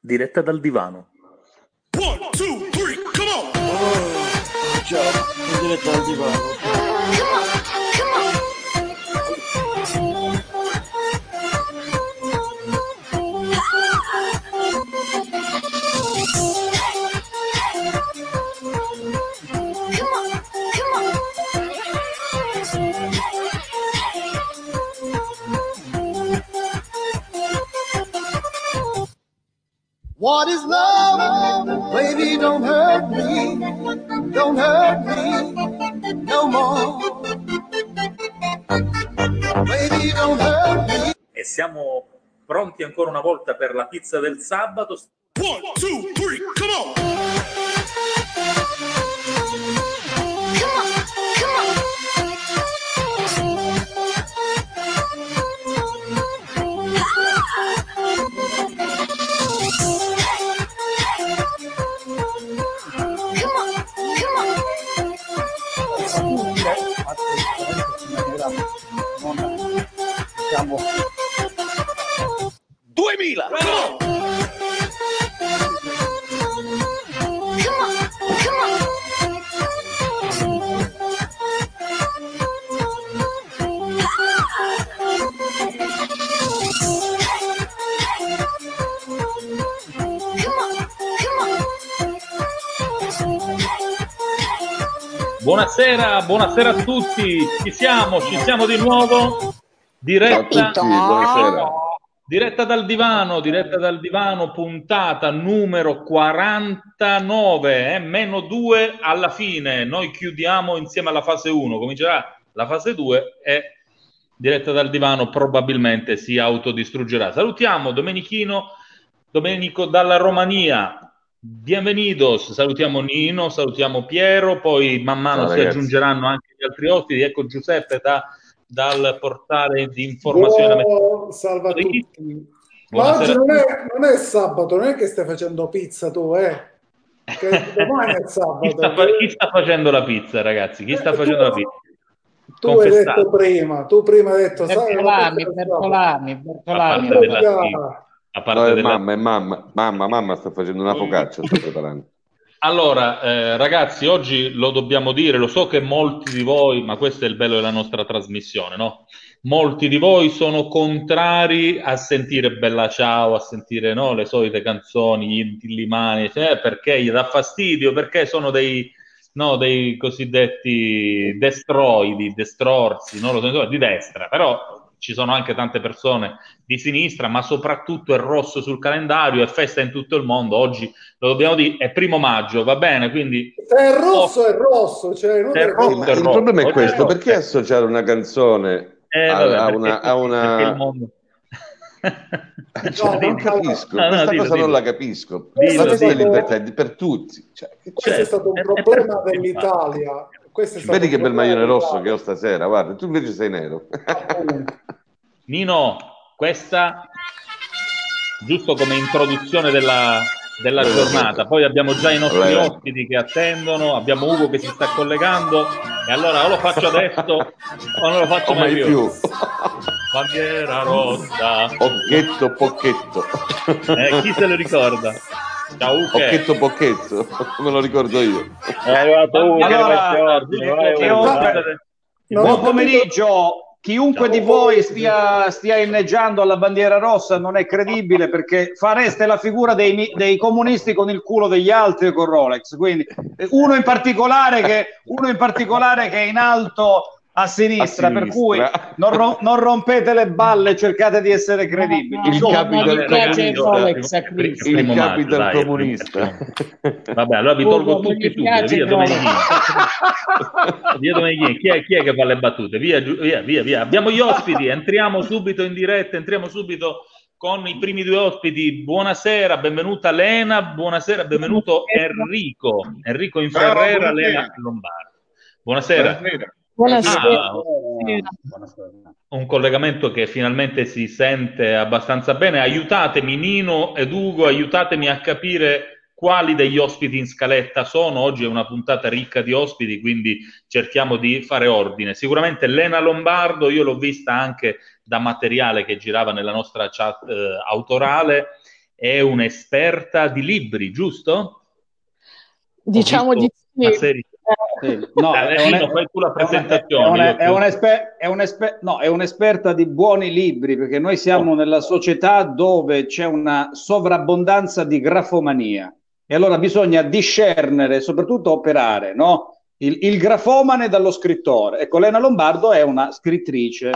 diretta dal divano. One, two, three, come on! Oh, ciao, diretta dal divano. What is love? Baby, don't hurt me. Don't hurt me no more. Baby, don't hurt me. E siamo pronti ancora una volta per la pizza del sabato. One, two, Buonasera, buonasera a tutti. Ci siamo, ci siamo di nuovo. Diretta, tutti, buonasera. diretta dal divano, diretta dal divano, puntata numero 49, eh, meno 2 alla fine. Noi chiudiamo insieme alla fase 1, comincerà la fase 2 e diretta dal divano probabilmente si autodistruggerà. Salutiamo Domenichino, Domenico dalla Romania. Bienvenidos, salutiamo Nino, salutiamo Piero, poi man mano Ciao, si ragazzi. aggiungeranno anche gli altri ospiti. Ecco Giuseppe da- dal portale di informazione. Buon- salve a tutti. Ma oggi non è, non è sabato, non è che stai facendo pizza tu, eh? Che domani è Chi sabato. sta, fa- chi sta facendo la pizza, ragazzi? Chi sta Eh, facendo tu- la pizza? Tu hai Confessate. detto prima, tu prima hai detto, Bertolami, è Bertolami, A parte No, della- mamma, è mamma, mamma, mamma sta facendo una focaccia, sta preparando. Allora, eh, ragazzi, oggi lo dobbiamo dire, lo so che molti di voi, ma questo è il bello della nostra trasmissione, no? Molti di voi sono contrari a sentire Bella Ciao, a sentire no, le solite canzoni, gli intillimani, cioè, perché gli dà fastidio, perché sono dei, no, dei cosiddetti destroidi, destrorsi, non lo so, di destra, però ci sono anche tante persone di sinistra, ma soprattutto è rosso sul calendario, è festa in tutto il mondo, oggi lo dobbiamo dire, è primo maggio, va bene, quindi Se è rosso, è rosso. Cioè, non è è rosso, è il problema è rosso. questo, è perché rosso. associare una canzone Eh, a, vabbè, a perché- una... A una... mondo... Cioè, No, non no, capisco, no, no, questa dillo, cosa dillo. non la capisco. Dillo, la dillo. libertà è per tutti. Cioè, Questo è stato un È- è problema per- dell'Italia. Questo è stato Vedi che bel maglione rosso che dell'Italia. ho stasera, guarda, tu invece sei nero. Nino, questa giusto come introduzione della, della giornata. Poi abbiamo già i nostri Allora. ospiti che attendono, abbiamo Ugo che si sta collegando e allora o lo faccio adesso o non lo faccio mai mai più. più. Bandiera rossa. Occhetto, pocchetto. Eh, chi se lo ricorda? Ciao Ugo. Occhetto, pocchetto. Me lo ricordo io. È arrivato che Allora, Non ho Buon capito- pomeriggio. Chiunque di voi stia, stia inneggiando alla bandiera rossa non è credibile perché fareste la figura dei, dei comunisti con il culo degli altri con Rolex. Quindi eh, uno in particolare che, uno in particolare che è in alto a sinistra, A per sinistra. cui non, ro- non rompete le balle, cercate di essere credibili. Il capital comunista. Il capital comunista. Vabbè, allora vi tolgo tutti piace Via Domenichino. Via Domenichino. Chi è, chi è che fa le battute? Via, via, via, via. Abbiamo gli ospiti, entriamo subito in diretta, entriamo subito con i primi due ospiti. Buonasera, benvenuta Lena, buonasera, benvenuto Enrico. Enrico Inferrera. Lena Lombardo. Buonasera. Buonasera. Ah, un collegamento che finalmente si sente abbastanza bene. Aiutatemi, Nino ed Ugo, aiutatemi a capire quali degli ospiti in scaletta sono. Oggi è una puntata ricca di ospiti, quindi cerchiamo di fare ordine. Sicuramente Lena Lombardo, io l'ho vista anche da materiale che girava nella nostra chat eh, autorale. è un'esperta di libri, giusto? Diciamo di sì. una serie- Sì, no, è fai tu la presentazione, no, un'esperta di buoni libri perché noi siamo nella società dove c'è una sovrabbondanza di grafomania e allora bisogna discernere, e soprattutto operare, no? Il, il grafomane dallo scrittore. Ecco, Lena Lombardo è una scrittrice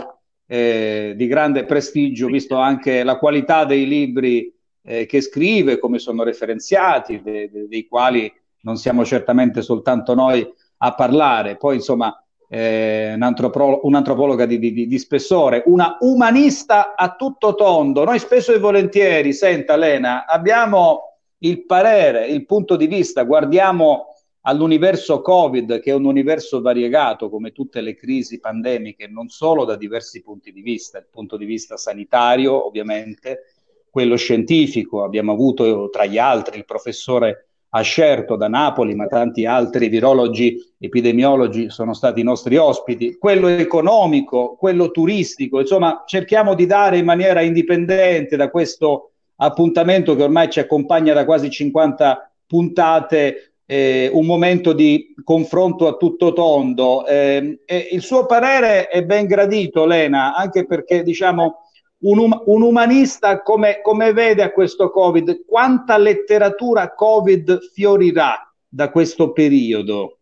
eh, di grande prestigio, visto anche la qualità dei libri eh, che scrive, come sono referenziati, de- de- dei quali non siamo certamente soltanto noi a parlare. Poi, insomma, eh, un'antropolo- un'antropologa di, di- di spessore, una umanista a tutto tondo. Noi spesso e volentieri, senta Lena, abbiamo il parere, il punto di vista, guardiamo all'universo Covid, che è un universo variegato come tutte le crisi pandemiche, non solo da diversi punti di vista, il punto di vista sanitario, ovviamente, quello scientifico, abbiamo avuto tra gli altri il professore Ascerto da Napoli, ma tanti altri virologi, epidemiologi sono stati i nostri ospiti, quello economico, quello turistico, insomma cerchiamo di dare in maniera indipendente da questo appuntamento che ormai ci accompagna da quasi 50 puntate, eh, un momento di confronto a tutto tondo. Eh, il suo parere è ben gradito, Lena, anche perché diciamo un, um- un umanista come, come vede a questo Covid? Quanta letteratura Covid fiorirà da questo periodo?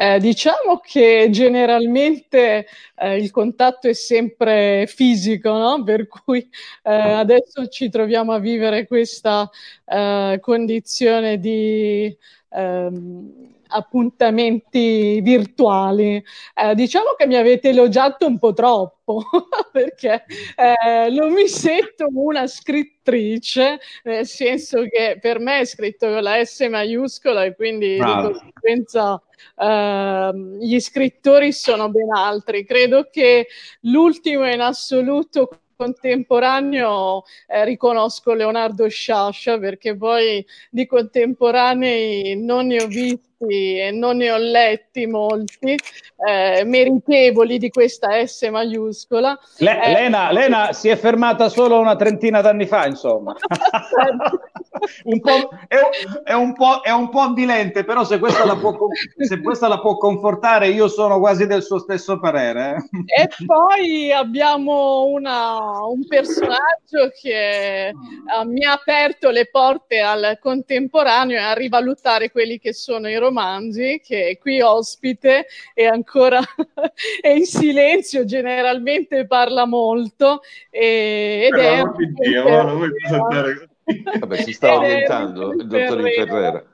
Eh, diciamo che generalmente eh, il contatto è sempre fisico, no? Per cui eh, adesso ci troviamo a vivere questa eh, condizione di ehm, appuntamenti virtuali. Eh, diciamo che mi avete elogiato un po' troppo perché eh, non mi sento una scrittrice, nel senso che per me è scritto con la S maiuscola e quindi Bravo. di conseguenza ehm, gli scrittori sono ben altri. Credo che l'ultimo in assoluto contemporaneo eh, riconosco Leonardo Sciascia perché poi di contemporanei non ne ho visti e non ne ho letti molti eh, meritevoli di questa S maiuscola. Le- Eh, Lena, Lena si è fermata solo una trentina d'anni fa, insomma. un po', è, è un po', è un po' avvilente, però se questa, la può, se questa la può confortare, io sono quasi del suo stesso parere. eh. E poi abbiamo una- un personaggio che eh, mi ha aperto le porte al contemporaneo e a rivalutare quelli che sono i romanzi, che è qui ospite e ancora è in silenzio, generalmente parla molto. e- ed è Per l'amor di Dio, Vabbè, si sta Ed è orientando il dottor Ferrera.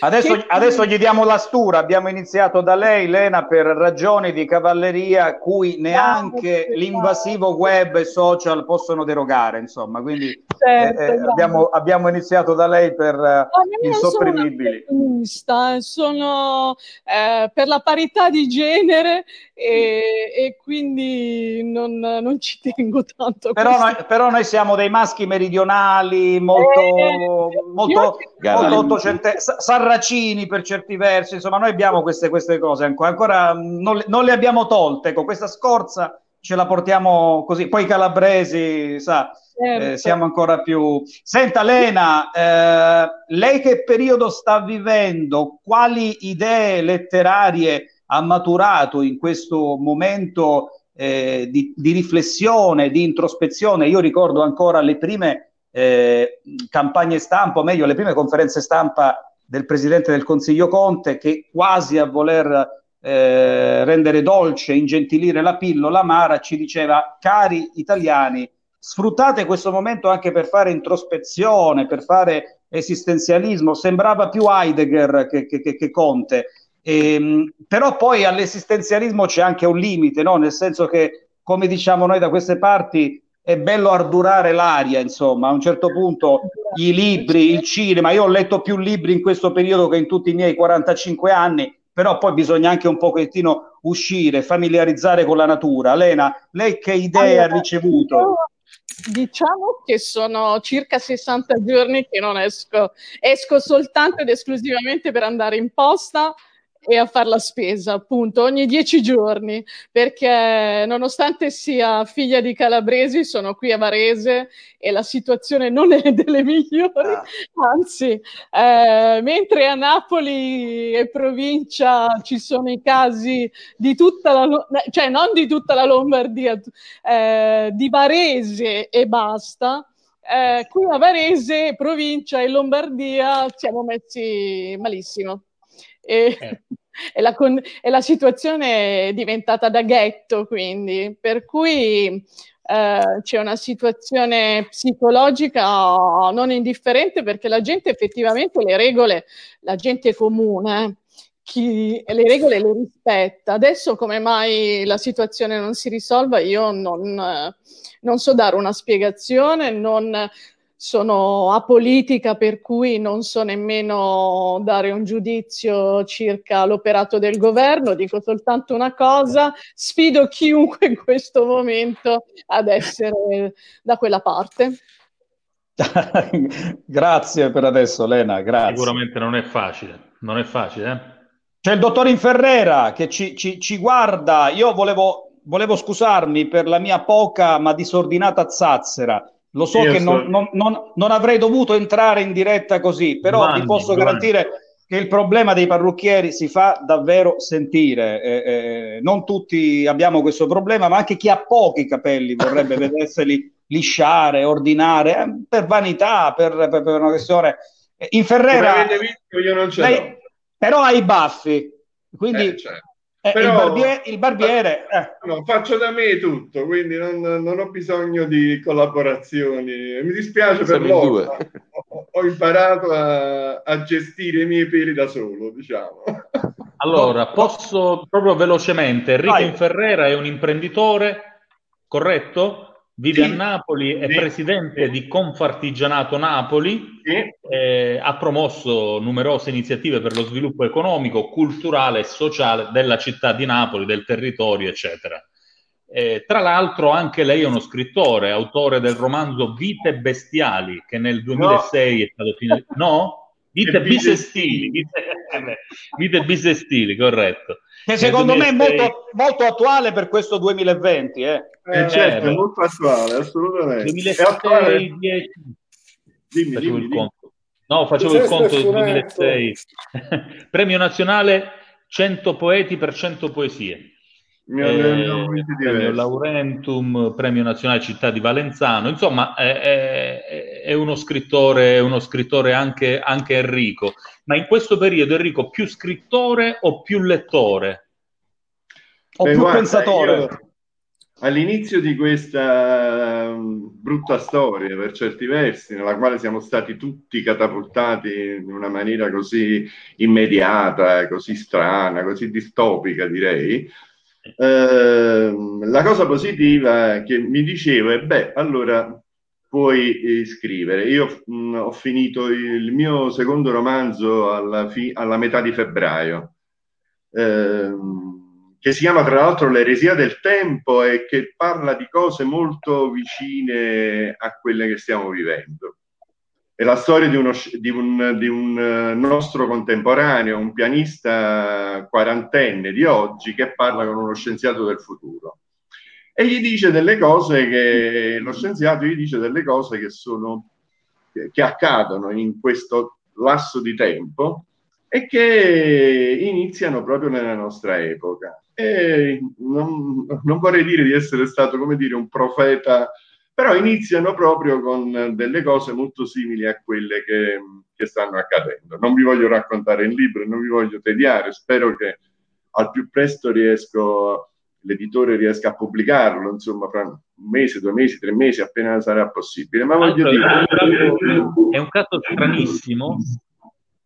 Adesso, Che- adesso gli diamo la stura. Abbiamo iniziato da lei, Lena, per ragioni di cavalleria cui neanche Grazie, l'invasivo web e social possono derogare, insomma. Quindi Certo, eh, eh, grazie. abbiamo, abbiamo iniziato da lei per eh, sono una insopprimibili. femminista, eh, sono eh, per la parità di genere e, e quindi non, non ci tengo tanto Però noi, però noi siamo dei maschi meridionali, molto, Eh, molto, io- molto sa- sarracini per certi versi, insomma noi abbiamo queste, queste cose ancora, ancora non, le- non le abbiamo tolte, ecco, questa scorza ce la portiamo così, poi i calabresi, sa, Certo. eh, siamo ancora più... Senta Lena, eh, lei che periodo sta vivendo? Quali idee letterarie ha maturato in questo momento eh, di, di riflessione, di introspezione? Io ricordo ancora le prime eh, campagne stampa, o meglio, le prime conferenze stampa del Presidente del Consiglio Conte che quasi a voler eh, rendere dolce, ingentilire la pillola amara, ci diceva, cari italiani, sfruttate questo momento anche per fare introspezione, per fare esistenzialismo. Sembrava più Heidegger che, che, che, che Conte. Ehm, però poi all'esistenzialismo c'è anche un limite, no? nel senso che, come diciamo noi da queste parti, è bello ardurare l'aria, insomma, a un certo punto i libri, il cinema, io ho letto più libri in questo periodo che in tutti i miei 45 anni, però poi bisogna anche un pochettino uscire, familiarizzare con la natura. Lena, lei che idee ha Allora, ricevuto? io Diciamo che sono circa 60 giorni che non esco, esco soltanto ed esclusivamente per andare in posta e a fare la spesa, appunto, ogni dieci giorni, perché nonostante sia figlia di calabresi, sono qui a Varese e la situazione non è delle migliori, Ah. anzi, eh, mentre a Napoli e provincia ci sono i casi di tutta la, cioè non di tutta la Lombardia, eh, di Varese e basta. Eh, qui a Varese, provincia e Lombardia siamo messi malissimo. E, Eh. e la, con- e la situazione è diventata da ghetto, quindi per cui eh, c'è una situazione psicologica non indifferente perché la gente effettivamente le regole, la gente comune, chi le regole le rispetta. Adesso come mai la situazione non si risolva, io non, non so dare una spiegazione, non sono apolitica per cui non so nemmeno dare un giudizio circa l'operato del governo, dico soltanto una cosa, sfido chiunque in questo momento ad essere da quella parte. Grazie per adesso, Lena, grazie. Sicuramente non è facile, non è facile, eh? C'è il dottor Inferrera che ci, ci- ci guarda. Io volevo, volevo scusarmi per la mia poca ma disordinata zazzera. Lo so Io che non, non- non- non avrei dovuto entrare in diretta così, però Giovanni, vi posso Giovanni. garantire che il problema dei parrucchieri si fa davvero sentire. Eh, eh, non tutti abbiamo questo problema, ma anche chi ha pochi capelli vorrebbe vederseli lisciare, ordinare, eh, per vanità, per, per- per una questione. Eh, Come Inferrera, avete visto io non ce lei- però ha i baffi, quindi Eh, certo. Eh, Però- il, barbie- il barbiere, eh, No, faccio da me tutto, quindi non, non ho bisogno di collaborazioni. Mi dispiace per Siamo loro, ho, ho imparato a, a gestire i miei peli da solo, diciamo. Allora, posso proprio velocemente. Enrico Vai. Inferrera è un imprenditore, corretto? Vive Sì. a Napoli, è Sì. presidente di Confartigianato Napoli, Sì. eh, ha promosso numerose iniziative per lo sviluppo economico, culturale e sociale della città di Napoli, del territorio, eccetera. Eh, tra l'altro anche lei è uno scrittore, autore del romanzo Vite bestiali, che nel 2006 è stato finalizzato... No? Vite bisestili. Vite, Vite bisestili, corretto. Che secondo me è 2006 molto, molto attuale per questo 2020. eh. Eh, certo, beh. è molto attuale, assolutamente. 2006, È attuale? 10, Dimmi, facevo dimmi, il dimmi. conto. No, facevo il conto del fumetto. 2006. Premio nazionale 100 poeti per 100 poesie. Ho Eh, avuti premio. Laurentum, premio nazionale città di Valenzano, insomma è, è- è uno scrittore, è uno scrittore anche, anche Enrico, ma in questo periodo Enrico più scrittore o più lettore? O Beh, più guarda, pensatore. io all'inizio di questa um, brutta storia, per certi versi, nella quale siamo stati tutti catapultati in una maniera così immediata, così strana, così distopica, direi. Ehm, la cosa positiva che mi dicevo è, beh, allora puoi scrivere. Io mh, ho finito il mio secondo romanzo alla, fi- alla metà di febbraio ehm, che si chiama tra l'altro L'eresia del tempo e che parla di cose molto vicine a quelle che stiamo vivendo. È la storia di, uno, di un, di un, eh, nostro contemporaneo, un pianista quarantenne di oggi che parla con uno scienziato del futuro e gli dice delle cose che lo scienziato gli dice delle cose che sono che accadono in questo lasso di tempo e che iniziano proprio nella nostra epoca. E non, non vorrei dire di essere stato, come dire, un profeta, però iniziano proprio con delle cose molto simili a quelle che, che stanno accadendo. Non vi voglio raccontare il libro, non vi voglio tediare, spero che al più presto riesco, l'editore riesca a pubblicarlo, insomma, fra un mese, due mesi, tre mesi, appena sarà possibile. Ma voglio un dire... caso, è un caso stranissimo.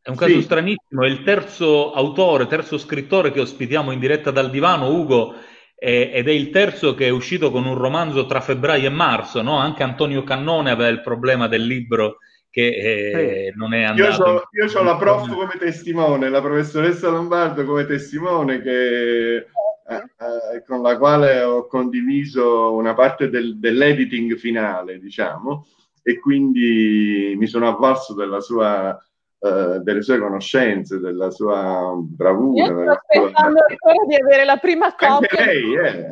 È un caso Sì. stranissimo. È il terzo autore, terzo scrittore che ospitiamo in diretta dal divano, Ugo, ed è il terzo che è uscito con un romanzo tra febbraio e marzo. No? Anche Antonio Cannone aveva il problema del libro che eh, non è Io andato. io ho la prof come testimone, la professoressa Lombardo come testimone che, eh, eh, con la quale ho condiviso una parte del- dell'editing finale, diciamo, e quindi mi sono avvalso della sua eh, delle sue conoscenze, della sua bravura. Io sto della sua- aspettando ancora di avere la prima Anche coppia. lei, eh.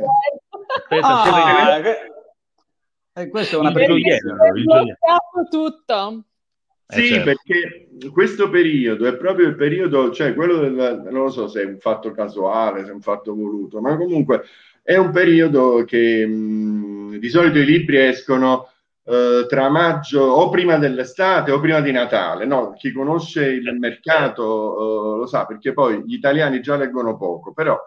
Ah, che- eh, questa è una gioiello. bloccato tutto. Eh, Sì, certo. perché questo periodo è proprio il periodo, cioè quello del, non lo so se è un fatto casuale, se è un fatto voluto, ma comunque è un periodo che mh, di solito i libri escono eh, tra maggio o prima dell'estate o prima di Natale, no? Chi conosce il mercato eh, lo sa, perché poi gli italiani già leggono poco, però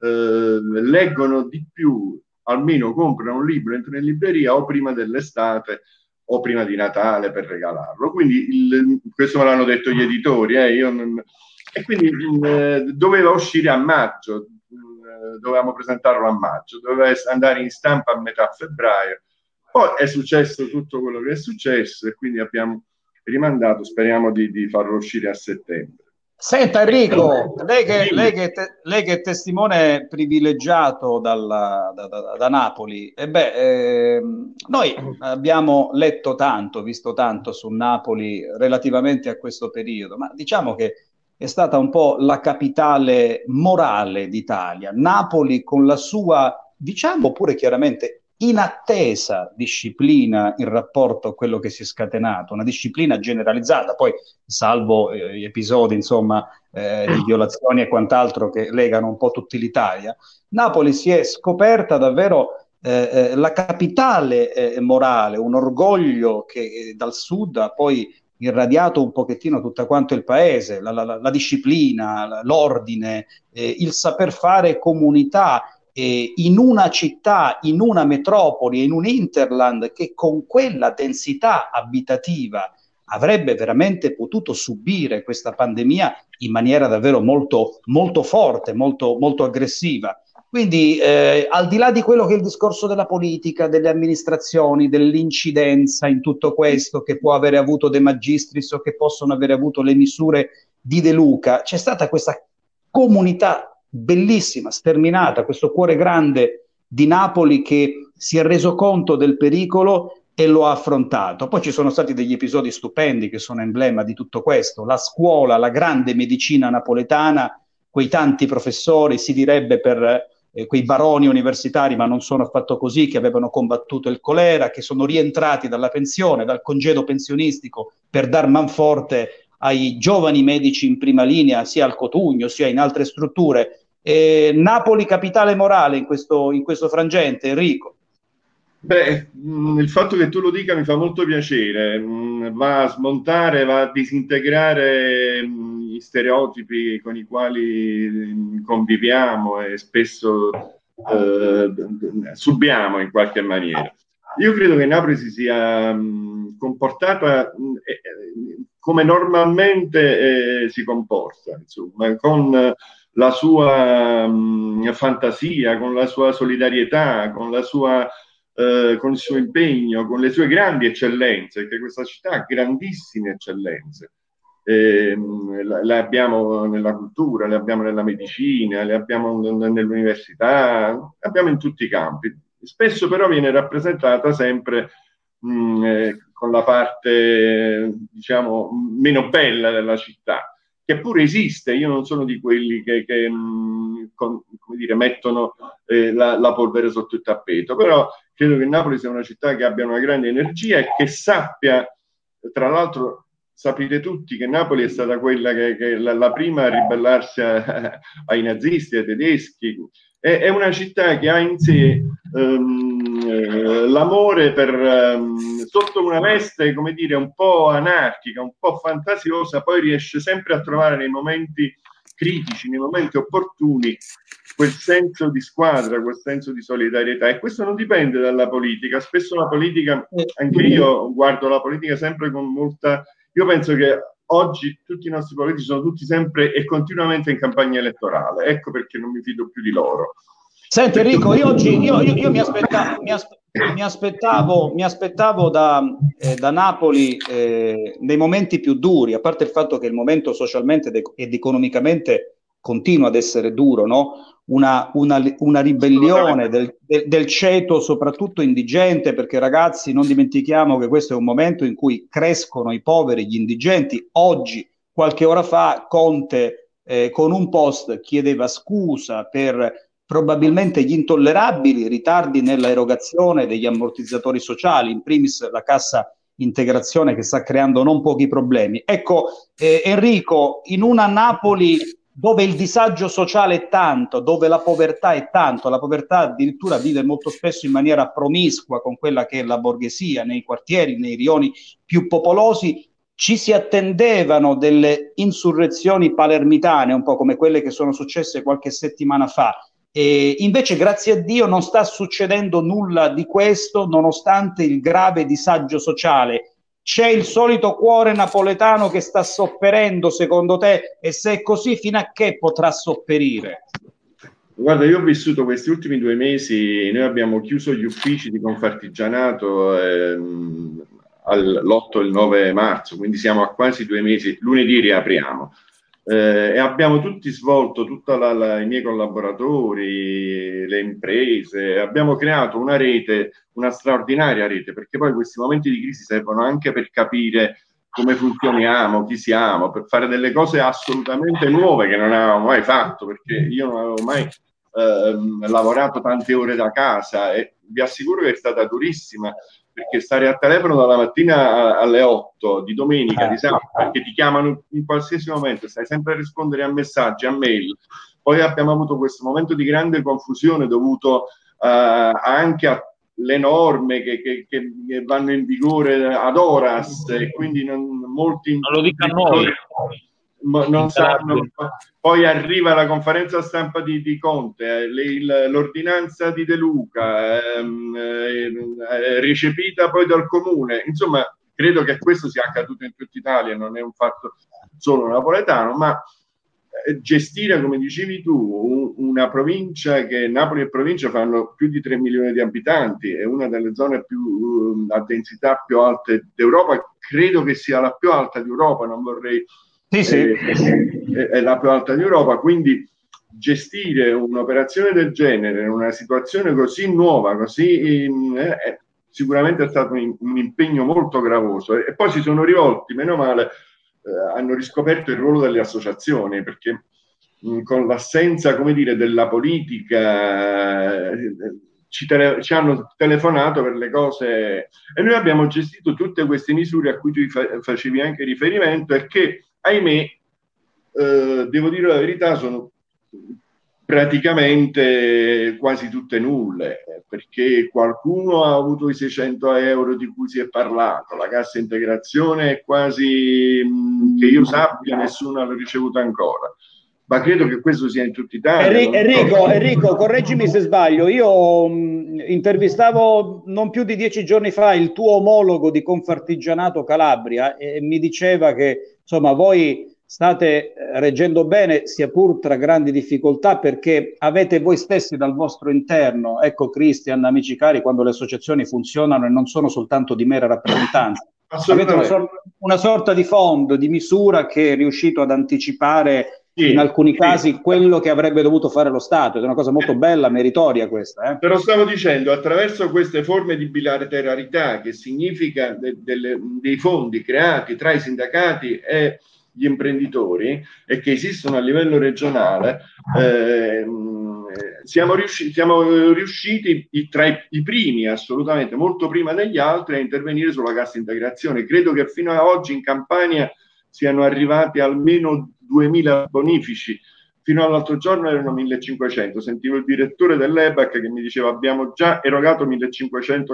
eh, leggono di più, almeno comprano un libro, entrano in libreria o prima dell'estate o prima di Natale per regalarlo. Quindi il- questo me l'hanno detto gli editori, eh, non- e quindi eh, doveva uscire a maggio, eh, dovevamo presentarlo a maggio, doveva andare in stampa a metà febbraio. Poi è successo tutto quello che è successo e quindi abbiamo rimandato, speriamo di, di farlo uscire a settembre. Senta Enrico, lei che, lei che, te- lei che è testimone privilegiato dalla- da, da- da Napoli, e beh, ehm, noi abbiamo letto tanto, visto tanto su Napoli relativamente a questo periodo, ma diciamo che è stata un po' la capitale morale d'Italia. Napoli con la sua, diciamo pure chiaramente, inattesa disciplina in rapporto a quello che si è scatenato, una disciplina generalizzata, poi salvo eh, gli episodi insomma eh, di violazioni e quant'altro che legano un po' tutta l'Italia, Napoli si è scoperta davvero eh, eh, la capitale eh, morale, un orgoglio che eh, dal sud ha poi irradiato un pochettino tutto quanto il paese, la, la- la disciplina, l'ordine, il saper fare comunità eh, in una città, in una metropoli, in un interland che con quella densità abitativa avrebbe veramente potuto subire questa pandemia in maniera davvero molto, molto forte, molto, molto aggressiva. Quindi, eh, al di là di quello che è il discorso della politica, delle amministrazioni, dell'incidenza in tutto questo che può avere avuto De Magistris o che possono avere avuto le misure di De Luca, c'è stata questa comunità bellissima, sterminata, questo cuore grande di Napoli che si è reso conto del pericolo e lo ha affrontato. Poi ci sono stati degli episodi stupendi che sono emblema di tutto questo, la scuola, la grande medicina napoletana, quei tanti professori, si direbbe per eh, quei baroni universitari, ma non sono affatto così, che avevano combattuto il colera, che sono rientrati dalla pensione, dal congedo pensionistico per dar manforte ai giovani medici in prima linea, sia al Cotugno, sia in altre strutture. Eh, Napoli capitale morale in questo, in questo frangente, Enrico. Beh, mh, il fatto che tu lo dica mi fa molto piacere, mh, va a smontare, va a disintegrare mh, gli stereotipi con i quali conviviamo e spesso eh, subiamo in qualche maniera. Io credo che Napoli si sia comportata eh, come normalmente eh, si comporta, insomma, con la sua mh, fantasia, con la sua solidarietà, con la sua eh, con il suo impegno, con le sue grandi eccellenze, perché questa città ha grandissime eccellenze. Eh, le abbiamo nella cultura, le abbiamo nella medicina, le abbiamo nell'università, le abbiamo in tutti i campi. Spesso però viene rappresentata sempre mh, eh, con la parte, diciamo, meno bella della città, che pure esiste. Io non sono di quelli che, che mh, con, dire, mettono eh, la, la polvere sotto il tappeto, però credo che Napoli sia una città che abbia una grande energia e che sappia, tra l'altro sapete tutti che Napoli è stata quella che, che la, la, prima a ribellarsi a, ai nazisti, ai tedeschi, è, è, una città che ha in sé um, l'amore per, um, sotto una veste, come dire, un po' anarchica, un po' fantasiosa, poi riesce sempre a trovare nei momenti critici, nei momenti opportuni, quel senso di squadra, quel senso di solidarietà e questo non dipende dalla politica. Spesso la politica, anche io guardo la politica sempre con molta... Io penso che oggi tutti i nostri politici sono tutti sempre e continuamente in campagna elettorale, ecco perché non mi fido più di loro. Senti Enrico, io oggi io, io, io mi, aspettavo, mi, aspe- mi, aspettavo, mi aspettavo da, eh, da Napoli eh, nei momenti più duri, a parte il fatto che il momento socialmente ed economicamente continua ad essere duro, no? una, una, una ribellione del, del, del, ceto soprattutto indigente, perché ragazzi non dimentichiamo che questo è un momento in cui crescono i poveri, gli indigenti, oggi qualche ora fa Conte eh, con un post chiedeva scusa per probabilmente gli intollerabili ritardi nella erogazione degli ammortizzatori sociali, in primis la cassa integrazione che sta creando non pochi problemi. Ecco, eh, Enrico, in una Napoli dove il disagio sociale è tanto, dove la povertà è tanto, la povertà addirittura vive molto spesso in maniera promiscua con quella che è la borghesia nei quartieri, nei rioni più popolosi, ci si attendevano delle insurrezioni palermitane, un po' come quelle che sono successe qualche settimana fa. E invece, grazie a Dio, non sta succedendo nulla di questo, nonostante il grave disagio sociale c'è il solito cuore napoletano che sta sofferendo secondo te e se è così fino a che potrà sopperire? Guarda, io ho vissuto questi ultimi due mesi, noi abbiamo chiuso gli uffici di Confartigianato ehm, all'8 e il 9 marzo, quindi siamo a quasi due mesi, lunedì riapriamo eh, e abbiamo tutti svolto, tutti i miei collaboratori, le imprese, abbiamo creato una rete, una straordinaria rete, perché poi questi momenti di crisi servono anche per capire come funzioniamo, chi siamo, per fare delle cose assolutamente nuove che non avevamo mai fatto, perché io non avevo mai eh, lavorato tante ore da casa e vi assicuro che è stata durissima perché stare a telefono dalla mattina alle 8 di domenica, di sabato, perché ti chiamano in qualsiasi momento, stai sempre a rispondere a messaggi, a mail. Poi abbiamo avuto questo momento di grande confusione dovuto uh, anche alle norme che, che, che, vanno in vigore ad horas e quindi non, molti... Non lo dica a noi non sanno. Poi arriva la conferenza stampa di, di Conte, eh, le, l'ordinanza di De Luca, ehm, eh, recepita poi dal comune. Insomma, credo che questo sia accaduto in tutta Italia, non è un fatto solo napoletano, ma eh, gestire, come dicevi tu, una provincia che Napoli e provincia fanno più di 3 milioni di abitanti, è una delle zone più a densità più alte d'Europa, credo che sia la più alta d'Europa, non vorrei sì, sì. È, è, la più alta d'Europa, quindi gestire un'operazione del genere in una situazione così nuova, così eh, sicuramente è stato un, un, impegno molto gravoso e poi si sono rivolti, meno male, eh, hanno riscoperto il ruolo delle associazioni perché mh, con l'assenza, come dire, della politica eh, ci, tele, ci, hanno telefonato per le cose e noi abbiamo gestito tutte queste misure a cui tu fa, facevi anche riferimento e che ahimè, eh, devo dire la verità, sono praticamente quasi tutte nulle, perché qualcuno ha avuto i 600 euro di cui si è parlato, la cassa integrazione è quasi, mh, che io sappia, nessuno l'ha ricevuta ancora. Ma credo che questo sia in tutta Italia. Enrico, Enrico, correggimi se sbaglio. Io mh, intervistavo non più di dieci giorni fa il tuo omologo di Confartigianato Calabria e mi diceva che insomma voi state eh, reggendo bene sia pur tra grandi difficoltà perché avete voi stessi dal vostro interno, ecco Cristian, amici cari, quando le associazioni funzionano e non sono soltanto di mera rappresentanza, avete una sorta, una sorta, di fondo, di misura che è riuscito ad anticipare sì, in alcuni casi quello che avrebbe dovuto fare lo Stato, ed è una cosa molto bella, meritoria questa. Eh? Te lo stavo dicendo, attraverso queste forme di bilateralità, che significa de, de, dei fondi creati tra i sindacati e gli imprenditori e che esistono a livello regionale, eh, siamo, riusciti, siamo riusciti i, tra i, i, primi, assolutamente, molto prima degli altri, a intervenire sulla cassa integrazione. Credo che fino ad oggi in Campania siano arrivati almeno 2.000 bonifici. Fino all'altro giorno erano 1.500. Sentivo il direttore dell'EBAC che mi diceva abbiamo già erogato 1.500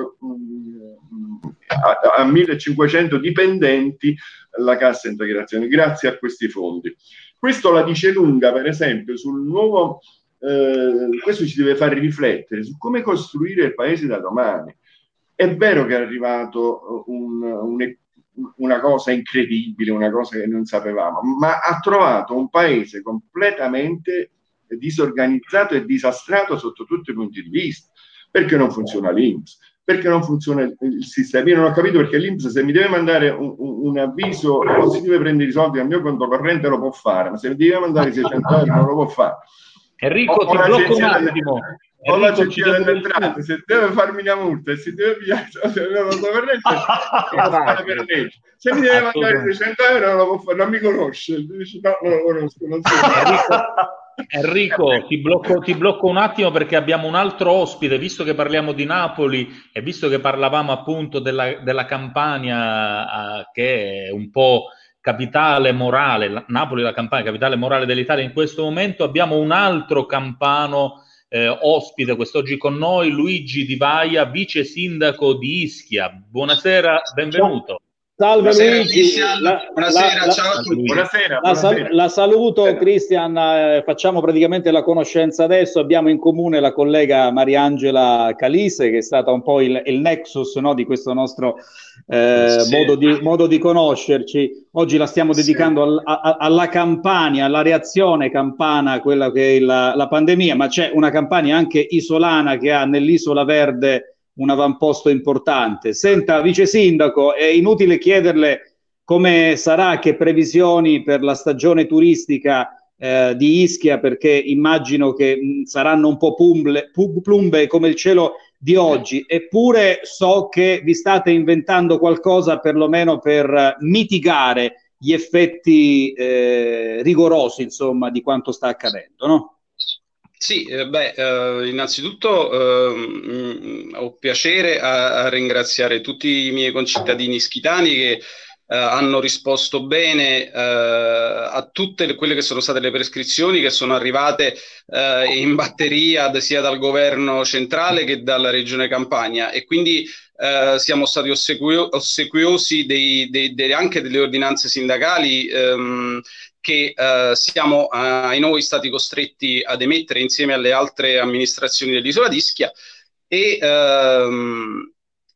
a, a 1500 dipendenti la cassa integrazione grazie a questi fondi. Questo la dice lunga, per esempio, sul nuovo, eh, questo ci deve fare riflettere su come costruire il paese da domani. È vero che è arrivato un, un, una cosa incredibile, una cosa che non sapevamo, ma ha trovato un paese completamente disorganizzato e disastrato sotto tutti i punti di vista. Perché non funziona l'Inps? perché non funziona il, sistema. Io non ho capito perché l'Inps se mi deve mandare un, un, avviso o si deve prendere i soldi dal mio conto corrente lo può fare, ma se mi deve mandare i 600 euro non lo può fare. Enrico, ti blocco un attimo. ho Enrico, l'agenzia ci devo delle entrate, se deve farmi una multa e si deve pigliare se la per legge. Se mi deve mandare 200 euro non lo può fare, non mi conosce. Dici, no, non lo conosco, non so. Enrico, ti blocco, ti blocco un attimo perché abbiamo un altro ospite, visto che parliamo di Napoli e visto che parlavamo appunto della, della Campania, eh, che è un po' capitale morale, la- Napoli la Campania, capitale morale dell'Italia in questo momento, abbiamo un altro campano eh, ospite quest'oggi con noi, Luigi Di Vaia, vice sindaco di Ischia. Buonasera, benvenuto. Salve Buonasera, Luigi. La- Buonasera, la- ciao a tutti. Buonasera, La, sal- buonasera. la saluto Cristian, eh, facciamo praticamente la conoscenza adesso, abbiamo in comune la collega Mariangela Calise che è stata un po' il, il nexus no, di questo nostro eh, Sì. modo, di, modo di conoscerci. Oggi la stiamo Sì. dedicando al- a- a- alla Campania, alla reazione campana a quella che è la, la pandemia, ma c'è una Campania anche isolana che ha nell'isola verde un avamposto importante. Senta, vice sindaco, è inutile chiederle come sarà, che previsioni per la stagione turistica eh, di Ischia, perché immagino che mh, saranno un po' pu- plumbe come il cielo di oggi, eppure so che vi state inventando qualcosa perlomeno per eh, mitigare gli effetti eh, rigorosi, insomma, di quanto sta accadendo, no? Sì, eh, beh, eh, innanzitutto ehm, ho piacere a, ringraziare tutti i miei concittadini ischitani che eh, hanno risposto bene a tutte le- quelle che sono state le prescrizioni che sono arrivate in batteria sia dal governo centrale che dalla regione Campania. E quindi siamo stati ossequio- ossequiosi dei- dei- dei- anche delle ordinanze sindacali ehm, che eh, siamo eh, ai noi stati costretti ad emettere insieme alle altre amministrazioni dell'isola d'Ischia e ehm,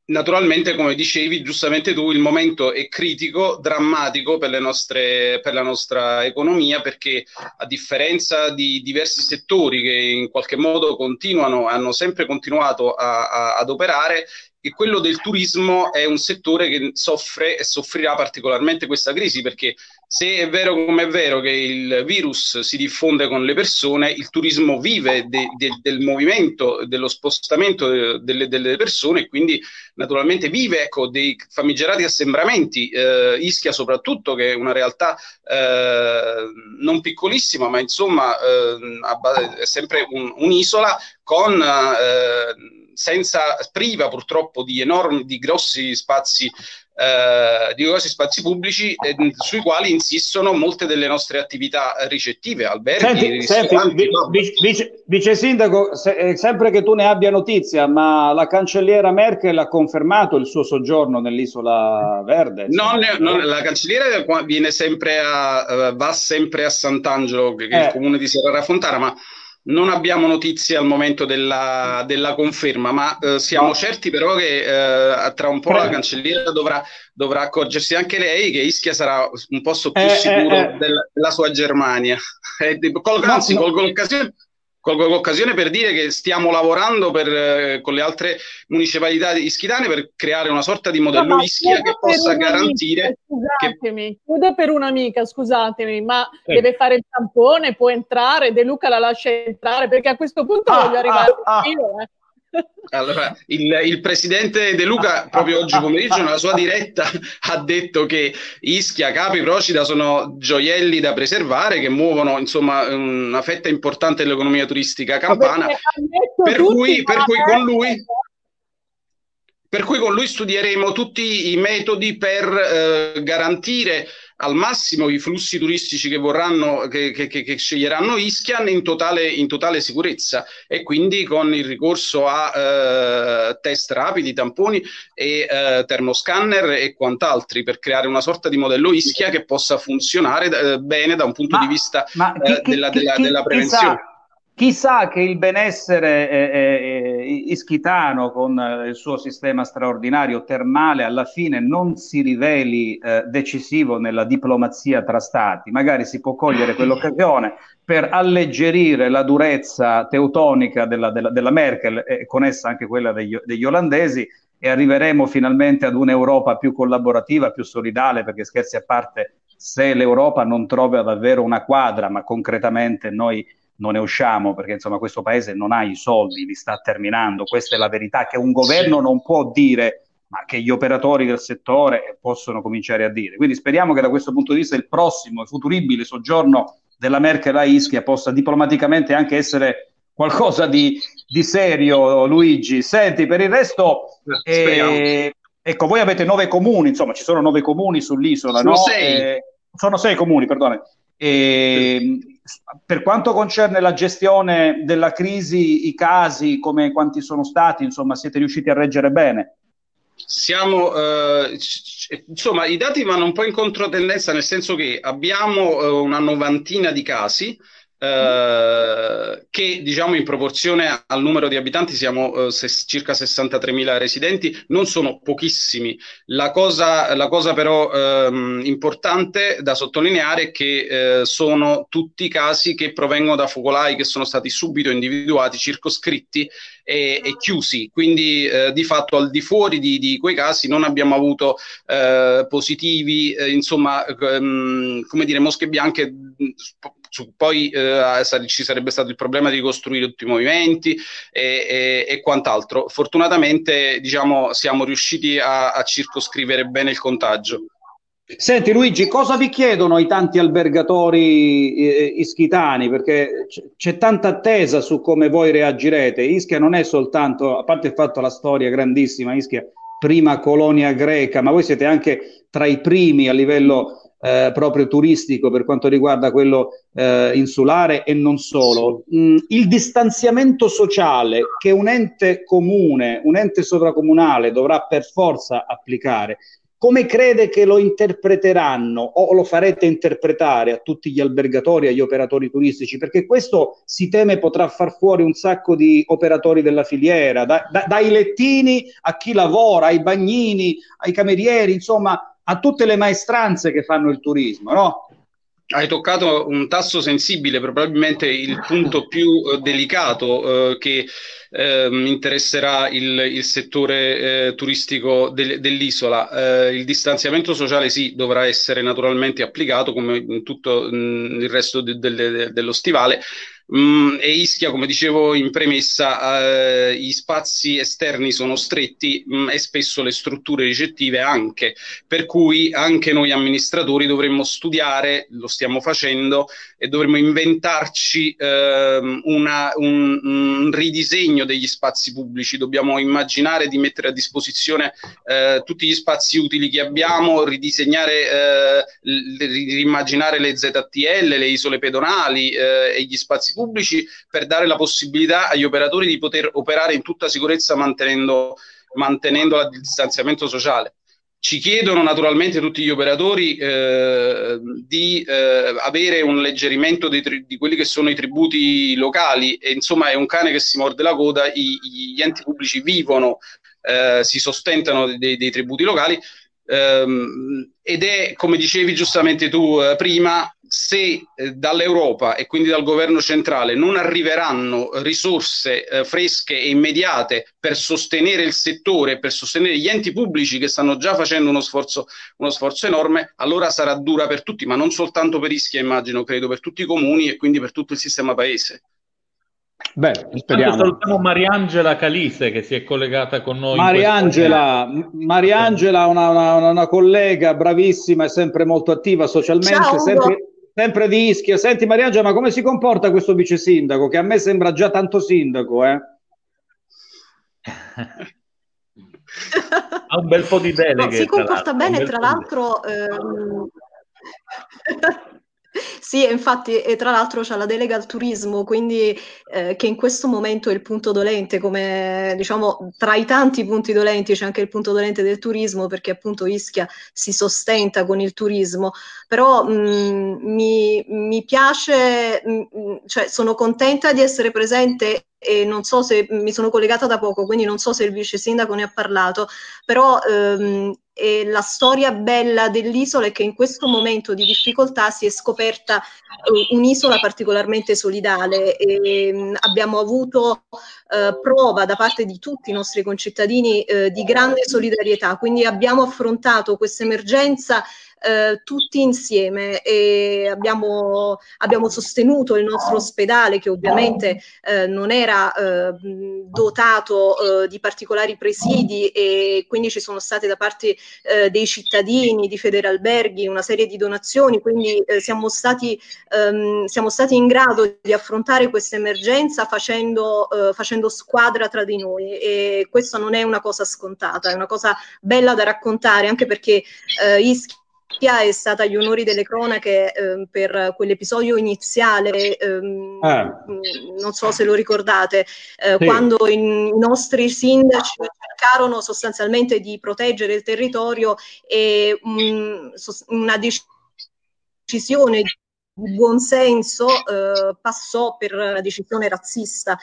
naturalmente, come dicevi giustamente tu, il momento è critico, drammatico per nostre, per la nostra economia perché a differenza di diversi settori che in qualche modo continuano, hanno sempre continuato a- a- ad operare, e quello del turismo è un settore che soffre e soffrirà particolarmente questa crisi perché se è vero come è vero che il virus si diffonde con le persone, il turismo vive de- de- del movimento, dello spostamento de- delle, delle persone quindi naturalmente vive ecco, dei famigerati assembramenti, eh, Ischia soprattutto che è una realtà eh, non piccolissima ma insomma eh, è sempre un- un'isola con... eh, senza priva purtroppo di enormi, di grossi spazi, eh, di grossi spazi pubblici eh, sui quali insistono molte delle nostre attività ricettive, alberghi, Senti, senti, vi- vi- vice, vice sindaco, se- eh, sempre che tu ne abbia notizia, ma la cancelliera Merkel ha confermato il suo soggiorno nell'isola verde? Non, insomma. non- la cancelliera viene sempre a, eh, va sempre a Sant'Angelo, che è il comune di Serrara Fontana, ma non abbiamo notizie al momento della, della conferma, ma eh, siamo No. certi però che eh, tra un po' la Pre- cancelliera dovrà, dovrà accorgersi anche lei che Ischia sarà un posto più Eh, eh, sicuro eh. della, della sua Germania. Eh, No, anzi, no. colgo l'occasione. Colgo l'occasione per dire che stiamo lavorando per, eh, con le altre municipalità ischitane per creare una sorta di modello No, ma Ischia che possa garantire che Scusatemi, chiudo per un'amica, scusatemi, ma Sì. deve fare il tampone, può entrare, De Luca la lascia entrare, perché a questo punto Ah, voglio arrivare ah, ah. io, eh. Allora, il, il presidente De Luca proprio oggi pomeriggio nella sua diretta ha detto che Ischia, Capri, Procida sono gioielli da preservare che muovono insomma una fetta importante dell'economia turistica campana. Per cui, per cui con lui, adesso- per cui con lui studieremo tutti i metodi per eh, garantire al massimo i flussi turistici che vorranno, che, che- che- che sceglieranno Ischia in totale, in totale sicurezza e quindi con il ricorso a eh, test rapidi, tamponi e eh, termoscanner e quant'altri per creare una sorta di modello Ischia che possa funzionare eh, bene da un punto Ma- di vista eh, della, chi- della- della chi prevenzione. sa- Chissà che il benessere eh, eh, ischitano con eh, il suo sistema straordinario termale alla fine non si riveli eh, decisivo nella diplomazia tra stati. Magari si può cogliere quell'occasione per alleggerire la durezza teutonica della, della- della Merkel e con essa anche quella degli, degli olandesi e arriveremo finalmente ad un'Europa più collaborativa, più solidale, perché scherzi a parte, se l'Europa non trova davvero una quadra, ma concretamente noi non ne usciamo perché insomma questo paese non ha i soldi, li sta terminando, questa è la verità che un governo non può dire ma che gli operatori del settore possono cominciare a dire. Quindi speriamo che da questo punto di vista il prossimo e futuribile soggiorno della Merkel a Ischia possa diplomaticamente anche essere qualcosa di, di serio, Luigi. Senti, per il resto, eh, ecco, voi avete nove comuni, insomma, ci sono nove comuni sull'isola, Sono no? sei. Eh, sono sei comuni, perdone. E, per quanto concerne la gestione della crisi, i casi, come quanti sono stati, insomma, siete riusciti a reggere bene? Siamo, eh, insomma, i dati vanno un po' in controtendenza, nel senso che abbiamo eh, una novantina di casi, eh, che diciamo in proporzione al numero di abitanti siamo eh, ses- circa 63.000 residenti, non sono pochissimi. La cosa, la cosa però ehm, importante da sottolineare è che eh, sono tutti casi che provengono da focolai che sono stati subito individuati, circoscritti e, e chiusi. Quindi eh, di fatto al di fuori di, di quei casi non abbiamo avuto eh, positivi, insomma, ehm, come dire, mosche bianche. mh, sp- su- poi eh, ci sarebbe stato il problema di ricostruire tutti i movimenti e, e- e quant'altro. Fortunatamente, diciamo, siamo riusciti a, a circoscrivere bene il contagio. Senti Luigi, cosa vi chiedono i tanti albergatori eh, ischitani? Perché c- c'è tanta attesa su come voi reagirete. Ischia non è soltanto, a parte il fatto la storia grandissima, Ischia, prima colonia greca, ma voi siete anche tra i primi a livello eh, proprio turistico per quanto riguarda quello eh, insulare e non solo. Mm, il distanziamento sociale che un ente comune, un ente sovracomunale dovrà per forza applicare, come crede che lo interpreteranno o lo farete interpretare a tutti gli albergatori, agli operatori turistici? Perché questo si teme potrà far fuori un sacco di operatori della filiera, da- da- dai lettini a chi lavora, ai bagnini, ai camerieri, insomma, a tutte le maestranze che fanno il turismo, no? Hai toccato un tasto sensibile, probabilmente il punto più eh, delicato eh, che ehm, interesserà il, il settore eh, turistico del- dell'isola. Eh, il distanziamento sociale sì, dovrà essere naturalmente applicato come in tutto mm, il resto de- delle- dello stivale. Mm, e Ischia, come dicevo in premessa, eh, gli spazi esterni sono stretti mm, e spesso le strutture ricettive anche, per cui anche noi amministratori dovremmo studiare, lo stiamo facendo, e dovremmo inventarci ehm, una- un, un ridisegno degli spazi pubblici. Dobbiamo immaginare di mettere a disposizione eh, tutti gli spazi utili che abbiamo, ridisegnare, eh, l- ri- rimmaginare le ZTL, le isole pedonali eh, e gli spazi pubblici per dare la possibilità agli operatori di poter operare in tutta sicurezza mantenendo, mantenendo il distanziamento sociale. Ci chiedono naturalmente tutti gli operatori eh, di eh, avere un alleggerimento dei tri- di quelli che sono i tributi locali e insomma è un cane che si morde la coda, i- gli enti pubblici vivono, eh, si sostentano dei, dei tributi locali ehm, ed è come dicevi giustamente tu eh, prima, se eh, dall'Europa e quindi dal governo centrale non arriveranno risorse eh, fresche e immediate per sostenere il settore, per sostenere gli enti pubblici che stanno già facendo uno sforzo, uno sforzo enorme, allora sarà dura per tutti, ma non soltanto per Ischia, immagino, credo per tutti i comuni e quindi per tutto il sistema paese. Beh, Intanto speriamo. salutiamo Mariangela Calise che si è collegata con noi. Mariangela, Mariangela, una, una- una collega bravissima e sempre molto attiva socialmente, Ciao, sempre, sempre di Ischia. Senti Mariangela, ma come si comporta questo vice sindaco? Che a me sembra già tanto sindaco, eh? Ha un bel po' di deleghe. No, si comporta bene, tra l'altro. ehm, Sì, infatti, e tra l'altro c'ha la delega al turismo, quindi eh, che in questo momento è il punto dolente, come diciamo tra i tanti punti dolenti c'è anche il punto dolente del turismo, perché appunto Ischia si sostenta con il turismo. Però mh, mi, mi piace, mh, cioè sono contenta di essere presente e non so se mi sono collegata da poco, quindi non so se il vice sindaco ne ha parlato, però ehm, e la storia bella dell'isola è che in questo momento di difficoltà si è scoperta eh, un'isola particolarmente solidale e mh, abbiamo avuto eh, prova da parte di tutti i nostri concittadini eh, di grande solidarietà. Quindi abbiamo affrontato questa emergenza eh, tutti insieme e abbiamo, abbiamo, sostenuto il nostro ospedale che ovviamente eh, non era eh, dotato eh, di particolari presidi e quindi ci sono state da parte eh, dei cittadini, di Federalberghi, una serie di donazioni, quindi eh, siamo, stati, ehm, siamo stati in grado di affrontare questa emergenza facendo, facendo squadra tra di noi e questa non è una cosa scontata, è una cosa bella da raccontare anche perché Ischia Ischia è stata agli onori delle cronache eh, per quell'episodio iniziale, ehm, Ah. non so se lo ricordate, eh, Sì. quando i, nostri sindaci cercarono sostanzialmente di proteggere il territorio e mh, sos- una decisione di buon senso eh, passò per una decisione razzista,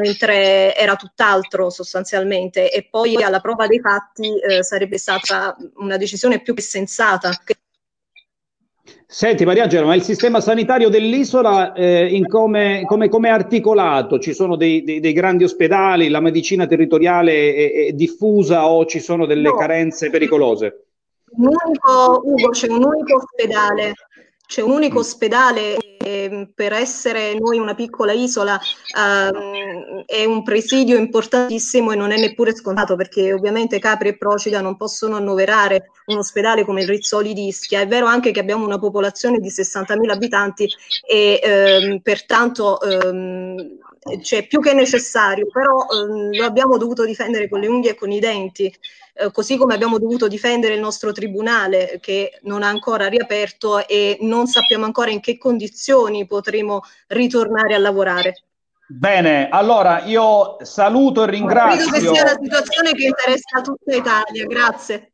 mentre era tutt'altro sostanzialmente, e poi alla prova dei fatti eh, sarebbe stata una decisione più che sensata. Senti Mariangela, ma il sistema sanitario dell'isola eh, in come, come, come è articolato? Ci sono dei, dei- dei grandi ospedali, la medicina territoriale è, è diffusa o ci sono delle No. carenze pericolose? Un unico, Ugo, c'è un unico ospedale, c'è un unico ospedale e per essere noi una piccola isola ehm, è un presidio importantissimo e non è neppure scontato perché ovviamente Capri e Procida non possono annoverare un ospedale come il Rizzoli di Ischia. È vero anche che abbiamo una popolazione di 60.000 abitanti e ehm, pertanto ehm, c'è più che necessario, però ehm, lo abbiamo dovuto difendere con le unghie e con i denti eh, così come abbiamo dovuto difendere il nostro tribunale che non ha ancora riaperto e non sappiamo ancora in che condizioni potremo ritornare a lavorare. Bene, allora io saluto e Credo che ringrazio sia la situazione che interessa tutta Italia, grazie.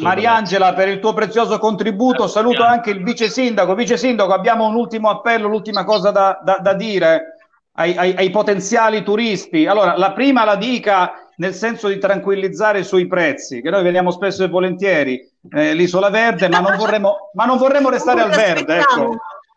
Mariangela per il tuo prezioso contributo, saluto anche il vice sindaco. Vice sindaco, abbiamo un ultimo appello, l'ultima cosa da, da- da dire ai, ai- ai potenziali turisti. Allora, la prima la dica nel senso di tranquillizzare sui prezzi, che noi veniamo spesso e volentieri eh, l'isola verde, ma non vorremmo, ma non vorremmo restare al verde, ecco.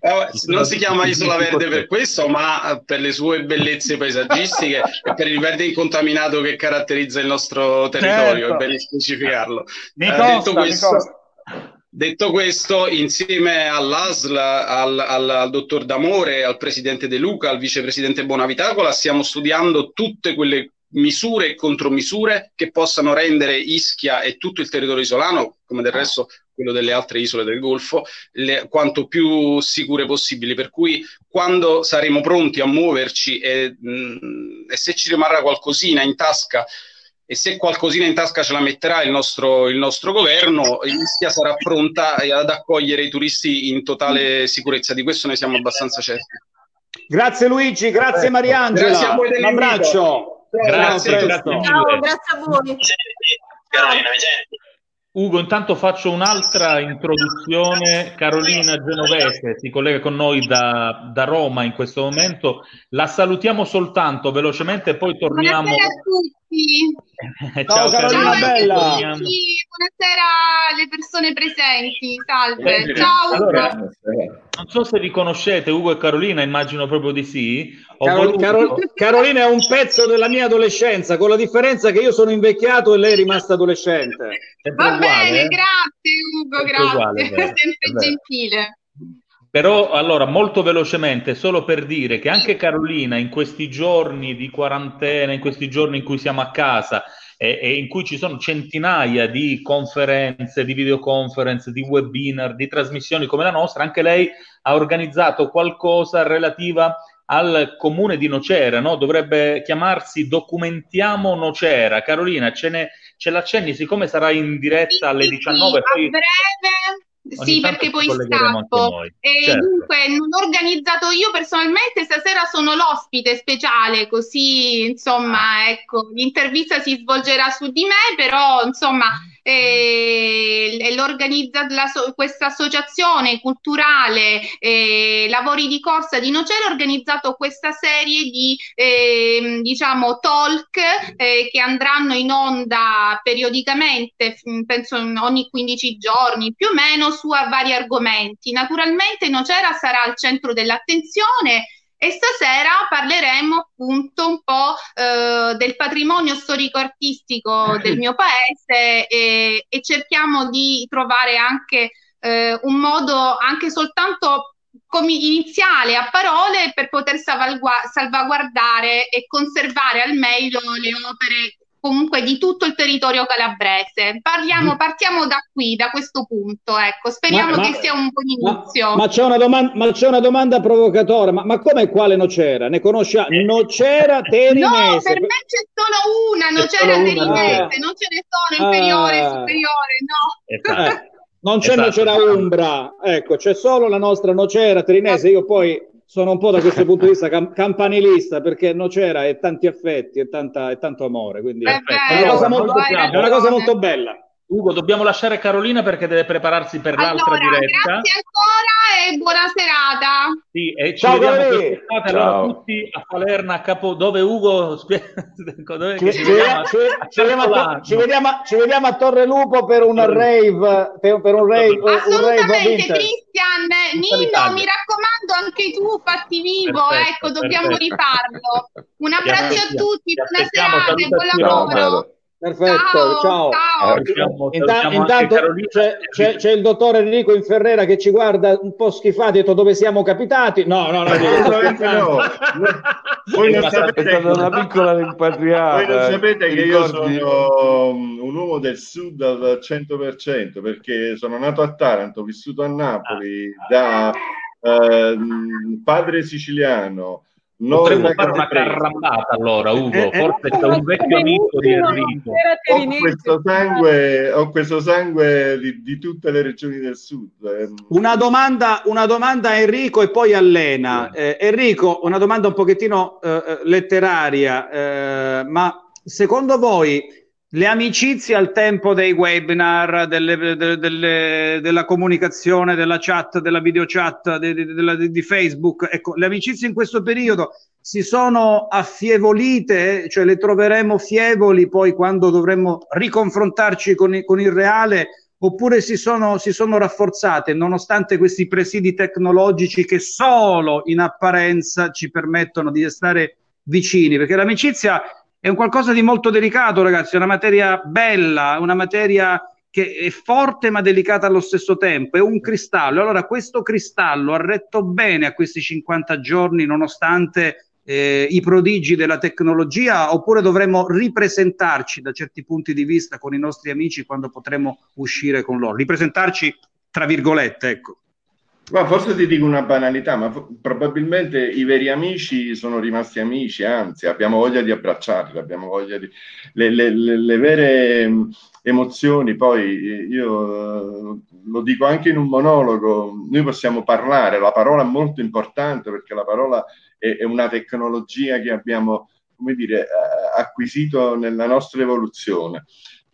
Eh, non si chiama Isola Verde per questo, ma eh, per le sue bellezze paesaggistiche e per il verde incontaminato che caratterizza il nostro territorio, Certo. è bene specificarlo. Mi Eh, costa, detto, mi questo, costa. Detto questo, insieme all'ASL, al, al, al dottor D'Amore, al presidente De Luca, al vicepresidente Bonavitacola, stiamo studiando tutte quelle misure e contromisure che possano rendere Ischia e tutto il territorio isolano, come del resto quello delle altre isole del Golfo, le- quanto più sicure possibili. Per cui quando saremo pronti a muoverci e, mh, e se ci rimarrà qualcosina in tasca e se qualcosina in tasca ce la metterà il nostro, il nostro governo, Ischia sarà pronta ad accogliere i turisti in totale sicurezza. Di questo ne siamo abbastanza certi. Grazie Luigi, grazie Mariangela. Grazie a voi Un abbraccio. Grazie, grazie mille. Ciao, grazie a voi. Ugo, intanto faccio un'altra introduzione. Carolina Genovese si collega con noi da, da Roma in questo momento. La salutiamo soltanto velocemente e poi torniamo. Buonasera a tutti. Ciao, Carolina Ciao a bella. tutti. Buonasera alle persone presenti. Salve. Senti, Ciao. allora, Ugo. non so se vi conoscete, Ugo e Carolina, immagino proprio di sì. Ho Caro- voluto- Caro- Carolina è un pezzo della mia adolescenza, con la differenza che io sono invecchiato e lei è rimasta adolescente. sempre Va uguale, bene, eh? grazie Ugo, Sempre grazie. uguale, è vero, è Sempre gentile. Però allora, molto velocemente, solo per dire che anche Carolina in questi giorni di quarantena, in questi giorni in cui siamo a casa e, e in cui ci sono centinaia di conferenze, di videoconference, di webinar, di trasmissioni come la nostra, anche lei ha organizzato qualcosa relativa al comune di Nocera, no? Dovrebbe chiamarsi Documentiamo Nocera. Carolina, ce, ne, ce l'accenni, siccome sarà in diretta alle 19, Sì, poi a breve. Ogni Sì, perché poi scappo. E Certo. dunque, non ho organizzato io personalmente, stasera sono l'ospite speciale, così insomma, ecco, l'intervista si svolgerà su di me, però insomma, eh, so- questa associazione culturale eh, Lavori di Corsa di Nocera ha organizzato questa serie di ehm, diciamo talk eh, che andranno in onda periodicamente, penso ogni 15 giorni più o meno, su vari argomenti. Naturalmente Nocera sarà al centro dell'attenzione e stasera parleremo appunto eh, del patrimonio storico-artistico del mio paese e, e cerchiamo di trovare anche eh, un modo anche soltanto com- iniziale a parole per poter salvagua- salvaguardare e conservare al meglio le opere comunque di tutto il territorio calabrese. Parliamo, partiamo da qui, da questo punto, ecco. Speriamo Ma- ma- che sia un buon inizio. Ma c'è una, doman- ma c'è una domanda provocatoria, ma, ma come quale Nocera? Ne conosci? Nocera No, Terinese. per me c'è solo una, la solo una. terinese, non ce ne sono inferiore, Ah. superiore, no. Eh, non c'è Esatto. Nocera Umbra, ecco, c'è solo la nostra Nocera Terinese. Io poi sono un po' da questo punto di vista cam- campanilista perché Nocera è tanti affetti e, tanta- e tanto amore, quindi è, una cosa molto, è una cosa molto bella. Ugo, dobbiamo lasciare Carolina perché deve prepararsi per l'altra Allora, diretta. grazie ancora e buona serata. Sì, e ci Ciao, Ciao. allora tutti a Palermo, a Capo, dove Ugo dove Ci, vediamo, ci- vediamo a, Certolano. ci vediamo a- ci vediamo a Torre Lupo per un rave, per, per un rave, Assolutamente. Cristian, Nino, mi raccomando anche tu, fatti vivo, Perfetto, ecco, dobbiamo perfetto. rifarlo. Un abbraccio a tutti, ti buona serata e buon lavoro. Perfetto, ciao. Ciao, ciao. Salutiamo- Inta- salutiamo intanto c'è, c'è- c'è il dottor Enrico Inferrera che ci guarda un po' schifato, ha detto dove siamo capitati. No, no, no, Assolutamente no. Voi non È sapete È stata una piccola rimpatriata. Voi non sapete Ti che io sono un uomo del sud al 100% perché sono nato a Taranto, ho vissuto a Napoli da ehm, padre siciliano, Potremmo nonna fare una carrambata allora, Ugo. Eh, eh, Forse c'è un vecchio amico di Enrico. Ho questo sangue, ho questo sangue di, di tutte le regioni del sud. ehm. Una domanda, una domanda a Enrico e poi a Lena. Eh, Enrico, una domanda un pochettino eh, eh, letteraria, eh, ma secondo voi le amicizie al tempo dei webinar, delle- de- delle- della comunicazione, della chat, della videochat, de- de- della- di Facebook, ecco, le amicizie in questo periodo si sono affievolite, cioè le troveremo fievoli poi quando dovremmo riconfrontarci con, con il reale oppure si sono, si sono rafforzate nonostante questi presidi tecnologici che solo in apparenza ci permettono di stare vicini, perché l'amicizia è un qualcosa di molto delicato, ragazzi, è una materia bella, una materia che è forte ma delicata allo stesso tempo, è un cristallo. Allora, questo cristallo ha retto bene a questi 50 giorni nonostante eh, i prodigi della tecnologia, oppure dovremmo ripresentarci da certi punti di vista con i nostri amici quando potremo uscire con loro? Ripresentarci tra virgolette, ecco. Ma forse ti dico una banalità, ma fo- probabilmente i veri amici sono rimasti amici, anzi abbiamo voglia di abbracciarli, abbiamo voglia di... Le, le- le- le vere mh, emozioni, poi eh, io eh, lo dico anche in un monologo, noi possiamo parlare, la parola è molto importante perché la parola è, è una tecnologia che abbiamo, come dire, eh, acquisito nella nostra evoluzione.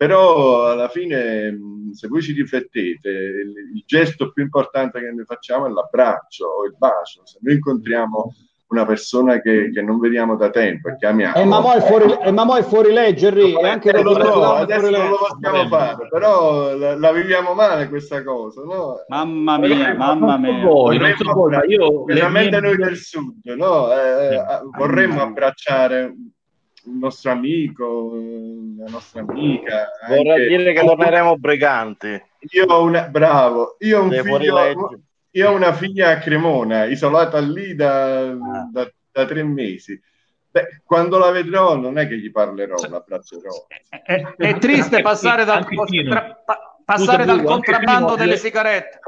Però alla fine, se voi ci riflettete, il, il gesto più importante che noi facciamo è l'abbraccio o il bacio. Se noi incontriamo una persona che, che non vediamo da tempo e che amiamo, E ma mo è fuori, e ma mo è fuori legge, Henry, e anche eh, lo so, è adesso fuori non lo possiamo fare, però la, la viviamo male questa cosa, no? Mamma mia, mamma mia. voi, non so voi, ma io le specialmente mie- noi del sud, no? Eh, eh, vorremmo abbracciare il nostro amico, la nostra amica. Vorrei anche- dire che torneremo briganti. Io ho una, bravo, io ho un figlio, io ho una figlia a Cremona, isolata lì da, da- da tre mesi. Beh, quando la vedrò non è che gli parlerò, l'abbraccerò. È, è triste passare dal, Anche Pino. tra- pa- passare Scusa, dal contrabbando delle le- sigarette.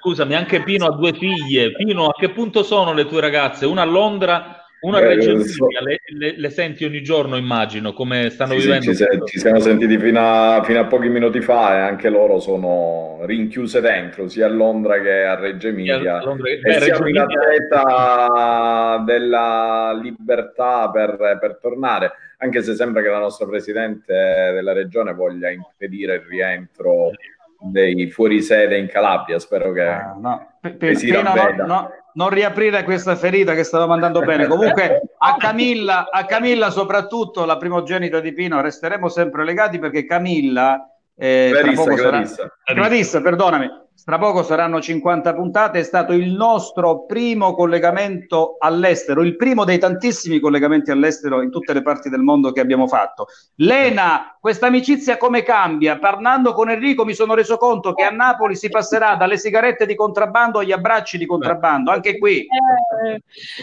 Scusami, anche Pino ha due figlie. Pino, a che punto sono le tue ragazze? Una a Londra, una a Eh, Reggio lo so. Emilia. Le, le- le senti ogni giorno, immagino, come stanno Sì, sì, vivendo. ci, se- ci siamo sentiti fino a, fino a pochi minuti fa e anche loro sono rinchiuse dentro, sia a Londra che a Reggio Emilia. a Londra che- e beh, siamo in attesa della libertà per, per tornare, anche se sembra che la nostra Presidente della Regione voglia impedire il rientro dei fuorisede in Calabria. Spero che, Ah, no. P- che si Pino, no, ravveda. no, non riaprire questa ferita che stavamo andando bene. Comunque a Camilla, a Camilla, soprattutto la primogenita di Pino, resteremo sempre legati perché Camilla Eh, Clarissa, sarà- Clarissa. Clarissa, perdonami, tra poco saranno 50 puntate, è stato il nostro primo collegamento all'estero, il primo dei tantissimi collegamenti all'estero in tutte le parti del mondo che abbiamo fatto. Lena, questa amicizia come cambia? Parlando con Enrico mi sono reso conto che a Napoli si passerà dalle sigarette di contrabbando agli abbracci di contrabbando, anche qui. Eh,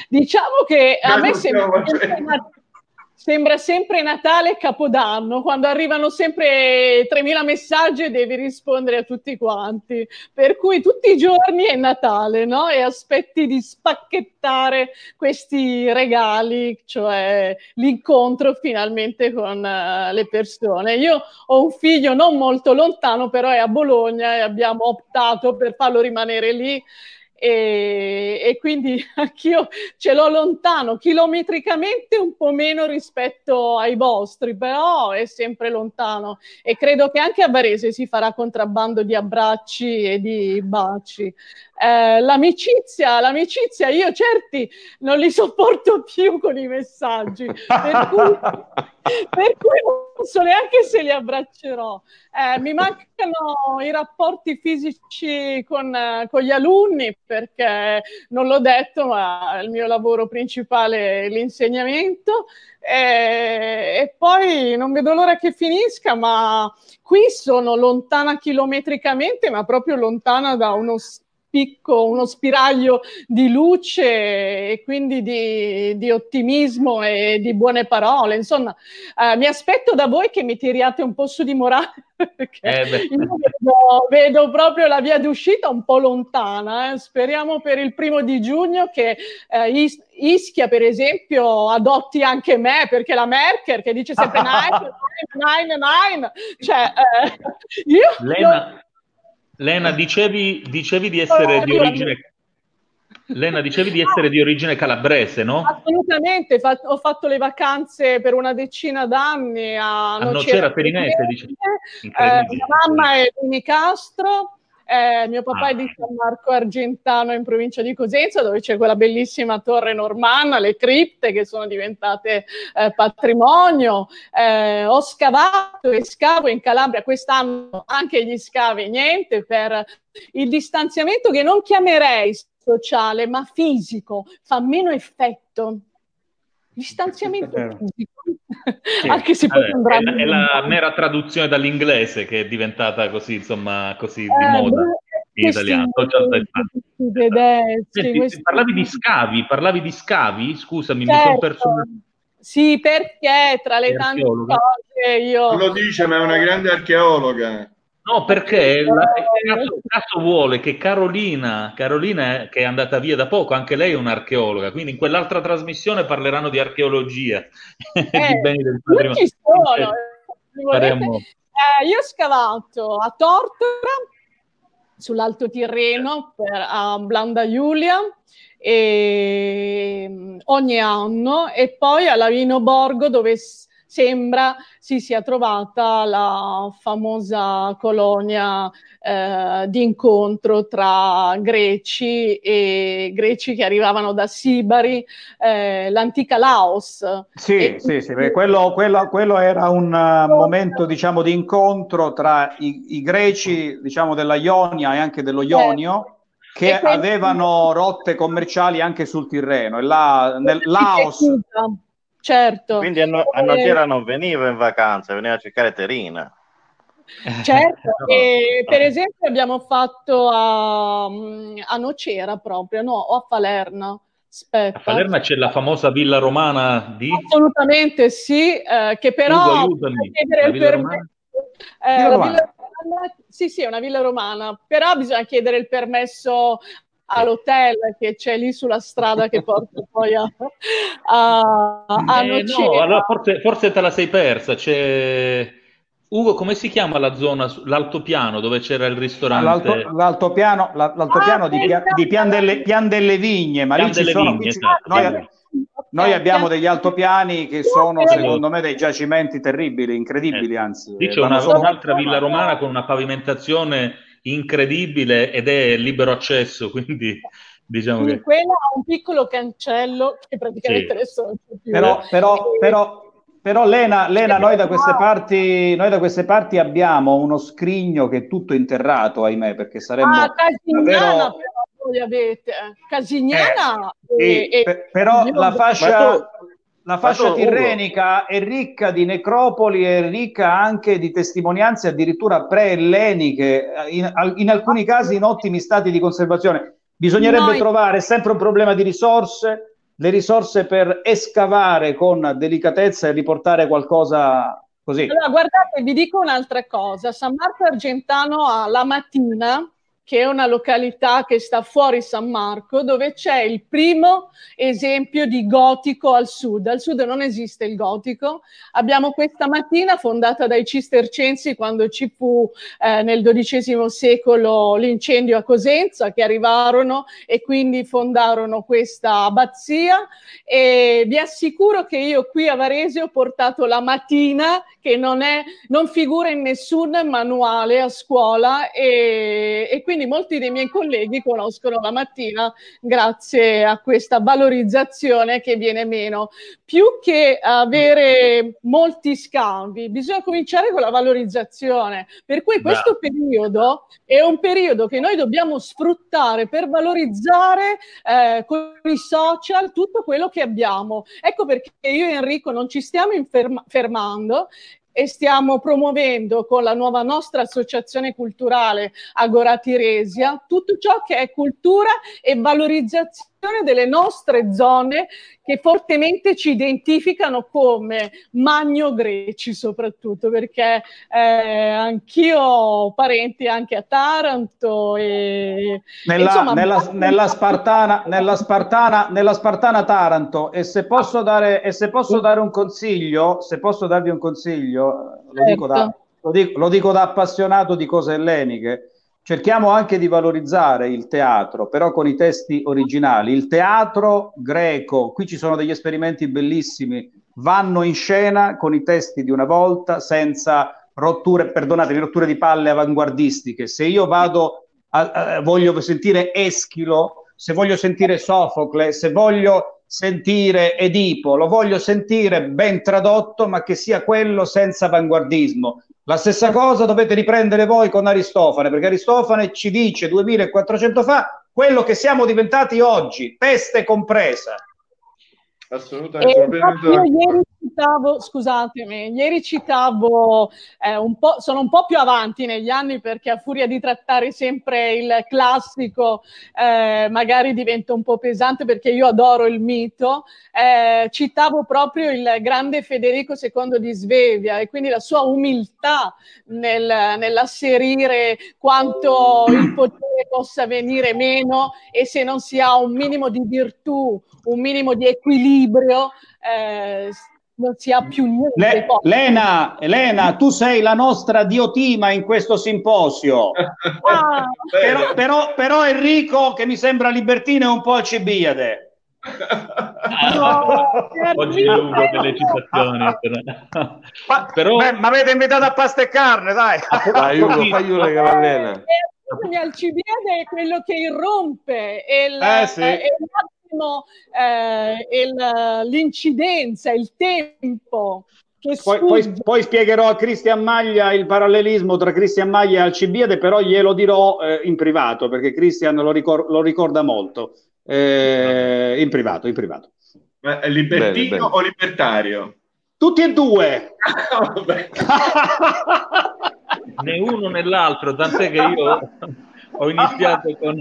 diciamo che a me sembra facendo. Sembra sempre Natale e Capodanno, quando arrivano sempre 3.000 messaggi e devi rispondere a tutti quanti. Per cui tutti i giorni è Natale, no? E aspetti di spacchettare questi regali, cioè l'incontro finalmente con eh, le persone. Io ho un figlio non molto lontano, però è a Bologna e abbiamo optato per farlo rimanere lì e, e quindi anch'io ce l'ho lontano, chilometricamente un po' meno rispetto ai vostri, però è sempre lontano e credo che anche a Varese si farà contrabbando di abbracci e di baci. Eh, l'amicizia, l'amicizia, io certi non li sopporto più con i messaggi, per cui, per cui non so neanche se li abbraccerò. Eh, mi mancano i rapporti fisici con, eh, con gli alunni perché non l'ho detto, ma il mio lavoro principale è l'insegnamento. Eh, e poi non vedo l'ora che finisca, ma qui sono lontana chilometricamente, ma proprio lontana da uno spicco, uno spiraglio di luce e quindi di, di ottimismo e di buone parole. Insomma, eh, mi aspetto da voi che mi tiriate un po' su di morale. Perché Eh, vedo, vedo proprio la via d'uscita un po' lontana. eh. Speriamo per il primo di giugno che eh, Is- Ischia, per esempio, adotti anche me, perché la Merkel che dice sempre nine, nine, nine, nine, cioè eh, io Lena, Lena, dicevi, dicevi di essere di origine Lena, dicevi di essere di origine calabrese, no? Assolutamente, fa- ho fatto le vacanze per una decina d'anni a, A Nocera Perinese, dice. Eh, mia mamma è di Nicastro, eh, mio papà Ah. è di San Marco Argentano in provincia di Cosenza, dove c'è quella bellissima torre normanna, le cripte che sono diventate eh, patrimonio. Eh, ho scavato e scavo in Calabria quest'anno anche gli scavi, niente per il distanziamento che non chiamerei sociale, ma fisico, fa meno effetto. Distanziamento fisico, Sì. anche se poi sembrare è, la, è la mera traduzione dall'inglese che è diventata così, insomma, così di Eh, moda bru- in italiano. Parlavi di scavi, parlavi di scavi? Scusami, mi sono Certo. perso. Sì, perché tra le tante cose io... Non lo dice, ma è una grande archeologa. No, perché la- il caso vuole che Carolina, Carolina, che è andata via da poco, anche lei è un'archeologa, quindi in quell'altra trasmissione parleranno di archeologia, di beni del Io patrimonio. ci sono. eh. Faremo- Eh, io ho scavato a Tortora, sull'Alto Tirreno, per, a Blanda Giulia, e, mm, ogni anno, e poi a Lavino Borgo, dove sembra si sia trovata la famosa colonia eh, di incontro tra greci e greci che arrivavano da Sibari, eh, l'antica Laos. Sì, E- sì, sì, quello, quello- quello era un eh, momento, diciamo, di incontro tra i, i greci, diciamo, della Ionia e anche dello Ionio, che E quindi- avevano rotte commerciali anche sul Tirreno. E là, nel Laos, Certo. Quindi a, no- a Eh, Nocera non veniva in vacanza, veniva a cercare Terina. Certo, e per esempio abbiamo fatto a, a Nocera proprio, no, o a Falerna. Aspetta. A Palermo c'è la famosa villa romana di Assolutamente sì, eh, che però Ugo, chiedere il permesso. Eh, villa romana- sì, sì, è una villa romana, però bisogna chiedere il permesso all'hotel che c'è lì sulla strada che porta poi a, a, a Eh, Nocera. no, allora forse, forse te la sei persa. C'è Ugo, come si chiama la zona, l'altopiano dove c'era il ristorante? l'alto- l'altopiano, la- l'altopiano di, Pia- di Pian, delle, Pian delle Vigne, ma Pian lì ci delle sono... Vigne, ci- esatto. noi, noi abbiamo degli altopiani che sono, secondo me, dei giacimenti terribili, incredibili, anzi. Lì c'è vanno una- solo- un'altra villa romana con una pavimentazione incredibile ed è libero accesso, quindi diciamo che... quella ha un piccolo cancello che praticamente Sì. adesso non c'è più. Però, però, E- però, Però Lena, Lena, noi, da queste parti, noi da queste parti abbiamo uno scrigno che è tutto interrato, ahimè, perché saremmo Ah, Casignana davvero... però voi avete. Casignana Sì, e- e- pe- però la fascia, la fascia Ugo. tirrenica è ricca di necropoli, è ricca anche di testimonianze addirittura pre-elleniche, in, in alcuni casi in ottimi stati di conservazione. Bisognerebbe Noi- trovare è sempre un problema di risorse, le risorse per escavare con delicatezza e riportare qualcosa così. Allora, guardate, vi dico un'altra cosa. San Marco Argentano ha La Mattina, che è una località che sta fuori San Marco, dove c'è il primo esempio di gotico al sud. Al sud non esiste il gotico. Abbiamo questa mattina, fondata dai cistercensi quando ci fu eh, nel XII secolo l'incendio a Cosenza, che arrivarono e quindi fondarono questa abbazia. E vi assicuro che io qui a Varese ho portato la mattina, che non, è, non figura in nessun manuale a scuola, e, e quindi molti dei miei colleghi conoscono la mattina grazie a questa valorizzazione che viene meno. Più che avere molti scambi, bisogna cominciare con la valorizzazione. Per cui questo periodo è un periodo che noi dobbiamo sfruttare per valorizzare eh, con i social tutto quello che abbiamo. Ecco perché io e Enrico non ci stiamo inferma- fermando e stiamo promuovendo con la nuova nostra associazione culturale Agora Tiresia tutto ciò che è cultura e valorizzazione delle nostre zone che fortemente ci identificano come magno greci soprattutto perché eh, anch'io ho parenti anche a Taranto e Nella, insomma, nella- nella Spartana, nella, Spartana, nella Spartana Taranto e se posso dare, e se posso dare un consiglio, se posso darvi un consiglio, lo dico da, Certo. lo dico- lo dico da appassionato di cose elleniche, cerchiamo anche di valorizzare il teatro, però con i testi originali. Il teatro greco, qui ci sono degli esperimenti bellissimi, vanno in scena con i testi di una volta senza rotture, perdonatemi, rotture di palle avanguardistiche. Se io vado a- a- voglio sentire Eschilo, se voglio sentire Sofocle, se voglio sentire Edipo, lo voglio sentire ben tradotto, ma che sia quello senza avanguardismo. La stessa cosa dovete riprendere voi con Aristofane, perché Aristofane ci dice 2400 fa quello che siamo diventati oggi, peste compresa. Assolutamente. E infatti io ieri citavo, scusatemi, ieri citavo eh, un po', sono un po' più avanti negli anni perché a furia di trattare sempre il classico eh, magari diventa un po' pesante perché io adoro il mito. Eh, citavo proprio il grande Federico II di Svevia e quindi la sua umiltà nel, nell'asserire quanto il potere possa venire meno e se non si ha un minimo di virtù, un minimo di equilibrio, eh, non si ha più niente. Le- Poi- Lena, Elena, tu sei la nostra diotima in questo simposio. Ah, Però, però- però Enrico, che mi sembra libertino, è un po' Alcibiade. no, Oggi è lungo delle citazioni. però- Ma, Però- beh, mi avete invitato a pasta e carne, dai. Dai, Ugo, fagli una cavallena. Eh, Alcibiade è quello che irrompe, è, il, Eh, sì. è l'attimo, eh, il- l'incidenza, il tempo che Poi, poi- poi spiegherò a Cristian Maglia il parallelismo tra Cristian Maglia e Alcibiade, però glielo dirò eh, in privato, perché Cristian lo, ricor- lo ricorda molto. Eh, in privato, in privato. Ma è libertino Bene, bene. o libertario? Tutti e due. Vabbè. né uno né l'altro, tant'è che io ho iniziato con,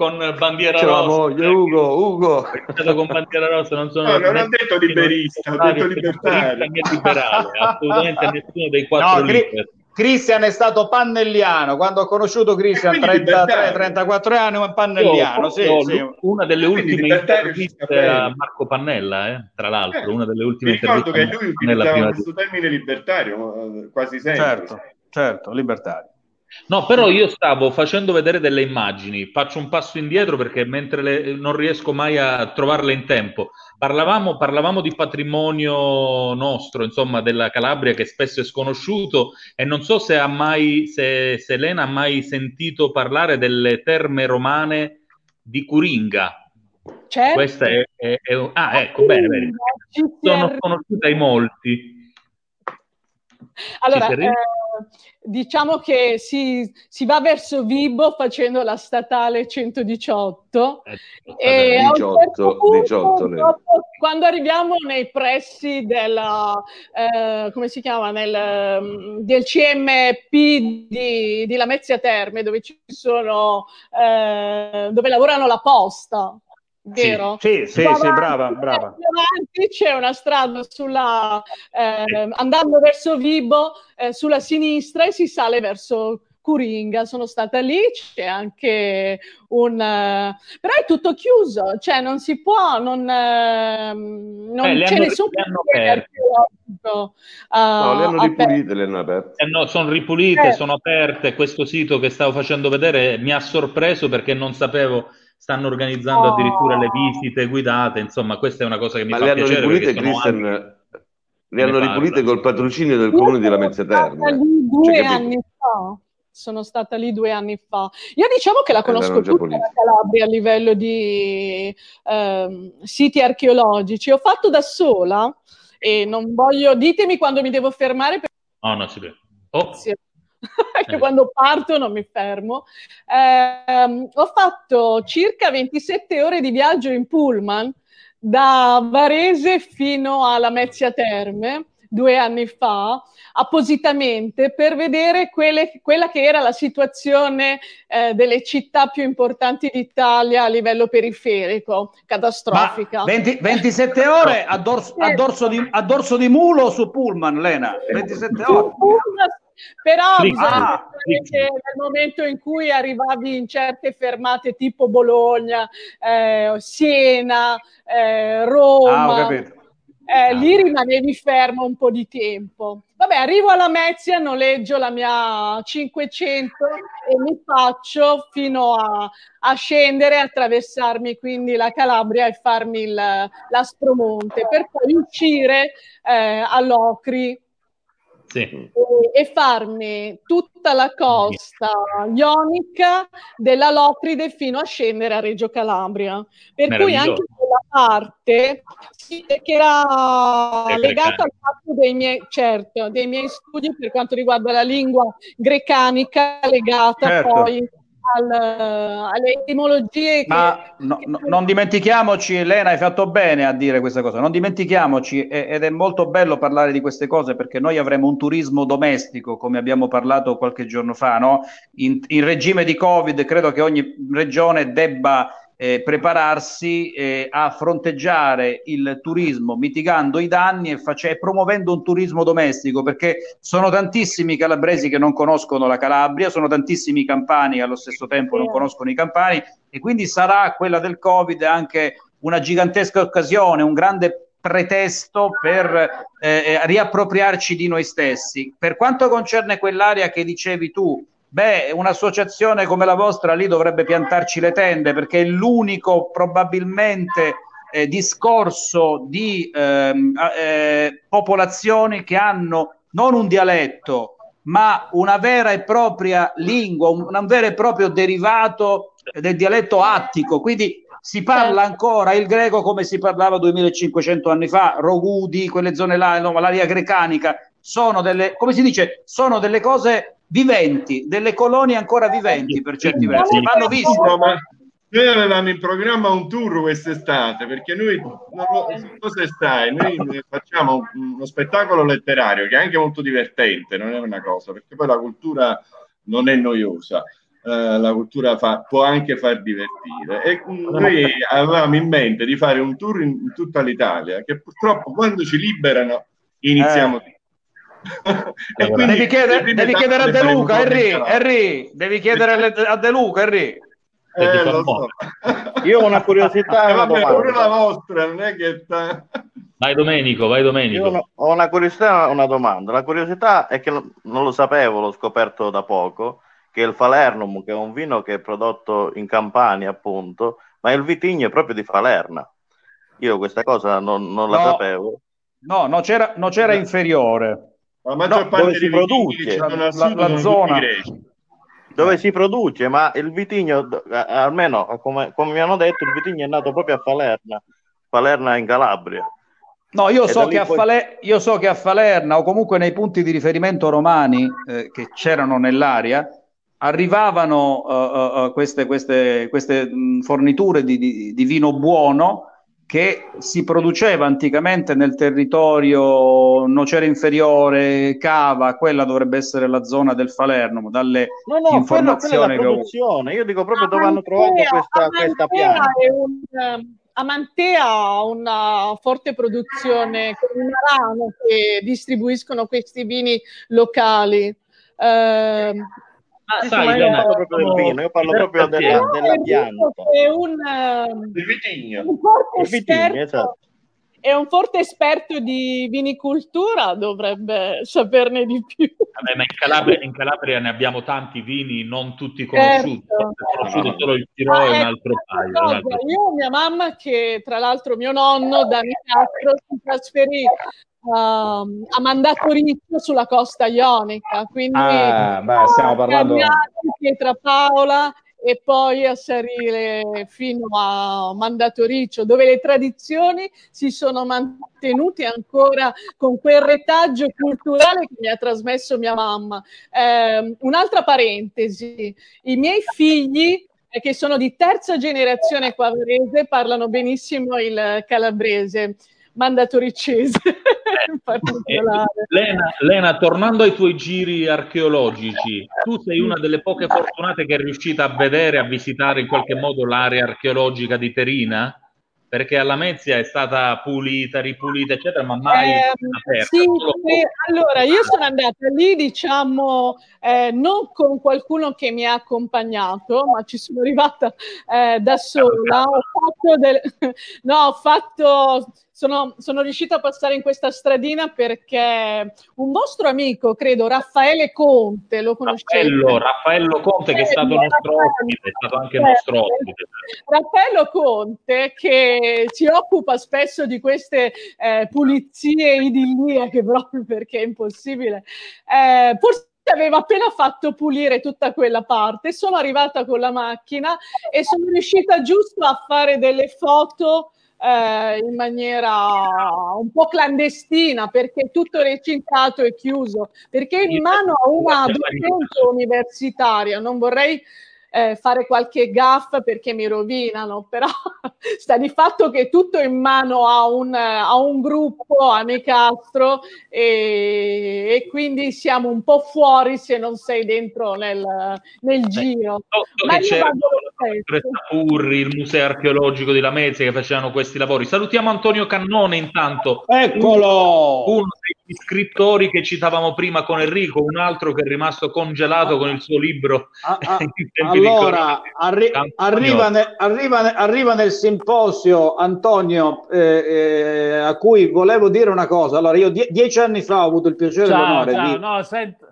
con bandiera Ce la rossa. voglio, Ugo, Ugo. Con bandiera rossa, non sono No, non ho detto liberista, ho detto libertario. né liberale, assolutamente nessuno dei quattro No, liberi. Cristian è stato pannelliano. Quando ho conosciuto Cristian, E quindi 33, libertario. 34 anni, un pannelliano. Io- Sì, io- sì. Una delle ultime interviste a. Marco Pannella, eh, tra l'altro, Eh, una delle Mi ultime ricordo che interviste a lui utilizzava questo termine libertario eh, quasi sempre. Certo, certo, libertario. No, però io stavo facendo vedere delle immagini, faccio un passo indietro perché mentre le- non riesco mai a trovarle in tempo. Parlavamo, parlavamo di patrimonio nostro, insomma, della Calabria che spesso è sconosciuto e non so se ha mai, se, se Elena ha mai sentito parlare delle terme romane di Curinga. Certo. Questa è, è- è Ah, ecco, bene, bene. Sono conosciuta ai molti. Allora, eh, diciamo che si, si va verso Vibo facendo la statale 118 e a un 18, certo punto, 18, Lena. dopo, quando arriviamo nei pressi della, eh, come si chiama, nel, mm, del CMP di, di Lamezia Terme, dove ci sono, eh, dove lavorano la posta, vero? Sì, sì, Più sì, brava, brava. più avanti c'è una strada sulla, eh, andando verso Vibo, eh, sulla sinistra e si sale verso Curinga. Sono stata lì, c'è anche un... eh, però è tutto chiuso, cioè non si può, non, ehm, non Eh, c'è hanno- nessun le hanno cantiere aperte. archeologico, No, le eh, hanno ripulite, le hanno aperte. Eh no, sono ripulite, Eh. sono aperte. Questo sito che stavo facendo vedere mi ha sorpreso perché non sapevo. Stanno organizzando Oh. addirittura le visite guidate. Insomma, questa è una cosa che mi Ma fa le hanno piacere ripulite, Christian, anni le hanno ripulite col patrocinio del comune di Lamezia Terme. lì due Cioè, anni fa. Sono stata lì due anni fa. Io diciamo che la Eh, conosco già tutta la Calabria a livello di ehm, siti archeologici. Ho fatto da sola e non voglio. Ditemi quando mi devo fermare perché No, no, si vede. Oh, che quando parto non mi fermo. Ehm, ho fatto circa 27 ore di viaggio in pullman da Varese fino a Lamezia Terme due anni fa, appositamente per vedere quelle- quella che era la situazione eh, delle città più importanti d'Italia a livello periferico, catastrofica. 20 27 ore a dorso, a dorso di, a dorso di mulo su Pullman, Lena? 27 ore. Però Sì. Bisogna Ah, nel momento in cui arrivavi in certe fermate tipo Bologna, eh, Siena, eh, Ah, Roma, capito. eh, lì rimanevi fermo un po' di tempo. Vabbè, arrivo alla Mezia, noleggio la mia 500 e mi faccio fino a, a scendere, attraversarmi quindi la Calabria e farmi il, l'Aspromonte per poi uscire eh, all'Ocri Sì. e, e farmi tutta la costa ionica della Locride fino a scendere a Reggio Calabria. Per cui anche quella parte sì, che era È legata al fatto dei miei, certo, dei miei studi per quanto riguarda la lingua grecanica, legata Certo. poi al- alle etimologie che Ma no- no- non dimentichiamoci, Elena, hai fatto bene a dire questa cosa, non dimentichiamoci, ed è molto bello parlare di queste cose perché noi avremo un turismo domestico, come abbiamo parlato qualche giorno fa, no? In, in regime di Covid credo che ogni regione debba eh, prepararsi eh, a fronteggiare il turismo mitigando i danni e face- promuovendo un turismo domestico perché sono tantissimi calabresi che non conoscono la Calabria, sono tantissimi campani che allo stesso tempo non conoscono i campani e quindi sarà quella del Covid anche una gigantesca occasione, un grande pretesto per eh, riappropriarci di noi stessi. Per quanto concerne quell'area che dicevi tu, beh, un'associazione come la vostra lì dovrebbe piantarci le tende perché è l'unico probabilmente eh, discorso di a- eh, popolazioni che hanno non un dialetto, ma una vera e propria lingua, un, un vero e proprio derivato del dialetto attico. Quindi si parla ancora il greco come si parlava 2500 anni fa, Rogudi, quelle zone là, no, l'area grecanica, sono delle, come si dice, sono delle cose viventi, delle colonie ancora viventi per certi versi, vanno viste. No, ma noi avevamo in programma un tour quest'estate perché noi, non lo- non so se sai, noi facciamo uno spettacolo letterario che è anche molto divertente, non è una cosa, perché poi la cultura non è noiosa. eh, la cultura fa- può anche far divertire e mm, noi avevamo in mente di fare un tour in, in tutta l'Italia che purtroppo quando ci liberano iniziamo Eh, devi chiedere, devi chiedere a De Luca, Henry, Henry, devi chiedere a De Luca, Henry. Eh, lo so. Io ho una curiosità Eh, una vabbè, pure la vostra, non è che. Vai Domenico, vai Domenico. Io ho una- curiosità e una domanda. La curiosità è che non non lo sapevo, l'ho scoperto da poco, che il Falernum, che è un vino che è prodotto in Campania, appunto, ma il vitigno è proprio di Falerna. Io questa cosa non, non la No. sapevo. No, no c'era, no c'era inferiore. La maggior No, parte dove si dei produce? La- sud la zona. dove si produce, ma il vitigno, almeno come, come mi hanno detto, il vitigno è nato proprio a Falerna, Falerna in Calabria. No, io so, poi- Fale- io so che a Falerna o comunque nei punti di riferimento romani eh, che c'erano nell'area arrivavano eh, eh, queste, queste- queste, forniture di, di- di vino buono che si produceva anticamente nel territorio Nocera Inferiore, Cava, quella dovrebbe essere la zona del Falerno, dalle No, no, quella, quella è informazioni la che ho produzione. Io dico proprio dove hanno trovato questa, questa Amantea pianta. è un, Amantea ha una forte produzione con un arano che distribuiscono questi vini locali. Ehm, Sì, ma io non parlo proprio del vino, io parlo proprio della, della pianta. è un, ehm, Il vitigno. un forte Il vitigno, esatto. È un forte esperto di vinicultura, dovrebbe saperne di più. Vabbè, ma in Calabria, in Calabria ne abbiamo tanti vini, non tutti conosciuti. Certo. Conosciuto solo il Tiro Ah, e un ecco, altro paio. un altro- Io mia mamma che tra l'altro mio nonno da Nicastro si trasferì ehm, a Mandatoriccio sulla costa ionica, quindi Ah, beh, stiamo parlando- Cagliari, Pietrapaola e poi a salire fino a Mandatoriccio, dove le tradizioni si sono mantenute ancora con quel retaggio culturale che mi ha trasmesso mia mamma. Ehm, un'altra parentesi, i miei figli eh, che sono di terza generazione quavrese parlano benissimo il calabrese, mandatoricese in particolare. Lena, Lena, tornando ai tuoi giri archeologici, tu sei una delle poche fortunate che è riuscita a vedere, a visitare in qualche modo l'area archeologica di Terina? Perché alla Mezia è stata pulita, ripulita, eccetera, ma mai Ehm, aperta. sì, sì, allora io sono andata lì, diciamo, eh, non con qualcuno che mi ha accompagnato, ma ci sono arrivata eh, da sola. Ho fatto del... no, ho fatto. Sono, sono riuscita a passare in questa stradina perché un vostro amico, credo, Raffaele Conte, lo conoscete? Raffaello, Raffaello Conte, che è stato Raffaello, nostro ospite, è stato anche nostro ospite. Raffaello Conte che si occupa spesso di queste eh, pulizie idilliache proprio perché è impossibile. Eh, forse aveva appena fatto pulire tutta quella parte. Sono arrivata con la macchina e sono riuscita giusto a fare delle foto eh, in maniera un po' clandestina perché tutto recintato e chiuso perché in mano a una docente universitaria non vorrei eh, fare qualche gaff perché mi rovinano, però sta di fatto che tutto in mano a un, a un gruppo, a Nicastro, e, e quindi siamo un po' fuori se non sei dentro nel, nel giro. So Ma Purri, il museo archeologico di Lamezia che facevano questi lavori. Salutiamo Antonio Cannone intanto. Eccolo! Uno degli scrittori che citavamo prima con Enrico, un altro che è rimasto congelato con il suo libro. in tempi di Allora, arri- arriva, ne- arriva ne- arriva nel simposio Antonio, eh, eh, a cui volevo dire una cosa. Allora, io die- dieci anni fa ho avuto il piacere e Ciao, l'onore ciao, di, no, sento.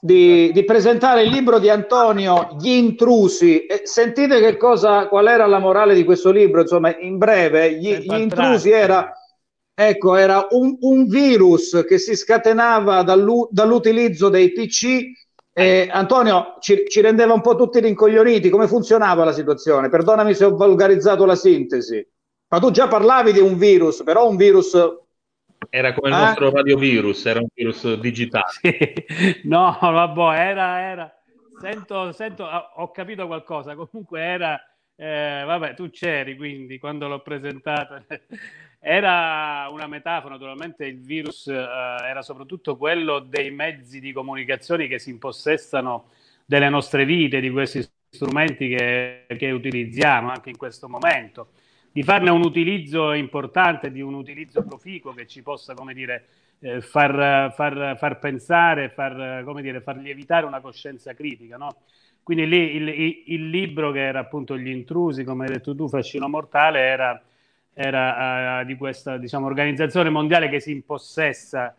di- di presentare il libro di Antonio, Gli intrusi. E sentite che cosa, qual era la morale di questo libro? Insomma, in breve, gli, gli intrusi era, ecco, era un, un virus che si scatenava dall'u- dall'utilizzo dei PC. E Antonio ci, ci rendeva un po' tutti rincoglioniti. Come funzionava la situazione? Perdonami se ho volgarizzato la sintesi. Ma tu già parlavi di un virus, però un virus Era come il Eh? nostro radiovirus, era un virus digitale. No, vabbè, era, era. Sento, sento, ho capito qualcosa. Comunque era, eh, vabbè, tu c'eri quindi quando l'ho presentato. Era una metafora, naturalmente il virus eh, era soprattutto quello dei mezzi di comunicazione che si impossessano delle nostre vite, di questi strumenti che, che utilizziamo anche in questo momento, di farne un utilizzo importante, di un utilizzo proficuo che ci possa, come dire, eh, far, far, far pensare, far, come dire, far lievitare una coscienza critica, no? Quindi lì il, il- il libro che era appunto Gli intrusi, come hai detto tu, Fascino Mortale, era, era eh, di questa diciamo, organizzazione mondiale che si impossessa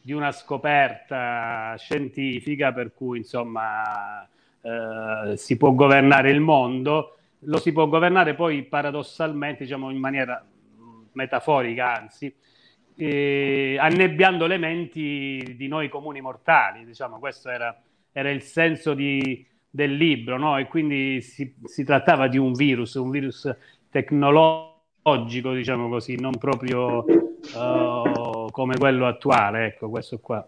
di una scoperta scientifica per cui insomma eh, si può governare il mondo, lo si può governare poi paradossalmente, diciamo in maniera mh, metaforica anzi, eh, annebbiando le menti di noi comuni mortali, diciamo, questo era, era il senso di, del libro, no? E quindi si, si trattava di un virus, un virus tecnologico, diciamo così, non proprio eh, come quello attuale, ecco, questo qua.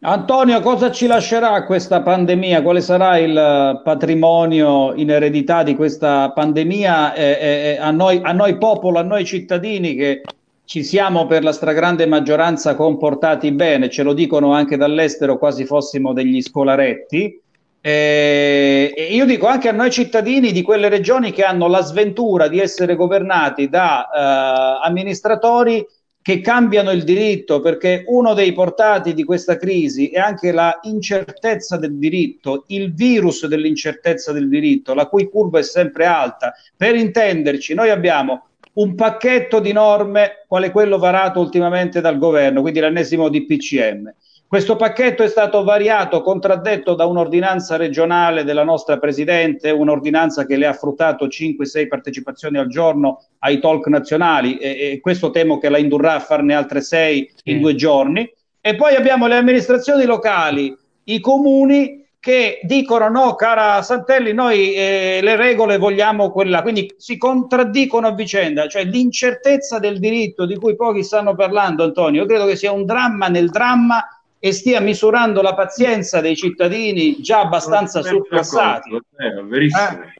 Antonio, cosa ci lascerà questa pandemia? Quale sarà il patrimonio in eredità di questa pandemia eh, eh, a, noi, a noi popolo, a noi cittadini che ci siamo per la stragrande maggioranza comportati bene, ce lo dicono anche dall'estero quasi fossimo degli scolaretti. Eh, io dico anche a noi cittadini di quelle regioni che hanno la sventura di essere governati da eh, amministratori che cambiano il diritto, perché uno dei portati di questa crisi è anche la incertezza del diritto, il virus dell'incertezza del diritto, la cui curva è sempre alta. Per intenderci, noi abbiamo un pacchetto di norme quale quello varato ultimamente dal governo, quindi l'ennesimo DPCM. Questo pacchetto è stato variato, contraddetto da un'ordinanza regionale della nostra Presidente, un'ordinanza che le ha fruttato 5-6 partecipazioni al giorno ai talk nazionali e, e, questo temo che la indurrà a farne altre 6 in due giorni. E poi abbiamo le amministrazioni locali, i comuni che dicono no, cara Santelli, noi eh, le regole vogliamo quella, quindi si contraddicono a vicenda, cioè l'incertezza del diritto di cui pochi stanno parlando, Antonio, io credo che sia un dramma nel dramma e stia misurando la pazienza dei cittadini già abbastanza surclassati. Eh. Eh?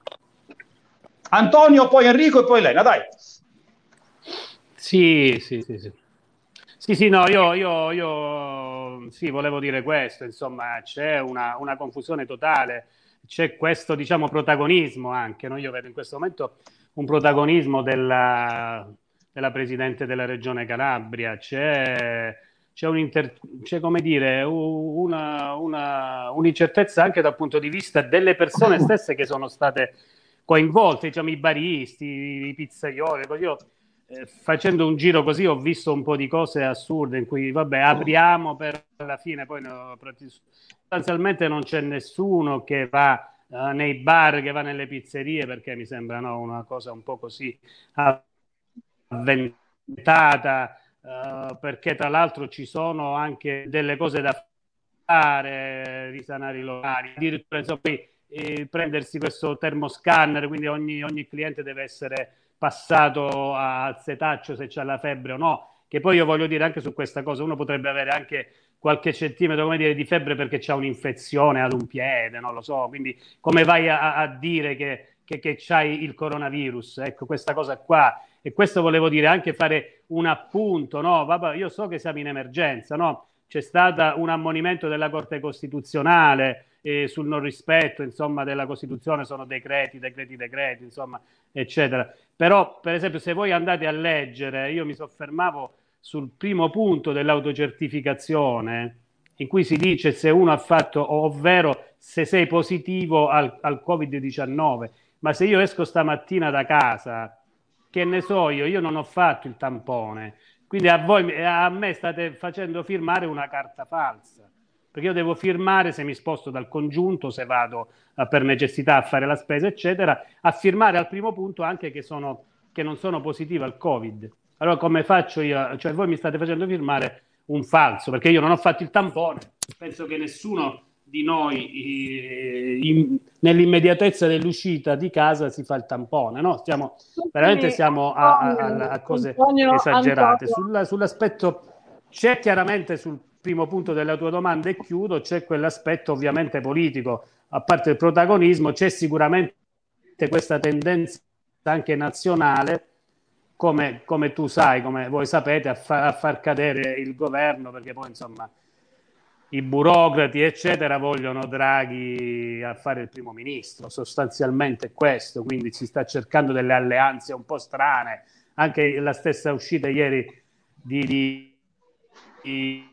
Antonio, poi Enrico e poi Elena, dai. Sì, sì, sì, sì. Sì, sì, no, io, io, io sì, volevo dire questo, insomma, c'è una, una confusione totale, c'è questo, diciamo, protagonismo anche, no? io vedo in questo momento un protagonismo della, della Presidente della Regione Calabria, c'è c'è, c'è come dire, una, una, un'incertezza anche dal punto di vista delle persone stesse che sono state coinvolte, diciamo i baristi, i pizzaioli. Io eh, facendo un giro così ho visto un po' di cose assurde in cui, vabbè, apriamo per la fine, poi no, sostanzialmente non c'è nessuno che va uh, nei bar, che va nelle pizzerie, perché mi sembra no, una cosa un po' così avventata uh, perché tra l'altro ci sono anche delle cose da fare, risanare i locali, addirittura insomma, eh, prendersi questo termoscanner, quindi ogni, ogni cliente deve essere passato al setaccio se c'è la febbre o no, che poi io voglio dire anche su questa cosa, uno potrebbe avere anche qualche centimetro come dire, di febbre perché c'è un'infezione ad un piede, non lo so, quindi come vai a, a dire che, che, che c'hai il coronavirus? Ecco, questa cosa qua e questo volevo dire anche fare un appunto, no? Vabbè, io so che siamo in emergenza, no? C'è stato un ammonimento della Corte Costituzionale eh, sul non rispetto, insomma, della Costituzione, sono decreti, decreti, decreti, insomma, eccetera. Però, per esempio, se voi andate a leggere, io mi soffermavo sul primo punto dell'autocertificazione, in cui si dice se uno ha fatto, ovvero se sei positivo al, al Covid-19, ma se io esco stamattina da casa che ne so io, io non ho fatto il tampone, quindi a voi, a me state facendo firmare una carta falsa, perché io devo firmare se mi sposto dal congiunto, se vado uh, per necessità a fare la spesa, eccetera, a firmare al primo punto anche che, sono, che non sono positivo al Covid. Allora come faccio io? Cioè voi mi state facendo firmare un falso, perché io non ho fatto il tampone, penso che nessuno di noi eh, in, nell'immediatezza dell'uscita di casa si fa il tampone, no? Stiamo, veramente siamo a, a, a cose esagerate. Sulla, sull'aspetto c'è chiaramente sul primo punto della tua domanda e chiudo, c'è quell'aspetto ovviamente politico, a parte il protagonismo, c'è sicuramente questa tendenza anche nazionale, come, come tu sai, come voi sapete, a, fa, a far cadere il governo, perché poi insomma i burocrati, eccetera, vogliono Draghi a fare il primo ministro, sostanzialmente questo, quindi si sta cercando delle alleanze un po' strane, anche la stessa uscita ieri di, di,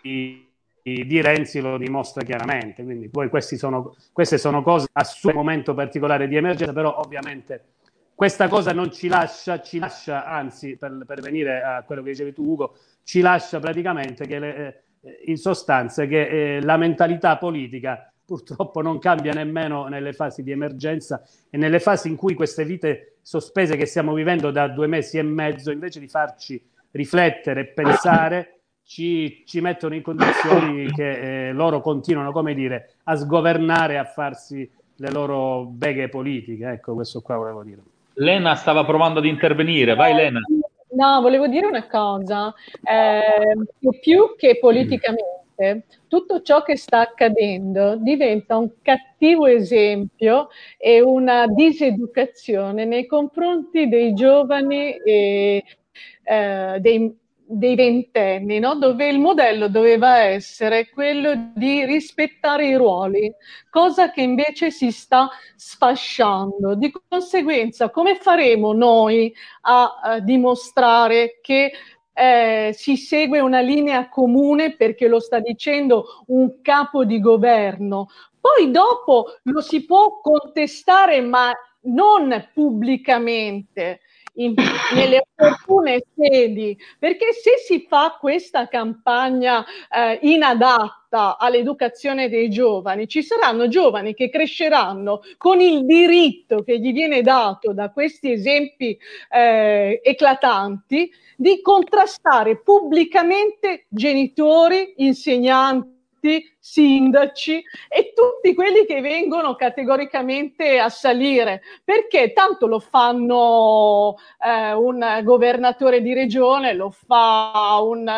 di, di Renzi lo dimostra chiaramente, quindi poi sono, queste sono cose a suo momento particolare di emergenza, però ovviamente questa cosa non ci lascia, ci lascia anzi, per, per venire a quello che dicevi tu Ugo, ci lascia praticamente che le, eh, in sostanza che eh, la mentalità politica purtroppo non cambia nemmeno nelle fasi di emergenza e nelle fasi in cui queste vite sospese che stiamo vivendo da due mesi e mezzo, invece di farci riflettere e pensare, ci, ci mettono in condizioni che eh, loro continuano, come dire, a sgovernare, a farsi le loro beghe politiche. Ecco, questo qua volevo dire. Lena stava provando ad intervenire, vai Lena. No, volevo dire una cosa, eh, più che politicamente, tutto ciò che sta accadendo diventa un cattivo esempio e una diseducazione nei confronti dei giovani e eh, dei, dei ventenni, no? dove il modello doveva essere quello di rispettare i ruoli, cosa che invece si sta sfasciando. Di conseguenza, come faremo noi a, a dimostrare che eh, si segue una linea comune perché lo sta dicendo un capo di governo? Poi dopo lo si può contestare, ma non pubblicamente in, nelle opportune sedi, perché se si fa questa campagna eh, inadatta all'educazione dei giovani, ci saranno giovani che cresceranno con il diritto che gli viene dato da questi esempi eh, eclatanti di contrastare pubblicamente genitori, insegnanti, sindaci e tutti quelli che vengono categoricamente a salire, perché tanto lo fanno eh, un governatore di regione, lo fa un,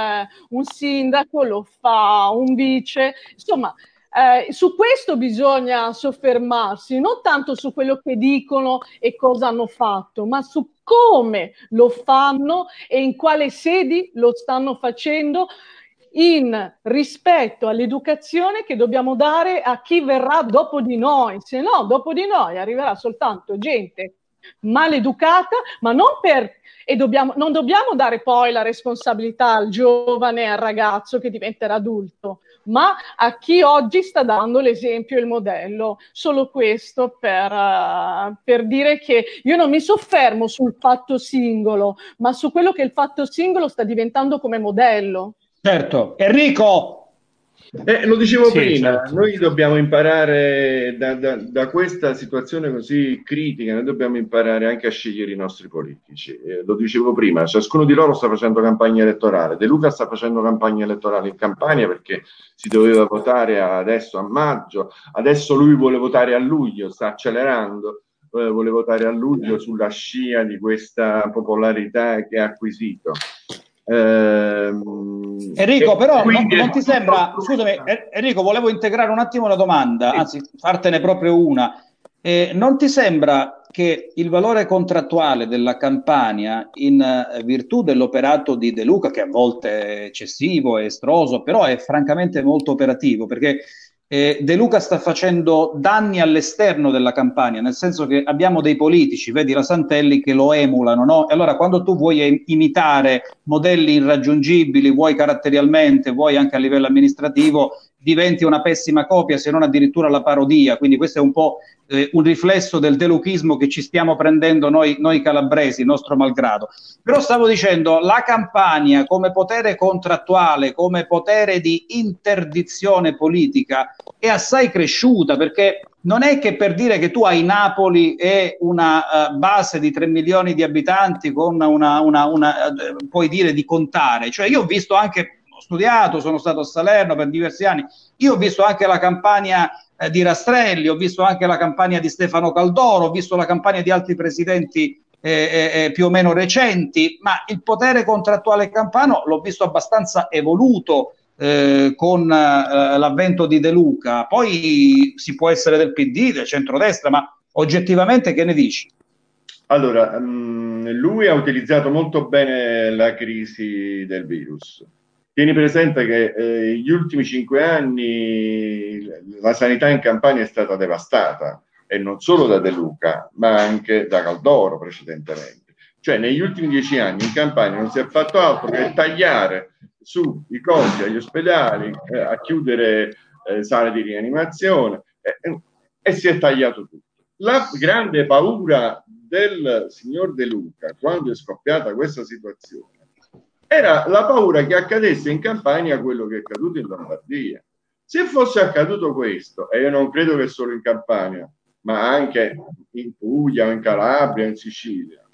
un sindaco, lo fa un vice, insomma. Eh, su questo bisogna soffermarsi, non tanto su quello che dicono e cosa hanno fatto, ma su come lo fanno e in quale sedi lo stanno facendo, in rispetto all'educazione che dobbiamo dare a chi verrà dopo di noi, se no dopo di noi arriverà soltanto gente maleducata, ma non per e dobbiamo, non dobbiamo dare poi la responsabilità al giovane, al ragazzo che diventerà adulto, ma a chi oggi sta dando l'esempio e il modello. Solo questo per, uh, per dire che io non mi soffermo sul fatto singolo, ma su quello che il fatto singolo sta diventando come modello. Certo, Enrico. Eh, lo dicevo Sì, prima, certo. noi dobbiamo imparare da, da- da questa situazione così critica, noi dobbiamo imparare anche a scegliere i nostri politici. Eh, lo dicevo prima, ciascuno di loro sta facendo campagna elettorale. De Luca sta facendo campagna elettorale in Campania perché si doveva votare adesso a maggio, adesso lui vuole votare a luglio, sta accelerando, eh, vuole votare a luglio sulla scia di questa popolarità che ha acquisito. Ehm, Enrico, però non, non ti sembra, scusami, En- Enrico, volevo integrare un attimo la domanda, anzi fartene proprio una. Eh, non ti sembra che il valore contrattuale della Campania, in eh, virtù dell'operato di De Luca, che a volte è eccessivo, è estroso, però è francamente molto operativo, perché eh, De Luca sta facendo danni all'esterno della Campania, nel senso che abbiamo dei politici, vedi la Santelli, che lo emulano, no? E allora quando tu vuoi im- imitare modelli irraggiungibili, vuoi caratterialmente, vuoi anche a livello amministrativo, diventi una pessima copia, se non addirittura la parodia. Quindi questo è un po' eh, un riflesso del deluchismo che ci stiamo prendendo noi, noi calabresi, nostro malgrado. Però stavo dicendo, la Campania come potere contrattuale, come potere di interdizione politica è assai cresciuta perché non è che per dire che tu hai Napoli e una eh, base di 3 milioni di abitanti con una, una, una eh, puoi dire di contare, cioè io ho visto anche, studiato, sono stato a Salerno per diversi anni, io ho visto anche la campagna eh, di Rastrelli, ho visto anche la campagna di Stefano Caldoro, ho visto la campagna di altri presidenti eh, eh, eh, più o meno recenti, ma il potere contrattuale campano l'ho visto abbastanza evoluto eh, con eh, l'avvento di De Luca. Poi si può essere del PD, del centrodestra, ma oggettivamente che ne dici? Allora, mm, lui ha utilizzato molto bene la crisi del virus. Tieni presente che eh, gli ultimi cinque anni la sanità in Campania è stata devastata e non solo da De Luca, ma anche da Caldoro precedentemente. Cioè, negli ultimi dieci anni in Campania non si è fatto altro che tagliare sui costi agli ospedali, eh, a chiudere eh, sale di rianimazione e si è tagliato tutto. La grande paura del signor De Luca quando è scoppiata questa situazione era la paura che accadesse in Campania quello che è accaduto in Lombardia. Se fosse accaduto questo, e io non credo che solo in Campania, ma anche in Puglia, in Calabria, in Sicilia,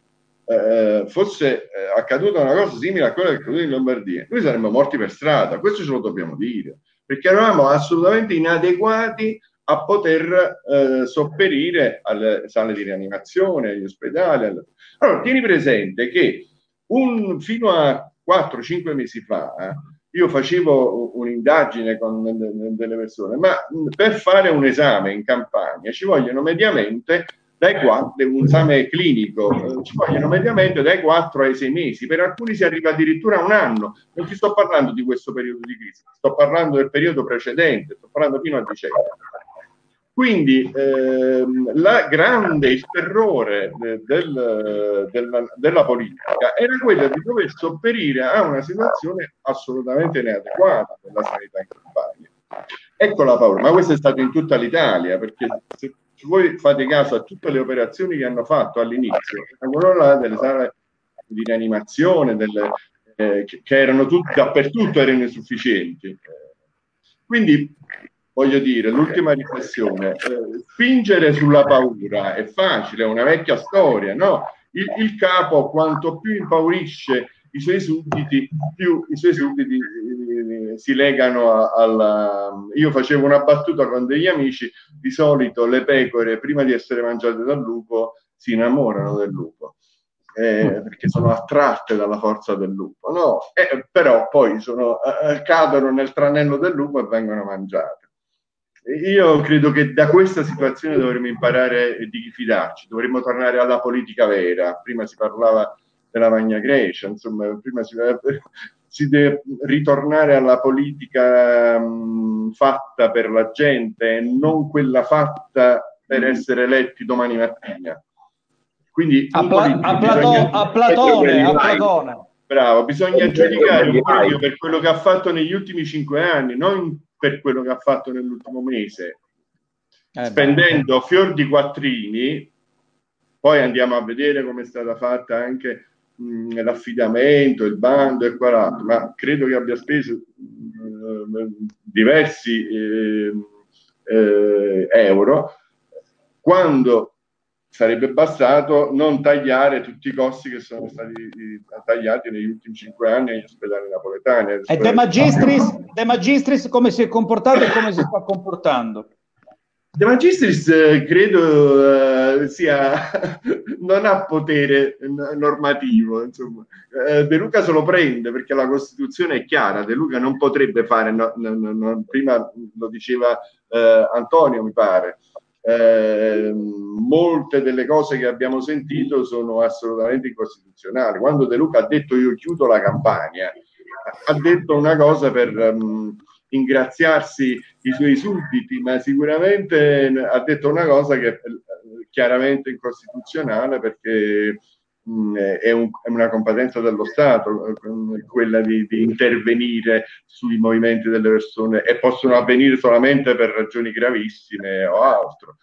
eh, fosse eh, accaduta una cosa simile a quella che è accaduta in Lombardia, noi saremmo morti per strada, questo ce lo dobbiamo dire, perché eravamo assolutamente inadeguati a poter eh, sopperire alle sale di rianimazione, agli ospedali. Allora, tieni presente che un- fino a 4-5 mesi fa eh, io facevo un'indagine con de- de- delle persone, ma per fare un esame in campagna ci vogliono mediamente dai 4, un esame clinico, eh, ci vogliono mediamente dai 4 ai 6 mesi, per alcuni si arriva addirittura a un anno. Non ti sto parlando di questo periodo di crisi, sto parlando del periodo precedente, sto parlando fino a dicembre. Quindi ehm, la grande, il terrore de- del- della, della politica era quello di dover sopperire a una situazione assolutamente inadeguata della sanità in campagna. Ecco la paura, ma questo è stato in tutta l'Italia, perché se voi fate caso a tutte le operazioni che hanno fatto all'inizio, là delle sale di rianimazione, delle, eh, che, che erano tutte, dappertutto erano insufficienti. Quindi voglio dire, l'ultima riflessione, eh, spingere sulla paura è facile, è una vecchia storia, no? Il, il capo quanto più impaurisce i suoi sudditi, più i suoi sudditi eh, si legano a- alla... Io facevo una battuta con degli amici, di solito le pecore prima di essere mangiate dal lupo si innamorano del lupo. eh, perché sono attratte dalla forza del lupo, no? Eh, però poi sono, eh, cadono nel tranello del lupo e vengono mangiate. Io credo che da questa situazione dovremmo imparare di fidarci, dovremmo tornare alla politica vera. Prima si parlava della Magna Grecia, insomma, prima si, si deve ritornare alla politica mh, fatta per la gente e non quella fatta per essere eletti domani mattina. Quindi A, Pla- a bisogna- Platone, a Platone, a Platone. Bravo, bisogna giudicare per quello che ha fatto negli ultimi cinque anni, non per quello che ha fatto nell'ultimo mese. Eh, Spendendo fior di quattrini, poi andiamo a vedere come è stata fatta anche mh, l'affidamento, il bando e quant'altro, ma credo che abbia speso mh, diversi eh, eh, euro quando sarebbe bastato non tagliare tutti i costi che sono stati eh, tagliati negli ultimi cinque anni agli ospedali napoletani. agli E De Magistris, De Magistris come si è comportato e come si sta comportando? De Magistris eh, credo eh, sia non ha potere normativo, insomma. De Luca se lo prende perché la Costituzione è chiara, De Luca non potrebbe fare, no- no- no- no- prima lo diceva eh, Antonio mi pare, eh, molte delle cose che abbiamo sentito sono assolutamente incostituzionali. Quando De Luca ha detto io chiudo la campagna, ha detto una cosa per ehm, ingraziarsi i suoi sudditi, ma sicuramente ha detto una cosa che è eh, chiaramente incostituzionale perché è, un- è una competenza dello Stato, eh, quella di, di intervenire sui movimenti delle persone e possono avvenire solamente per ragioni gravissime o altro.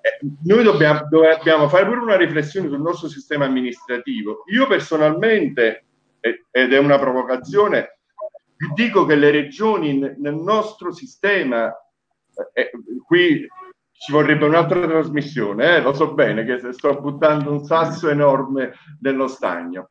Eh, Noi dobbiamo, dobbiamo fare pure una riflessione sul nostro sistema amministrativo. Io personalmente, ed è una provocazione, dico che le regioni nel nostro sistema, eh, qui ci vorrebbe un'altra trasmissione, eh, lo so bene che sto buttando un sasso enorme dello stagno.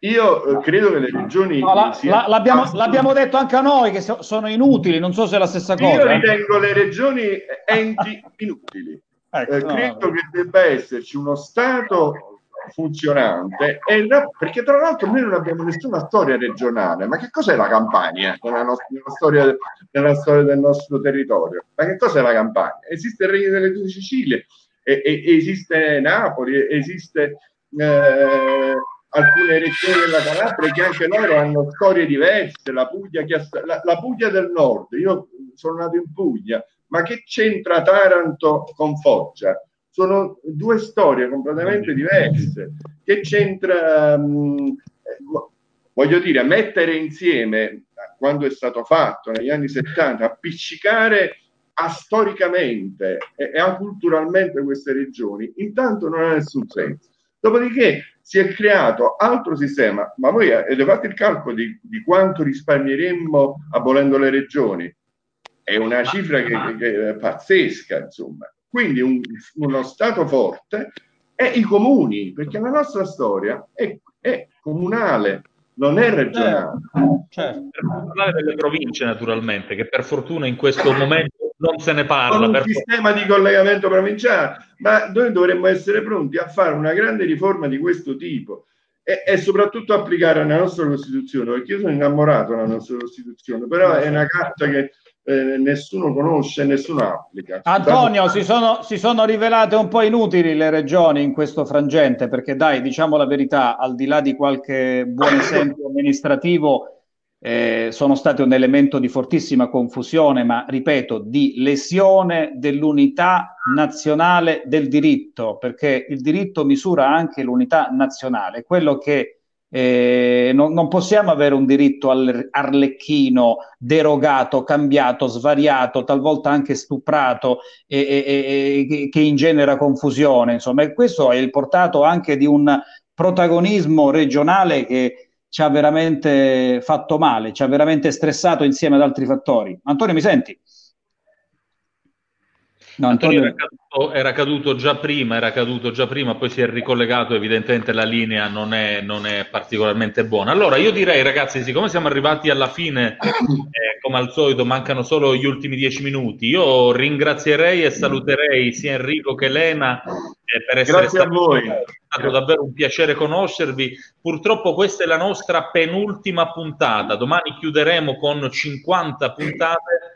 Io eh, credo che le regioni No, la- la- l'abbiamo, l'abbiamo detto anche a noi che so- sono inutili, non so se è la stessa cosa. Io eh. ritengo le regioni enti inutili. Ecco, Eh, no, credo che debba esserci uno Stato funzionante e perché tra l'altro noi non abbiamo nessuna storia regionale. Ma che cos'è la campagna nella, nostra, nella storia, nella storia del nostro territorio? Ma che cos'è la campagna esiste il Regno delle Due Sicilie e, e- esiste Napoli esiste eh, alcune regioni della Calabria che anche loro hanno storie diverse la Puglia, che la, la Puglia del nord io sono nato in Puglia ma che c'entra Taranto con Foggia? Sono due storie completamente diverse. Che c'entra, mh, eh, voglio dire, mettere insieme, quando è stato fatto negli anni 70, appiccicare astoricamente e, e culturalmente queste regioni, intanto non ha nessun senso. Dopodiché si è creato altro sistema, ma voi avete fatto il calcolo di, di quanto risparmieremmo abolendo le regioni? È una cifra che- che è pazzesca, insomma. Quindi un- uno Stato forte è i comuni, perché la nostra storia è, è comunale, non è regionale. Per parlare delle province, naturalmente, che per fortuna in questo momento non se ne parla. con un sistema di collegamento provinciale, ma noi dovremmo essere pronti a fare una grande riforma di questo tipo e, e soprattutto applicare la nostra Costituzione, perché io sono innamorato della nostra Costituzione, però è una carta che eh, nessuno conosce nessuno applica. Antonio, si sono, si sono rivelate un po' inutili le regioni in questo frangente, perché dai, diciamo la verità, al di là di qualche buon esempio amministrativo, eh, sono state un elemento di fortissima confusione, ma ripeto, di lesione dell'unità nazionale del diritto, perché il diritto misura anche l'unità nazionale, quello che eh, non, non possiamo avere un diritto al- arlecchino derogato, cambiato, svariato, talvolta anche stuprato e, e- e- che ingenera confusione. Insomma, e questo è il portato anche di un protagonismo regionale che ci ha veramente fatto male, ci ha veramente stressato insieme ad altri fattori. Antonio, mi senti? No, Antonio Antonio, era caduto, era caduto già prima, era caduto già prima, poi si è ricollegato, evidentemente la linea non è, non è particolarmente buona. Allora io direi ragazzi, siccome siamo arrivati alla fine, eh, come al solito mancano solo gli ultimi dieci minuti, io ringrazierei e saluterei sia Enrico che Elena eh, per essere Grazie a stati voi. È stato davvero un piacere conoscervi. Purtroppo questa è la nostra penultima puntata. Domani chiuderemo con 50 puntate.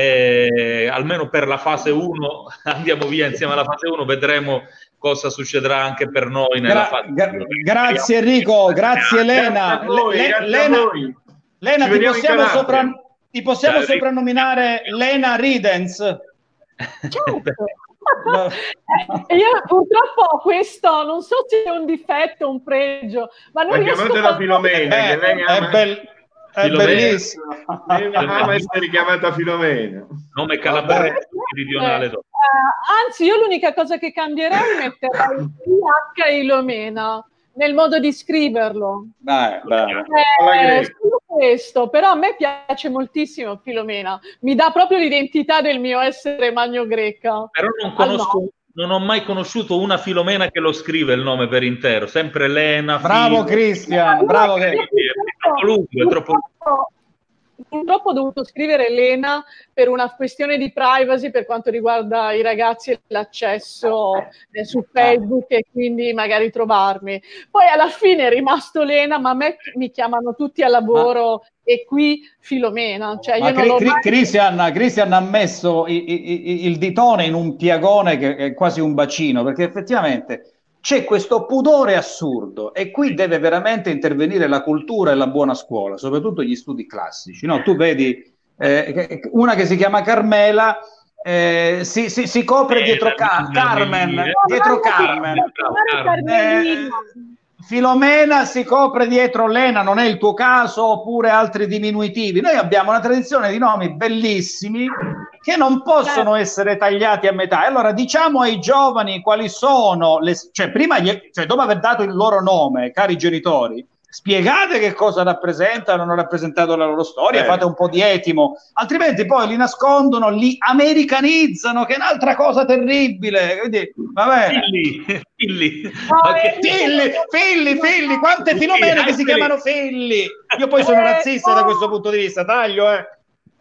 Eh, almeno per la fase 1 andiamo via insieme alla fase 1, vedremo cosa succederà anche per noi nella Gra- fase gra- 2. grazie Enrico, grazie Elena. Lena, ti possiamo, sopra- ti possiamo Ciao, Enrico. soprannominare Lena Ridens? Certo. Io purtroppo questo non so se è un difetto o un pregio, ma non Ma riesco a Filomena, che lei Eh, è, ama, bel- è Filomena. bellissimo. lei ama essere chiamata Filomena. Nome calabrese meridionale. Eh, anzi, io l'unica cosa che cambierei è mettere il PH Ilomena nel modo di scriverlo. Dai. Alla Eh, solo questo, però a me piace moltissimo Filomena, mi dà proprio l'identità del mio essere magno greca. Però non Ah, no. Non ho mai conosciuto una Filomena che lo scrive il nome per intero, sempre Lena. Bravo Cristian, bravo. È troppo lungo, è troppo lungo. Purtroppo- ho dovuto scrivere Elena per una questione di privacy per quanto riguarda i ragazzi e l'accesso eh, su Facebook e quindi magari trovarmi. Poi alla fine è rimasto Lena, ma a me mi chiamano tutti al lavoro e qui Filomena. Cioè Ma io non Cri- mai... Christian, Christian ha messo i- i- i- il ditone in un piagone che è quasi un bacino, perché effettivamente c'è questo pudore assurdo e qui deve veramente intervenire la cultura e la buona scuola, soprattutto gli studi classici. No, tu vedi eh, una che si chiama Carmela, eh, si, si- si copre Eh, dietro la- Ca- la- Carmen, la- dietro Carmen. Filomena si copre dietro Lena, non è il tuo caso, oppure altri diminuitivi. Noi abbiamo una tradizione di nomi bellissimi che non possono essere tagliati a metà. E allora diciamo ai giovani quali sono le, cioè prima gli- cioè dopo aver dato il loro nome, cari genitori, spiegate che cosa rappresentano, hanno rappresentato la loro storia, Eh. fate un po' di etimo, altrimenti poi li nascondono, li americanizzano, che è un'altra cosa terribile. Quindi, va bene. Filli, Filli. No, eh, Filli, Filli, Filli, quante filomene che si chiamano Filli. Io poi sono Eh, razzista da questo punto di vista, taglio, eh.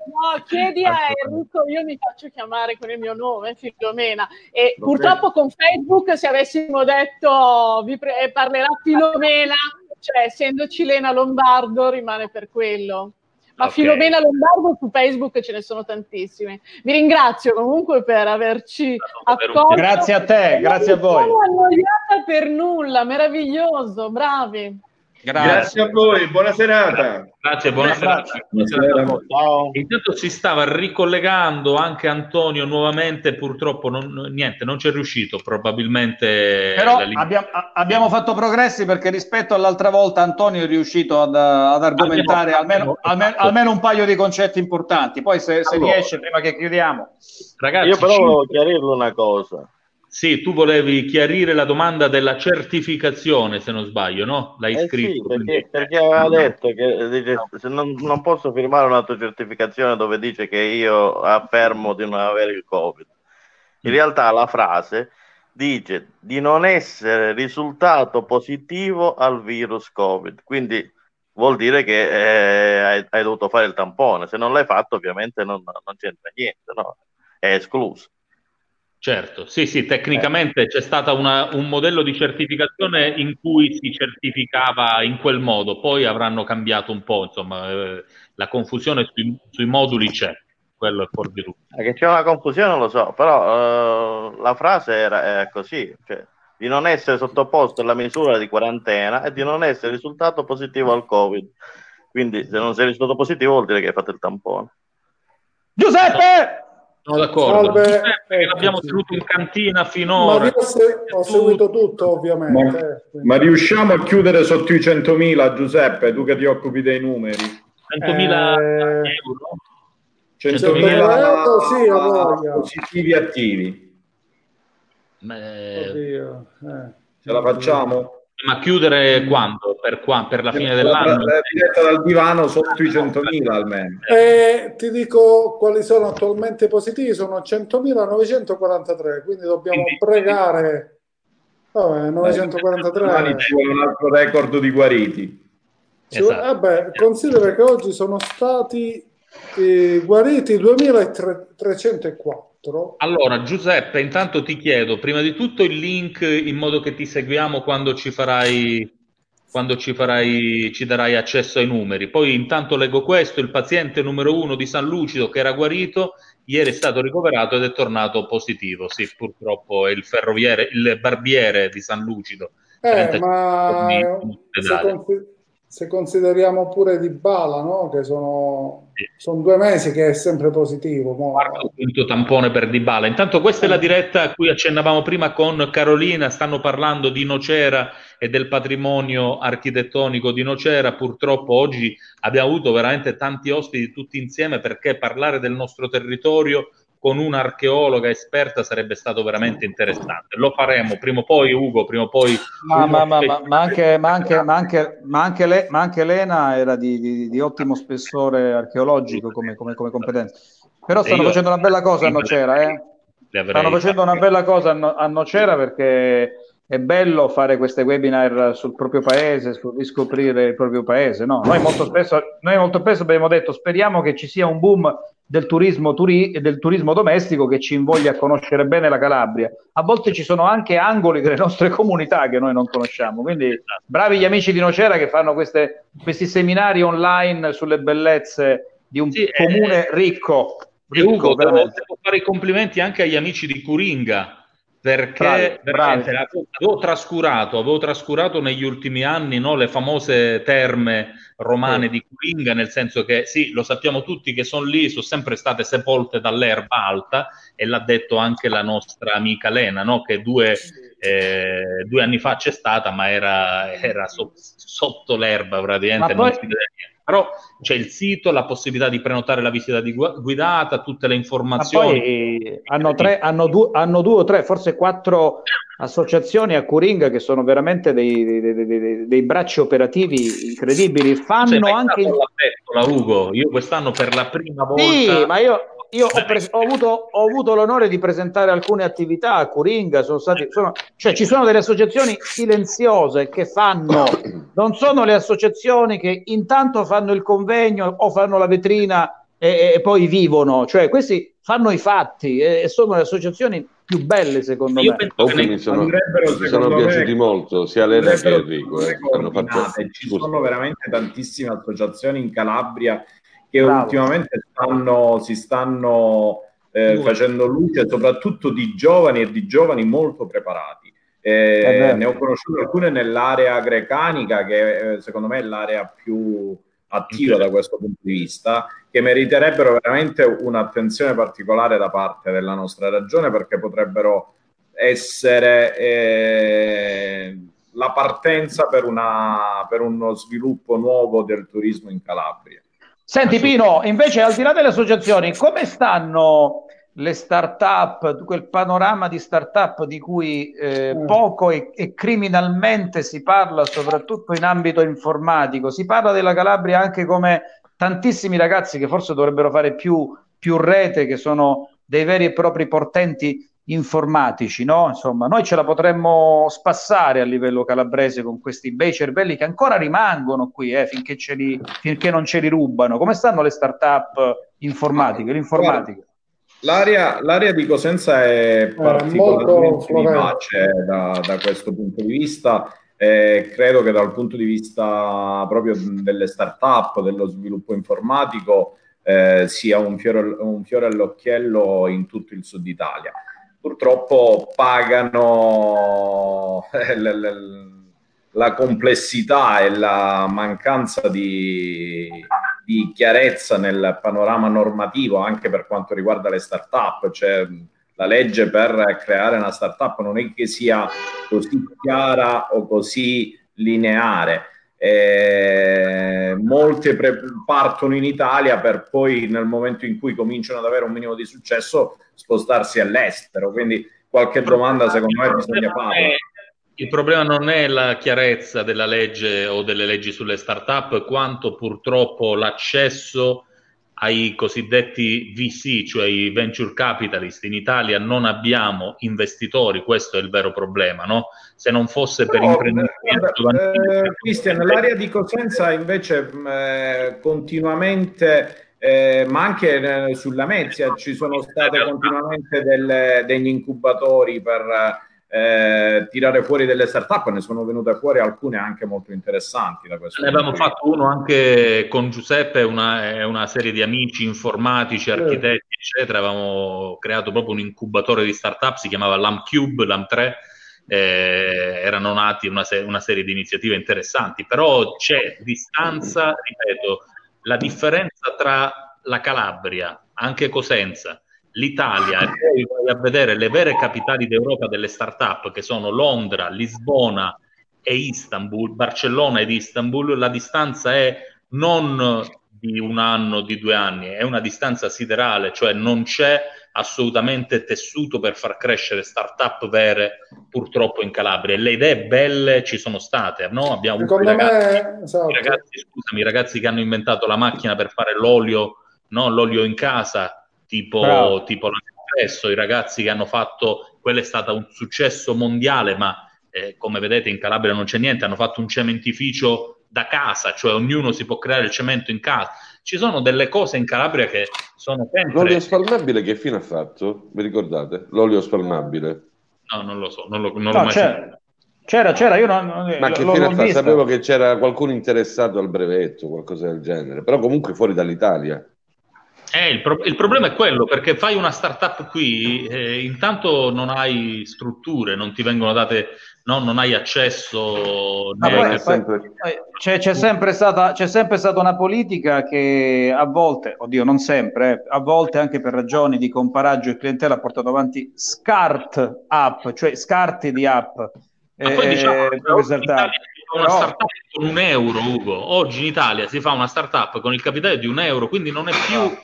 No, chiedi a Enrico, io mi faccio chiamare con il mio nome, Filomena. E purtroppo con Facebook, se avessimo detto vi pre- eh, parlerà Filomena, cioè essendo cilena lombardo, rimane per quello. Ma Ok. Filomena Lombardo su Facebook ce ne sono tantissime. Vi ringrazio comunque per averci accolto. Grazie a te, grazie a voi. Non sono annoiata per nulla, meraviglioso, bravi. Grazie a voi, buona serata. Grazie, buona serata. Intanto si stava ricollegando anche Antonio nuovamente, purtroppo non, niente, non c'è riuscito, probabilmente Però abbiamo, abbiamo fatto progressi perché rispetto all'altra volta Antonio è riuscito ad, ad argomentare Abbiamo- almeno, almeno- almeno un paio di concetti importanti. Poi se, se Allora. riesce, prima che chiudiamo. Ragazzi, Io però ci- volevo chiarirle una cosa. Sì, tu volevi chiarire la domanda della certificazione, se non sbaglio, no? L'hai Eh sì, scritto. perché, quindi- perché aveva detto che dice, se non, non posso firmare un'autocertificazione dove dice che io affermo di non avere il Covid. In realtà la frase dice di non essere risultato positivo al virus Covid. Quindi vuol dire che eh, hai, hai dovuto fare il tampone. Se non l'hai fatto, ovviamente non, non c'entra niente, no? È escluso. Certo, sì, sì, tecnicamente c'è stato un modello di certificazione in cui si certificava in quel modo, poi avranno cambiato un po', insomma, eh, la confusione sui, sui moduli c'è, quello è fuori di tutto. Eh, Che c'è una confusione non lo so, però eh, la frase era è così, cioè, di non essere sottoposto alla misura di quarantena e di non essere risultato positivo al Covid. Quindi se non sei risultato positivo vuol dire che hai fatto il tampone. Giuseppe! Sono d'accordo. Salve. Giuseppe, che l'abbiamo tenuto in cantina finora. Ma io ho, se- ho seguito tutto, ovviamente. eh, quindi- Ma riusciamo a chiudere sotto i 100.000, Giuseppe, tu che ti occupi dei numeri? 100.000 Eh, euro. 100.000 euro, sì, positivi attivi. Eh, Oddio, eh. Ce la facciamo? Ma chiudere quando? Per, qua- per la fine La, dell'anno? la diretta dal divano sotto i 100.000 almeno. Eh, ti dico quali sono attualmente positivi, sono 100.943, quindi dobbiamo pregare. Vabbè, 943. Domani ci vuole un altro record di guariti. Vuole- Vabbè, considera che oggi sono stati eh, guariti 2304. Allora, Giuseppe, intanto ti chiedo prima di tutto il link in modo che ti seguiamo quando ci farai, quando ci farai, ci darai accesso ai numeri. Poi intanto leggo questo, il paziente numero uno di San Lucido che era guarito, ieri è stato ricoverato ed è tornato positivo. Sì, purtroppo è il ferroviere, il barbiere di San Lucido. Eh, 35 ma se consideriamo pure Di Bala, no? Che sono, sono due mesi che è sempre positivo. mo. quinto tampone per Dybala. Intanto questa è la diretta a cui accennavamo prima con Carolina, stanno parlando di Nocera e del patrimonio architettonico di Nocera. Purtroppo oggi abbiamo avuto veramente tanti ospiti tutti insieme perché parlare del nostro territorio con un'archeologa esperta sarebbe stato veramente interessante. Lo faremo prima o poi, Ugo, prima o poi. Ma, ma- ma- ma- ma anche, ma anche- ma anche- ma anche Le- ma anche Lena era di, di- di ottimo spessore archeologico come, come- come competenza. Però stanno facendo una bella cosa a Nocera, eh? Stanno facendo una bella cosa a, No- a Nocera perché è bello fare queste webinar sul proprio paese, su riscoprire il proprio paese. No, noi molto spesso, noi molto spesso abbiamo detto speriamo che ci sia un boom del turismo, turi- del turismo domestico che ci invoglia a conoscere bene la Calabria. A volte ci sono anche angoli delle nostre comunità che noi non conosciamo. Quindi bravi gli amici di Nocera che fanno queste- questi seminari online sulle bellezze di un comune ricco. E ricco, Ugo, devo fare i complimenti anche agli amici di Curinga perché Bravi, bravi. avevo, trascurato, avevo trascurato negli ultimi anni no, le famose terme romane di Curinga, nel senso che sì, lo sappiamo tutti che sono lì, sono sempre state sepolte dall'erba alta e l'ha detto anche la nostra amica Lena, no, che due, eh, due anni fa c'è stata, ma era, era so- sotto l'erba praticamente. Ma poi- non si vedeva niente. Però c'è il sito, la possibilità di prenotare la visita di gu- guidata, tutte le Ma informazioni. hanno, tre, hanno, due, hanno due o tre, forse quattro associazioni a Curinga che sono veramente dei, dei- dei- dei- bracci operativi incredibili. Fanno anche. stato Ugo? Io quest'anno per la prima volta. Sì, ma io, io ho, pres- ho avuto, ho avuto l'onore di presentare alcune attività a Curinga. Sono stati, sono- cioè, ci sono delle associazioni silenziose che fanno, non sono le associazioni che intanto fanno il convegno o fanno la vetrina e, e poi vivono, cioè questi fanno i fatti e, e sono le associazioni più belle secondo me. Comunque mi sono, mi sono secondo me, piaciuti molto sia Lena che Enrico. eh. Hanno fatto... Ci sono veramente tantissime associazioni in Calabria che Bravo. ultimamente stanno, si stanno eh, facendo luce, soprattutto di giovani e di giovani molto preparati. Eh, ne ho conosciute alcune nell'area grecanica, che eh, secondo me è l'area più attiva da questo punto di vista, che meriterebbero veramente un'attenzione particolare da parte della nostra regione perché potrebbero essere eh, la partenza per, una, per uno sviluppo nuovo del turismo in Calabria. Senti Pino, invece al di là delle associazioni, come stanno le start-up, quel panorama di start-up di cui eh, Mm. poco e, e criminalmente si parla, soprattutto in ambito informatico? Si parla della Calabria anche come tantissimi ragazzi che forse dovrebbero fare più, più rete, che sono dei veri e propri portenti informatici, no? Insomma, noi ce la potremmo spassare a livello calabrese con questi bei cervelli che ancora rimangono qui, eh, finché, ce li, finché non ce li rubano. Come stanno le start-up informatiche, l'informatica? L'area, l'area di Cosenza è molto particolarmente florente. vivace da, da questo punto di vista. e credo che dal punto di vista proprio delle start-up, dello sviluppo informatico, eh, sia un fiore, un fiore all'occhiello in tutto il sud Italia. Purtroppo pagano eh, la complessità e la mancanza di, di chiarezza nel panorama normativo anche per quanto riguarda le start-up, cioè la legge per creare una startup non è che sia così chiara o così lineare. Eh, molte pre- partono in Italia per poi nel momento in cui cominciano ad avere un minimo di successo spostarsi all'estero. Quindi qualche domanda secondo me bisogna farla. Il problema non è la chiarezza della legge o delle leggi sulle start-up, quanto purtroppo l'accesso ai cosiddetti VC, cioè i venture capitalist. In Italia non abbiamo investitori, questo è il vero problema, no? Se non fosse per imprenditori eh, Cristian, l'area di Cosenza invece eh, continuamente, eh, ma anche eh, sulla Mezia, ci sono state continuamente delle- degli incubatori per eh, tirare fuori delle start-up, ne sono venute fuori alcune anche molto interessanti da questo Ne vista. fatto uno anche con Giuseppe, una, e una serie di amici informatici, architetti, eccetera. Avevamo creato proprio un incubatore di startup, si chiamava LAMCube, LAM3. eh, erano nati una, se- una serie di iniziative interessanti, però c'è distanza, ripeto, la differenza tra la Calabria, anche Cosenza, l'Italia, e poi vai a vedere le vere capitali d'Europa delle start-up, che sono Londra, Lisbona e Istanbul, Barcellona ed Istanbul, la distanza è non di un anno, di due anni, è una distanza siderale, cioè non c'è assolutamente tessuto per far crescere start-up vere purtroppo in Calabria. E le idee belle ci sono state, no? Abbiamo avuto i ragazzi, me, esatto. i ragazzi, scusami, i ragazzi che hanno inventato la macchina per fare l'olio, no? L'olio in casa, tipo, tipo l'espresso, i ragazzi che hanno fatto, quello è stato un successo mondiale, ma eh, come vedete in Calabria non c'è niente, hanno fatto un cementificio da casa, cioè ognuno si può creare il cemento in casa. Ci sono delle cose in Calabria che sono L'olio sempre... spalmabile che fine ha fatto? Vi ricordate? L'olio spalmabile. No, non lo so, non, lo, non l'ho No, mai c'era, sentito. c'era, c'era, io non, Ma che fine ha fatto? Sapevo che c'era qualcuno interessato al brevetto, qualcosa del genere, però comunque fuori dall'Italia. Eh, il, pro- il problema è quello, perché fai una startup qui, eh, intanto non hai strutture, non ti vengono date, no, non hai accesso Ma né poi- sempre- c'è, c'è sempre stata, c'è sempre stata una politica che a volte, oddio non sempre, eh, a volte anche per ragioni di comparaggio e clientela ha portato avanti SCART app, cioè scarti di app. Ma poi eh, diciamo che per oggi in startup. Italia si fa una Però- startup con un euro, Ugo. Oggi in Italia si fa una startup con il capitale di un euro, quindi non è più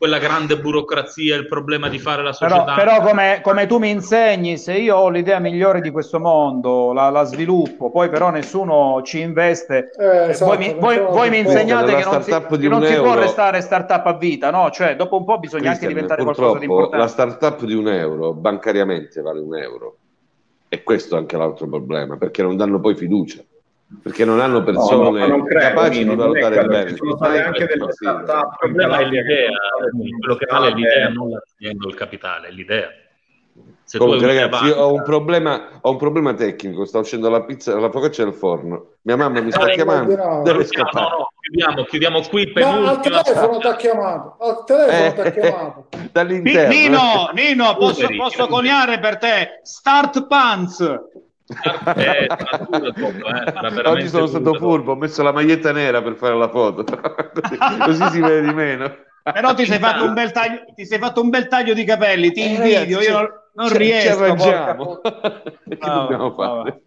quella grande burocrazia, il problema di fare la Però, società. però come, come tu mi insegni, se io ho l'idea migliore di questo mondo, la, la sviluppo, poi però nessuno ci investe, Eh, esatto, voi, mi, voi- voi mi insegnate che non, si, che non si può restare startup a vita, no? Cioè, dopo un po' bisogna anche Cristian, diventare qualcosa di purtroppo la importante. startup di un euro bancariamente vale un euro. E questo è anche l'altro problema, perché non danno poi fiducia, perché non hanno persone No, no, non credo, capaci di valutare quello. bene. Ci sono state anche delle startup Il problema è l'idea, quello che vale è l'idea, non l'azienda il capitale, è l'idea. Se Comunque, ragazzi, io ho un, problema, ho un problema tecnico. Sta uscendo la pizza, la focaccia dal forno. Mia mamma mi sta Eh, chiamando. no. Deve No, scappare. no, no, chiudiamo, chiudiamo qui, Ma al penultima telefono ti ha chiamato, al telefono ti ha Eh, chiamato. dall'interno. Nino, Nino, posso, posso coniare per te? Start Pants! Eh, eh, Oggi sono stato furbo, ho messo la maglietta nera per fare la foto. così, si vede di meno. Però ti sei, fatto un bel taglio, ti sei fatto un bel taglio di capelli, ti Eh, invidio, ragazzi, io non, non ci- ci riesco. arrangiamo. porca- che No, dobbiamo fare? vabbè.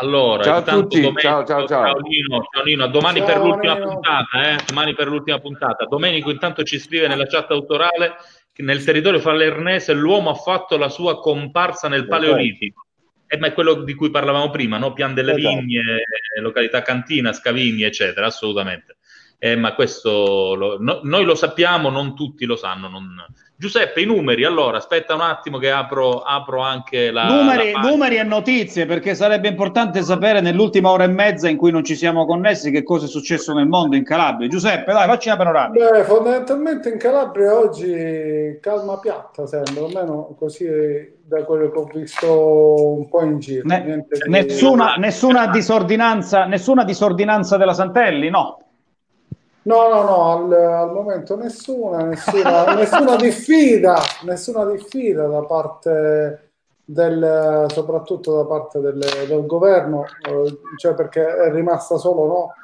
Allora, Ciao a tutti, Domenico, ciao, ciao, ciao. Nino, ciao Nino, a domani Ciao, per l'ultima Nino. puntata, eh? domani per l'ultima puntata. Domenico intanto ci scrive nella chat autorale che nel territorio falernese l'uomo ha fatto la sua comparsa nel Paleolitico. Eh, ma è quello di cui parlavamo prima, no? Pian delle Esatto. Vigne, località Cantina, Scavigni, eccetera, assolutamente. eh, ma questo lo- no- noi lo sappiamo, non tutti lo sanno. non- Giuseppe, i numeri, allora, aspetta un attimo che apro, apro anche la... numeri, la numeri e notizie, perché sarebbe importante sapere nell'ultima ora e mezza in cui non ci siamo connessi che cosa è successo nel mondo in Calabria. Giuseppe, dai, facci una panoramica. Beh, fondamentalmente in Calabria oggi calma piatta, sembra, almeno così da quello che ho visto un po' in giro. Ne- Niente di- nessuna, nessuna disordinanza, nessuna disordinanza della Santelli, no. No, no, no, al, al momento nessuna, nessuna, nessuna diffida, nessuna diffida da parte del, soprattutto da parte del, del governo, eh, cioè perché è rimasta solo no,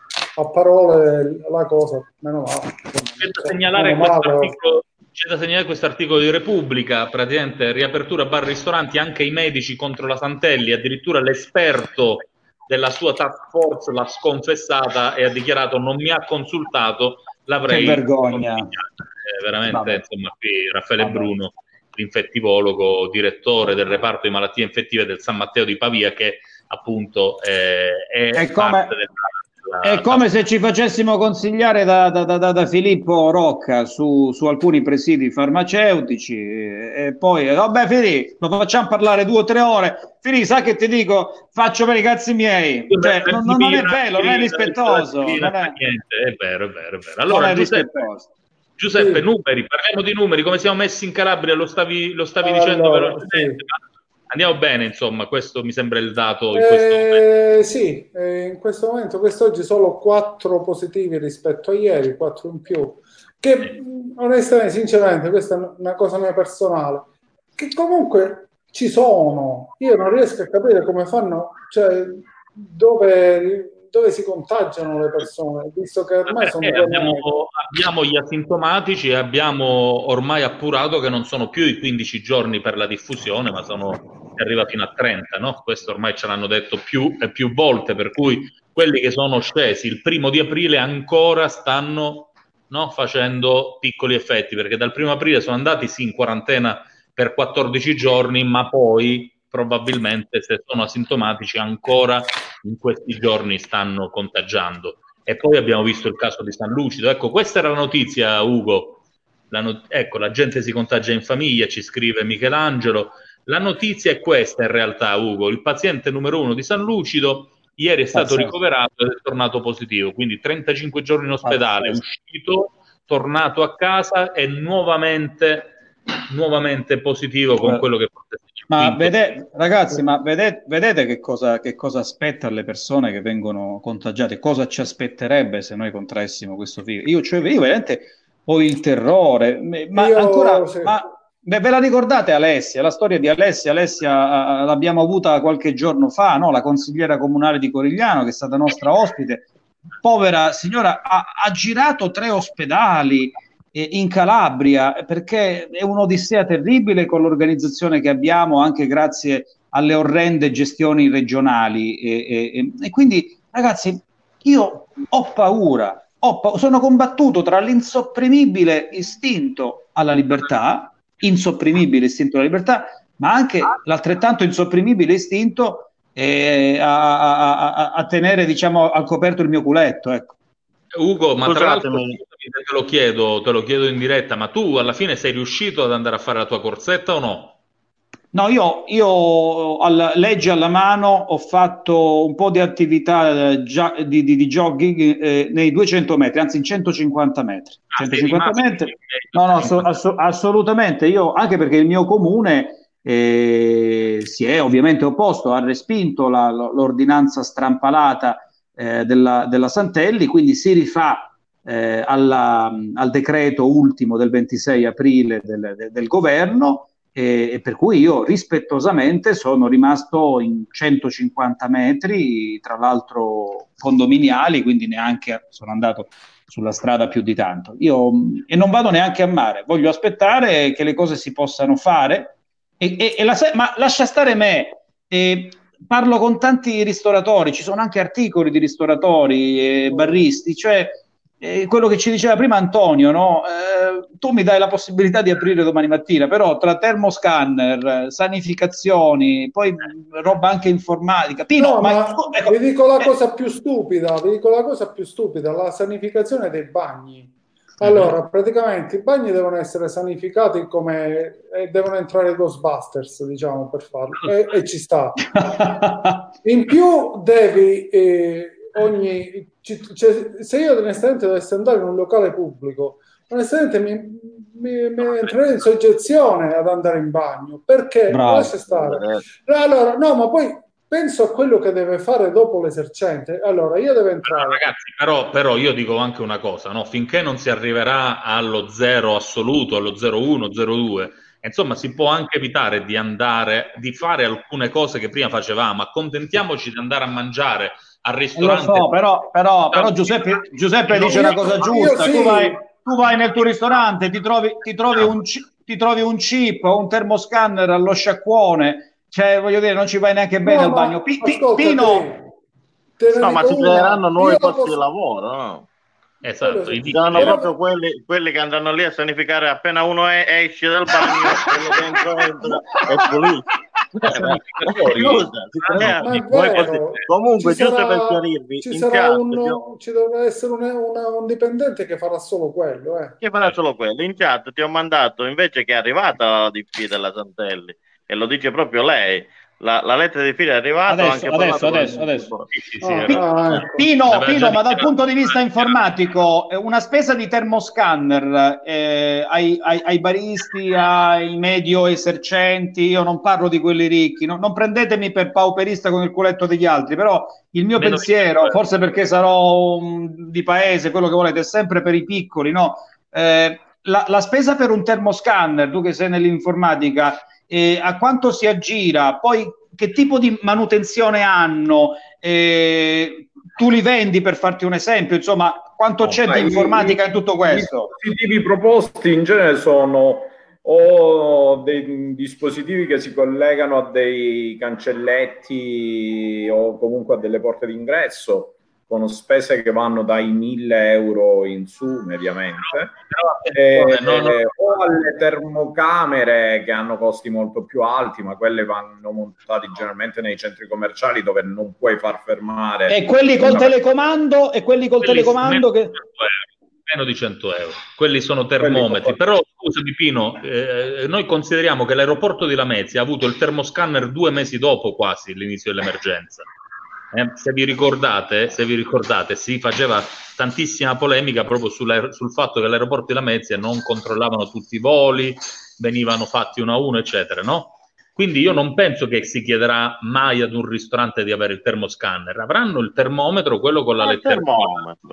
a parole la cosa, meno male. Da segnalare male. quest'articolo, c'è da segnalare quest'articolo di Repubblica, praticamente riapertura bar ristoranti, anche i medici contro la Santelli, addirittura l'esperto della sua task force l'ha sconfessata e ha dichiarato non mi ha consultato, l'avrei... Che vergogna. Eh, veramente, Vabbè. insomma, qui Raffaele Vabbè. Bruno, l'infettivologo, direttore del reparto di malattie infettive del San Matteo di Pavia, che appunto eh, è, È come- parte della- È come se ci facessimo consigliare da, da- da- da Filippo Rocca su, su alcuni presidi farmaceutici e, e poi, eh, vabbè, Fili, lo facciamo parlare due o tre ore. Fili, sa che ti dico? Faccio per i cazzi miei. Cioè, non, non- non è bello, non è rispettoso. Non è, Niente, è vero, è vero, è vero. Allora, Giuseppe. Giuseppe, Sì. numeri, parliamo di numeri, come siamo messi in Calabria, lo stavi, lo stavi dicendo Allora, velocemente, ma andiamo bene, insomma, questo mi sembra il dato in questo momento. Eh, sì, eh, in questo momento, quest'oggi solo 4 positivi rispetto a ieri, 4 in più, che mh, onestamente, sinceramente, questa è una cosa mia personale, che comunque ci sono, io non riesco a capire come fanno, cioè dove, dove si contagiano le persone, visto che ormai sono due abbiamo, abbiamo gli asintomatici e abbiamo ormai appurato che non sono più i 15 giorni per la diffusione, ma sono, si arriva fino a 30, no? Questo ormai ce l'hanno detto più e più volte, per cui quelli che sono scesi il primo di aprile ancora stanno no, facendo piccoli effetti, perché dal primo aprile sono andati sì in quarantena per 14 giorni, ma poi probabilmente se sono asintomatici ancora in questi giorni stanno contagiando. E poi abbiamo visto il caso di San Lucido. Ecco, questa era la notizia, Ugo. La not- ecco, la gente si contagia in famiglia, ci scrive Michelangelo. La notizia è questa in realtà, Ugo. Il paziente numero uno di San Lucido ieri è stato Pazzesco. ricoverato ed è tornato positivo, quindi 35 giorni in ospedale, Pazzesco. uscito, tornato a casa e nuovamente, nuovamente positivo con quello che il Ma vede- ragazzi, ma vedete, vedete che cosa, che cosa aspetta alle persone che vengono contagiate? Cosa ci aspetterebbe se noi contraessimo questo virus? Io, cioè, io veramente ho il terrore, ma Io- ancora, sì. ma ve ve la ricordate Alessia? La storia di Alessia? Alessia l'abbiamo avuta qualche giorno fa, no? La consigliera comunale di Corigliano, che è stata nostra ospite. Povera signora, ha, ha girato tre ospedali in Calabria perché è un'odissea terribile con l'organizzazione che abbiamo, anche grazie alle orrende gestioni regionali. E, e- e- quindi, ragazzi, io ho paura, ho pa- sono combattuto tra l'insopprimibile istinto alla libertà, insopprimibile istinto alla libertà, ma anche l'altrettanto insopprimibile istinto eh, a, a- a- a tenere, diciamo, al coperto il mio culetto. Ecco. Ugo, ma tra l'altro te lo chiedo, te lo chiedo in diretta, ma tu alla fine sei riuscito ad andare a fare la tua corsetta o no? No, io, io alla, legge alla mano ho fatto un po' di attività eh, gia- di, di- di jogging eh, nei 200 metri, anzi in 150 metri. Ah, sei 150 rimasto metri. No, no, asso- asso- assolutamente. Io, anche perché il mio comune eh, si è ovviamente opposto, ha respinto la- lo- l'ordinanza strampalata eh, della, della Santelli, quindi si rifà eh, alla- al decreto ultimo del 26 aprile del, del- del governo e, e per cui io rispettosamente sono rimasto in 150 metri, tra l'altro condominiali, quindi neanche sono andato sulla strada più di tanto. Io, e non vado neanche a mare, voglio aspettare che le cose si possano fare. E, e- e la ma lascia stare me, eh, parlo con tanti ristoratori, ci sono anche articoli di ristoratori e barristi, cioè eh, quello che ci diceva prima Antonio, no? Eh, tu mi dai la possibilità di aprire domani mattina, però tra termoscanner, sanificazioni, poi roba anche informatica. Pino, No, ma, ma ecco, vi dico la eh, cosa più stupida, vi dico la cosa più stupida, la sanificazione dei bagni. Allora, praticamente i bagni devono essere sanificati come e devono entrare i Ghostbusters, diciamo, per farlo, e, e ci sta. In più devi eh, ogni ci- cioè, se io onestamente dovessi andare in un locale pubblico, onestamente mi, mi, mi entrerei in soggezione ad andare in bagno perché Bravo. lascia stare. Allora, no, ma poi penso a quello che deve fare dopo l'esercente. Allora, io devo entrare. Ragazzi, però, però io dico anche una cosa, no? finché non si arriverà allo zero assoluto, allo 0,1, 0,2, insomma si può anche evitare di andare, di fare alcune cose che prima facevamo, accontentiamoci di andare a mangiare al Lo ristorante. so, però, però, però Giuseppe, Giuseppe dice una cosa giusta. io Tu, sì. vai, tu vai nel tuo ristorante, ti trovi, ti trovi un, ci- ti trovi un chip o un termoscanner allo sciacquone, cioè voglio dire, non ci vai neanche bene No, al bagno. Pi- ascolta, Pino, te No, ma una. creeranno nuovi posti posso- di lavoro, no? Esatto, i Ci saranno Io- proprio quelli, quelli che andranno lì a sanificare appena uno è- esce dal bagno, quello dentro entra e pulito. Ma è così- Comunque, ci giusto sarà- per chiarirvi, ci sarà un, ho- ci dovrà essere un, una- un dipendente che farà solo quello. Eh. che farà solo quello. In chat ti ho mandato invece che è arrivata la DP della Santelli e lo dice proprio lei. La, la lettera di fine è arrivata. Adesso, anche adesso, adesso, adesso. Sì, sì, sì, ecco. Pino, Pino, ma dal punto di vista informatico, eh, una spesa di termoscanner eh, ai, ai- ai baristi, ai medio esercenti, io non parlo di quelli ricchi, no- non prendetemi per pauperista con il culetto degli altri, però il mio Meno pensiero, di- forse perché sarò um, di paese, quello che volete, è sempre per i piccoli, no? Eh, la, la spesa per un termoscanner, tu che sei nell'informatica, eh, a quanto si aggira, poi che tipo di manutenzione hanno, eh, tu li vendi per farti un esempio, insomma, quanto No, c'è di i- informatica in tutto I questo? dispositivi proposti in genere sono o dei dispositivi che si collegano a dei cancelletti o comunque a delle porte d'ingresso con spese che vanno dai 1000 euro in su mediamente Eh, attenzione, no, no, o alle termocamere che hanno costi molto più alti ma quelle vanno montate generalmente nei centri commerciali dove non puoi far fermare E quelli col una- telecomando, e quelli col quelli telecomando meno che... di 100 euro, meno di 100 euro. Quelli sono termometri. Però, scusami Pino, eh, noi consideriamo che l'aeroporto di Lamezia ha avuto il termoscanner due mesi dopo quasi l'inizio dell'emergenza. Eh, se vi ricordate, se vi ricordate, si faceva tantissima polemica proprio sul fatto che l'aeroporto di Lamezia non controllavano tutti i voli, venivano fatti uno a uno, eccetera, no? Quindi io non penso che si chiederà mai ad un ristorante di avere il termoscanner, avranno il termometro, quello con la il lettera.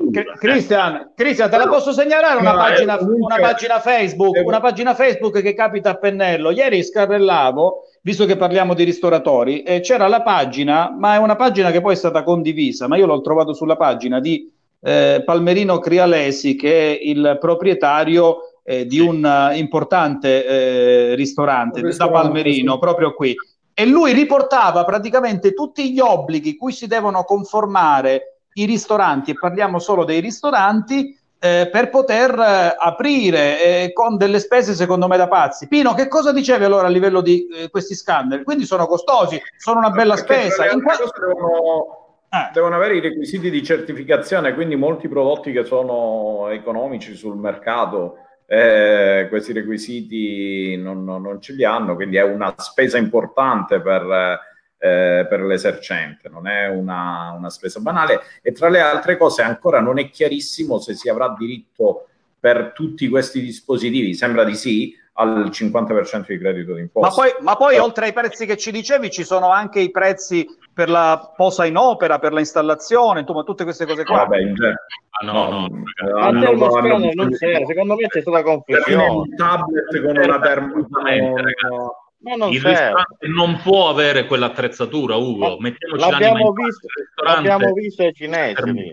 Cri- Cristian, Cristian, te la posso segnalare? Una No, eh, pagina, comunque- una pagina Facebook, una pagina Facebook che capita a pennello. Ieri scarrellavo, visto che parliamo di ristoratori, e c'era la pagina, ma è una pagina che poi è stata condivisa, ma io l'ho trovato sulla pagina di eh, Palmerino Crialesi, che è il proprietario eh, di un eh, importante eh, ristorante, Un da ristorante, Palmerino, sì. proprio qui. E lui riportava praticamente tutti gli obblighi cui si devono conformare i ristoranti, e parliamo solo dei ristoranti, eh, per poter eh, aprire eh, con delle spese secondo me da pazzi. Pino, che cosa dicevi allora a livello di questi scanner? Quindi sono costosi, sono una bella Perché spesa. In altre qua- cose devono, Eh. devono avere i requisiti di certificazione, quindi molti prodotti che sono economici sul mercato, eh, questi requisiti non, non- non ce li hanno, quindi è una spesa importante per, eh, per l'esercente, non è una, una spesa banale. E tra le altre cose ancora non è chiarissimo se si avrà diritto per tutti questi dispositivi, sembra di sì, al 50% di credito d'imposta. Ma poi, ma poi oltre ai prezzi che ci dicevi ci sono anche i prezzi per la posa in opera, per la installazione, insomma tutte queste cose qua. Vabbè, in genere. Ah, no, no, eh, Ma hanno- non serve, secondo me c'è stata confusione. un tablet con una termo Assolutamente, ragazzi. Ma non il serve. ristorante non può avere quell'attrezzatura, Ugo. Mettiamoci L'abbiamo visto, l'abbiamo visto ai cinesi.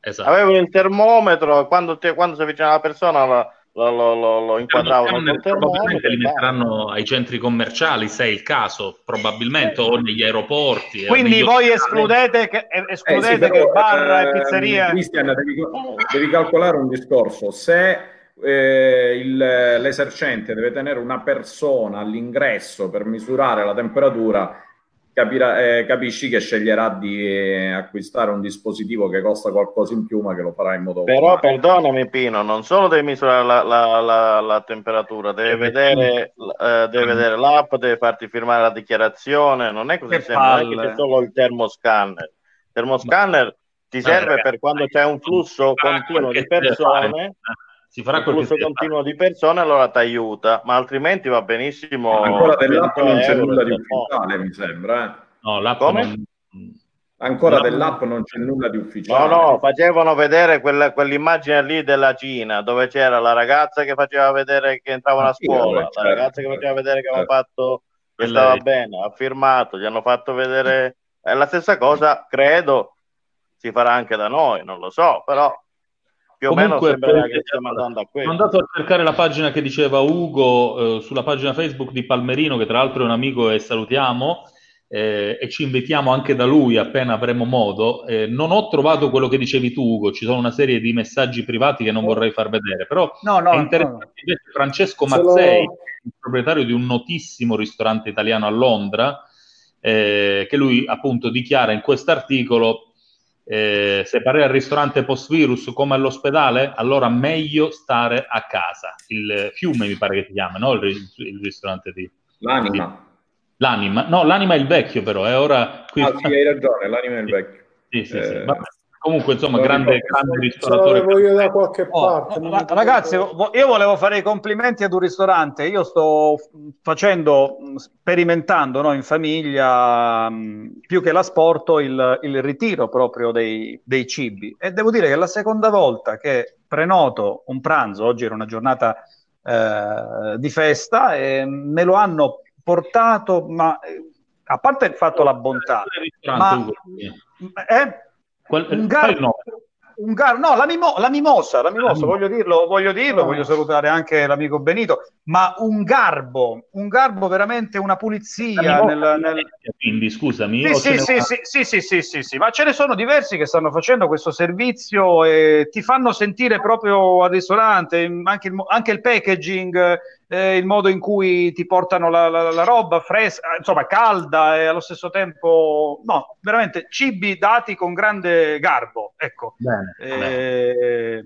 Esatto. Avevano il termometro, quando, te- quando si avvicinava la persona la, lo, lo, lo, lo inquadravano termometro. probabilmente li e basta. metteranno ai centri commerciali se è il caso, probabilmente, o negli aeroporti. Quindi Negli voi ospedali. escludete che, eh, Eh escludete sì, però, che bar e pizzeria... Cristian, devi, devi calcolare un discorso. Se eh, il- l'esercente deve tenere una persona all'ingresso per misurare la temperatura, capirà- eh, capisci che sceglierà di eh, acquistare un dispositivo che costa qualcosa in più, ma che lo farà in modo Però automatico. perdonami Pino, non solo devi misurare la, la- la- la temperatura, deve vedere, eh, deve vedere l'app, deve farti firmare la dichiarazione, non è così Che semplice, non è che c'è solo il termoscanner. Il termoscanner ti serve ragazzi, per quando c'è un flusso continuo di persone, Si farà un quel flusso continuo di persone, allora ti aiuta, ma altrimenti va benissimo. Ancora dell'app 100 non c'è nulla di ufficiale, mi sembra. eh. No, l'app Come? non- Ancora L'app- dell'app non c'è nulla di No, ufficiale. no, facevano vedere quella- quell'immagine lì della Cina dove c'era la ragazza che faceva vedere che entravano a Sì, scuola, vabbè, la certo, ragazza che faceva vedere che aveva certo. fatto che stava bene, ha firmato, gli hanno fatto vedere. È la stessa cosa, credo, si farà anche da noi, non lo so, però più o meno Comunque, per- che stiamo andando a Sono questo. andato a cercare la pagina che diceva Ugo eh, sulla pagina Facebook di Palmerino, che tra l'altro è un amico e salutiamo, eh, e ci invitiamo anche da lui appena avremo modo. Eh, non ho trovato quello che dicevi tu, Ugo, ci sono una serie di messaggi privati che non vorrei far vedere, però No, no, è interessante no. invece Francesco Mazzei, il proprietario di un notissimo ristorante italiano a Londra, eh, che lui appunto dichiara in quest'articolo eh, se pare al ristorante post-virus come all'ospedale, allora meglio stare a casa. Il fiume mi pare che si chiama, no? Il, il ristorante di... L'anima. L'anima. No, l'anima è il vecchio però, è ora... Qui... Ah, sì, hai ragione, l'anima è il vecchio. Sì, sì, sì. Eh, Vabbè. Comunque, insomma, grande, grande Ce ristoratore. l'avevo io da qualche Oh, parte. ricordo. ragazzi, io volevo fare i complimenti ad un ristorante. Io sto facendo, mh, sperimentando no, in famiglia, mh, più che l'asporto, il, il ritiro proprio dei, dei cibi. E devo dire che è la seconda volta che prenoto un pranzo, oggi era una giornata eh, di festa, e me lo hanno portato, ma eh, a parte il fatto la bontà, Ristorante, ma eh, Qual- un fai gar- il nome. un gar- no, la, mimo- la mimosa, la mimosa, Ah, voglio dirlo, voglio dirlo, Ah. voglio salutare anche l'amico Benito, ma un garbo, un garbo veramente una pulizia La nel, nel- Quindi, scusami, Sì, sì, sì, una- sì, sì, sì, sì, sì, sì, ma ce ne sono diversi che stanno facendo questo servizio e ti fanno sentire proprio al ristorante, anche il, anche il packaging, eh, il modo in cui ti portano la, la- la roba fresca, insomma calda e allo stesso tempo, no, veramente cibi dati con grande garbo, ecco. Bene, bene. Eh,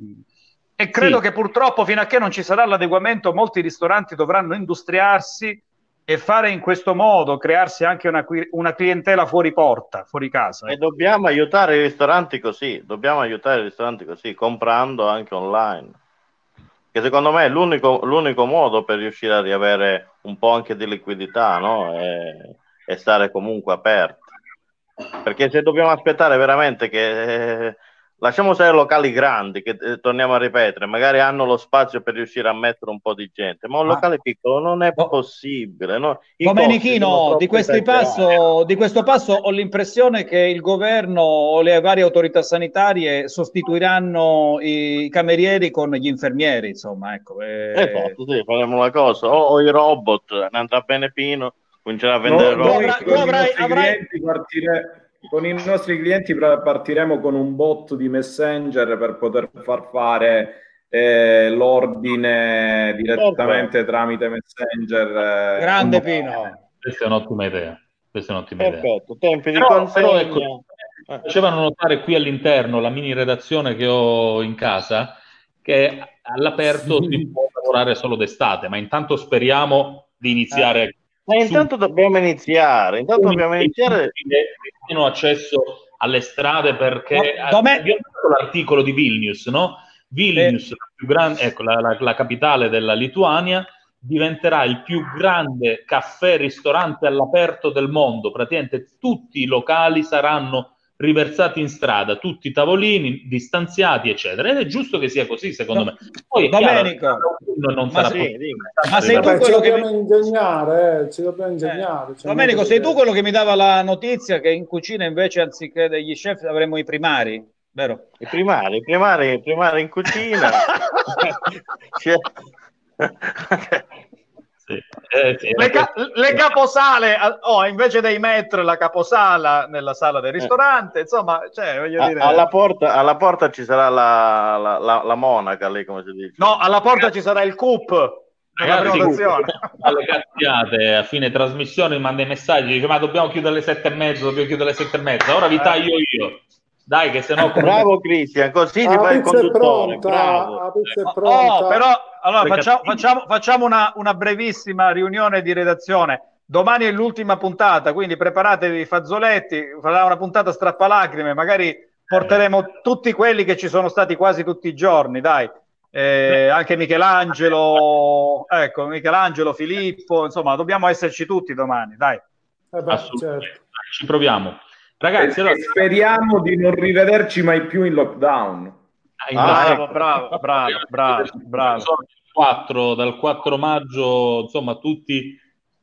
e credo Sì. che purtroppo fino a che non ci sarà l'adeguamento, molti ristoranti dovranno industriarsi e fare in questo modo, crearsi anche una, una clientela fuori porta, fuori casa. E ecco. dobbiamo aiutare i ristoranti così, dobbiamo aiutare i ristoranti così, comprando anche online. Che secondo me è l'unico, l'unico modo per riuscire a riavere un po' anche di liquidità, no? E, e stare comunque aperti. Perché se dobbiamo aspettare veramente che eh, lasciamo stare locali grandi, che eh, torniamo a ripetere, magari hanno lo spazio per riuscire a mettere un po' di gente, ma un Ma- locale piccolo non è Oh. possibile. No? Domenichino, di, passo, di questo passo ho l'impressione che il governo o le varie autorità sanitarie sostituiranno i camerieri con gli infermieri, insomma, ecco. eh. Esatto, sì, faremo una cosa. O, o i robot, ne andrà bene Pino, comincerà a vendere No, robot. tu avrai- avrai- clienti partire- con i nostri clienti partiremo con un bot di Messenger per poter far fare eh, l'ordine direttamente tramite Messenger. eh, Grande Pino. Questa è un'ottima idea. Questa è un'ottima idea. Perfetto, tempi di Però, ecco, facevano notare qui all'interno la mini redazione che ho in casa che all'aperto si può lavorare solo d'estate, ma intanto speriamo di iniziare Ma intanto dobbiamo iniziare, intanto dobbiamo iniziare. pieno accesso alle strade perché No, Dome- abbiamo letto l'articolo di Vilnius, no? Vilnius, la, più grande, ecco, la, la- la capitale della Lituania, diventerà il più grande caffè-ristorante all'aperto del mondo. Praticamente tutti i locali saranno riversati in strada, tutti i tavolini distanziati, eccetera. Ed è giusto che sia così, secondo me. Poi è chiaro, Domenico, non, ma sarà sì, ma sei tu quello che dobbiamo ingegnare, eh, ci dobbiamo ingegnare. Cioè, Domenico, sei tu quello che mi dava la notizia che in cucina invece anziché degli chef avremo i primari? vero? I primari, i primari, i primari in cucina. Eh, sì, Le, ca- le caposale, oh, invece dei metro la caposala nella sala del ristorante, insomma, cioè, voglio dire... alla, porta, alla porta ci sarà la, la, la- la monaca, lì come si dice. No, alla porta ci sarà il CUP Ragazzi, prenotazione. alle cazziate a fine trasmissione mi manda i messaggi dice ma dobbiamo chiudere alle sette e mezza dobbiamo chiudere alle sette e mezza. Ora vi taglio io dai che se no Bravo Cristian, così ti fai il conduttore. pronta. Oh, però, allora, facciamo, facciamo, facciamo una, una brevissima riunione di redazione. Domani è l'ultima puntata, quindi preparatevi i fazzoletti, farà una puntata strappalacrime, magari porteremo tutti quelli che ci sono stati quasi tutti i giorni, dai. Eh, anche Michelangelo, ecco, Michelangelo, Filippo, insomma, dobbiamo esserci tutti domani, dai. Eh beh, certo. ci proviamo ragazzi allora, speriamo di non rivederci mai più in lockdown. in- Ah, ecco. bravo, bravo, bravo, bravo. Il 4, dal 4 maggio insomma tutti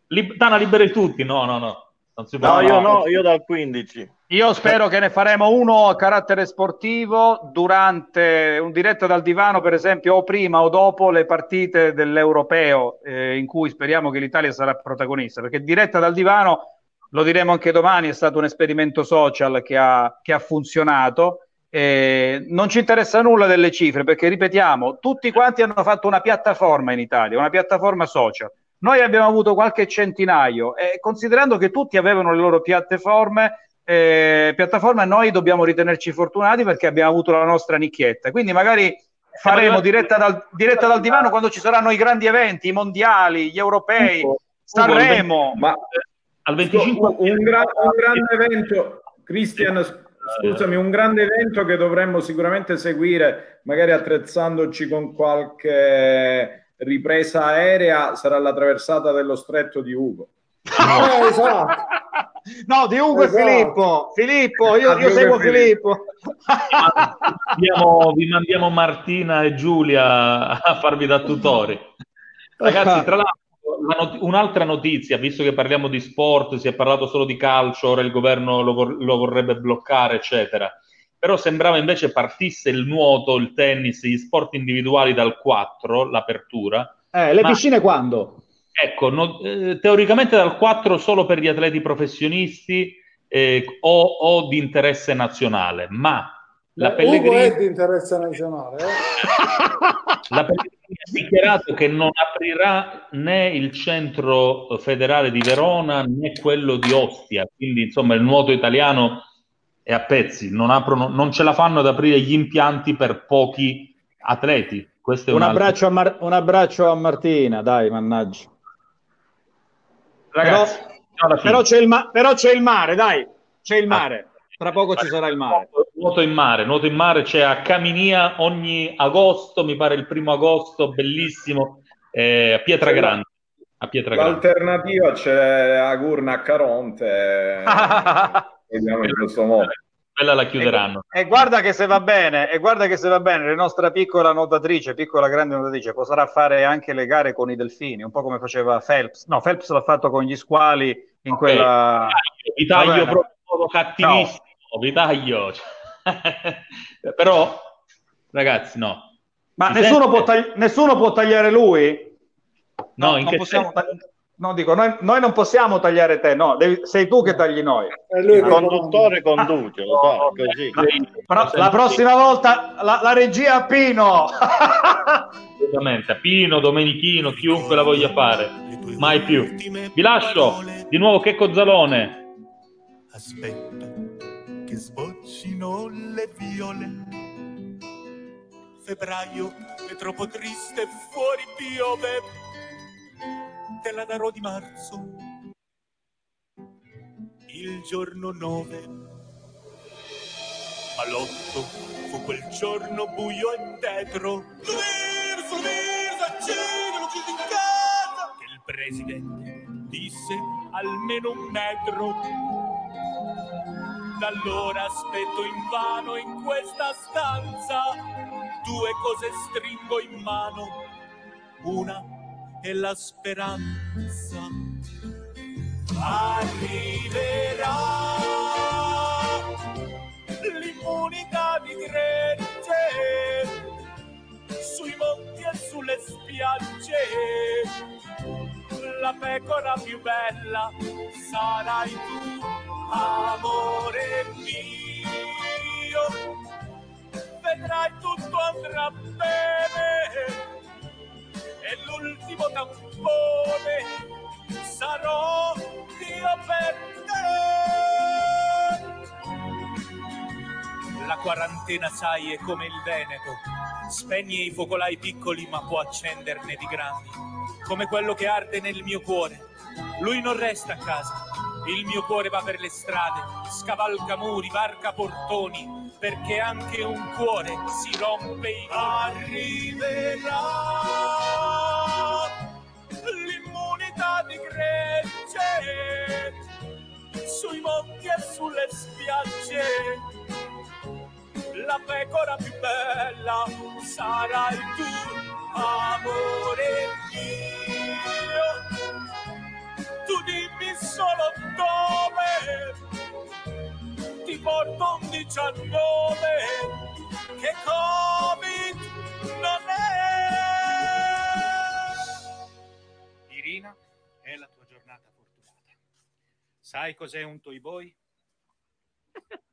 Lib- Tana liberi tutti no no no non si può No, io no, io dal 15. Io spero che ne faremo uno a carattere sportivo durante un diretto dal divano, per esempio, o prima o dopo le partite dell'Europeo, eh, in cui speriamo che l'Italia sarà protagonista, perché diretta dal divano, lo diremo anche domani, è stato un esperimento social che ha, che ha funzionato. Eh, non ci interessa nulla delle cifre, perché ripetiamo, tutti quanti hanno fatto una piattaforma in Italia, una piattaforma social. Noi abbiamo avuto qualche centinaio e considerando che tutti avevano le loro piattaforme, eh, piattaforme, noi dobbiamo ritenerci fortunati perché abbiamo avuto la nostra nicchietta. Quindi magari faremo diretta dal, diretta dal divano quando ci saranno i grandi eventi, i mondiali, gli europei, Sanremo. Ma al 25 un, gra- un grande evento, Cristian, scusami, un grande evento che dovremmo sicuramente seguire, magari attrezzandoci con qualche ripresa aerea, sarà la traversata dello stretto di Ugo. Eh, esatto. No, di Ugo Esatto. e Filippo. Filippo, io, Ah, io seguo Filippo. Filippo. vi mandiamo Martina e Giulia a farvi da tutori. Ragazzi, tra l'altro, la not- un'altra notizia, visto che parliamo di sport, si è parlato solo di calcio, ora il governo lo, vor- lo vorrebbe bloccare, eccetera. Però sembrava invece partisse il nuoto, il tennis, gli sport individuali dal 4, l'apertura. Eh, le Ma- piscine quando? Ecco, no- eh, teoricamente dal 4 solo per gli atleti professionisti eh, o, o di interesse nazionale, ma la Beh, Ugo è Pellegrini, di interesse nazionale. eh. la Pellegrini dichiarato che non aprirà né il centro federale di Verona né quello di Ostia, quindi insomma il nuoto italiano è a pezzi, non, aprono, non ce la fanno ad aprire gli impianti per pochi atleti. Questo è Un abbraccio, a Mar- un abbraccio a Martina, dai, mannaggia. Ragazzi, Però-. Però c'è, il ma- però c'è il mare, dai, c'è il mare. Tra poco ci sarà il mare. Nuoto in mare, nuoto in mare c'è a Caminia ogni agosto, mi pare il primo agosto, bellissimo, eh, a Pietra Grande. A Pietra Grande. L'alternativa c'è a Gurna a Caronte, vediamo in questo modo. Quella la chiuderanno. E guarda che se va bene, e guarda che se va bene, la nostra piccola nuotatrice, piccola grande nuotatrice, potrà fare anche le gare con i delfini, un po' come faceva Phelps. No, Phelps l'ha fatto con gli squali in quella... Vi taglio proprio cattivissimo, vi taglio. Però, ragazzi, no. Ma nessuno sente? può, tagli- nessuno può tagliare lui? No, in non che possiamo senso? tagli- no, dico, noi, noi non possiamo tagliare te, no, devi- sei tu che tagli noi. È lui Il conduttore conduce, lo so, è così. Però la prossima volta la, la regia a Pino. Assolutamente, a Pino, Domenichino, chiunque la voglia fare, mai più. Vi lascio di nuovo Checco Zalone. Aspetta che sboccino le viole. Febbraio è troppo triste, fuori piove. Te la darò di marzo. Il giorno 9. Ma l'otto fu quel giorno buio e tetro. L'Urso, l'Urso, accendilo, chiudi in casa. Che il presidente disse almeno un metro. Allora aspetto invano in questa stanza. Due cose stringo in mano. Una è la speranza. Arriverà l'immunità di gregge, sui monti e sulle spiagge, la pecora più bella sarai tu, amore mio. Vedrai tutto andrà bene e l'ultimo tampone sarò io per te. La quarantena, sai, è come il Veneto. Spegne i focolai piccoli, ma può accenderne di grandi. Come quello che arde nel mio cuore. Lui non resta a casa. Il mio cuore va per le strade, scavalca muri, varca portoni, perché anche un cuore si rompe in arriverà l'immunità di gregge sui monti e sulle spiagge la pecora più bella sarai tu amore mio tu dimmi solo dove ti porto un 19 che Covid non è. Irina, è la tua giornata fortunata. Sai cos'è un toy boy?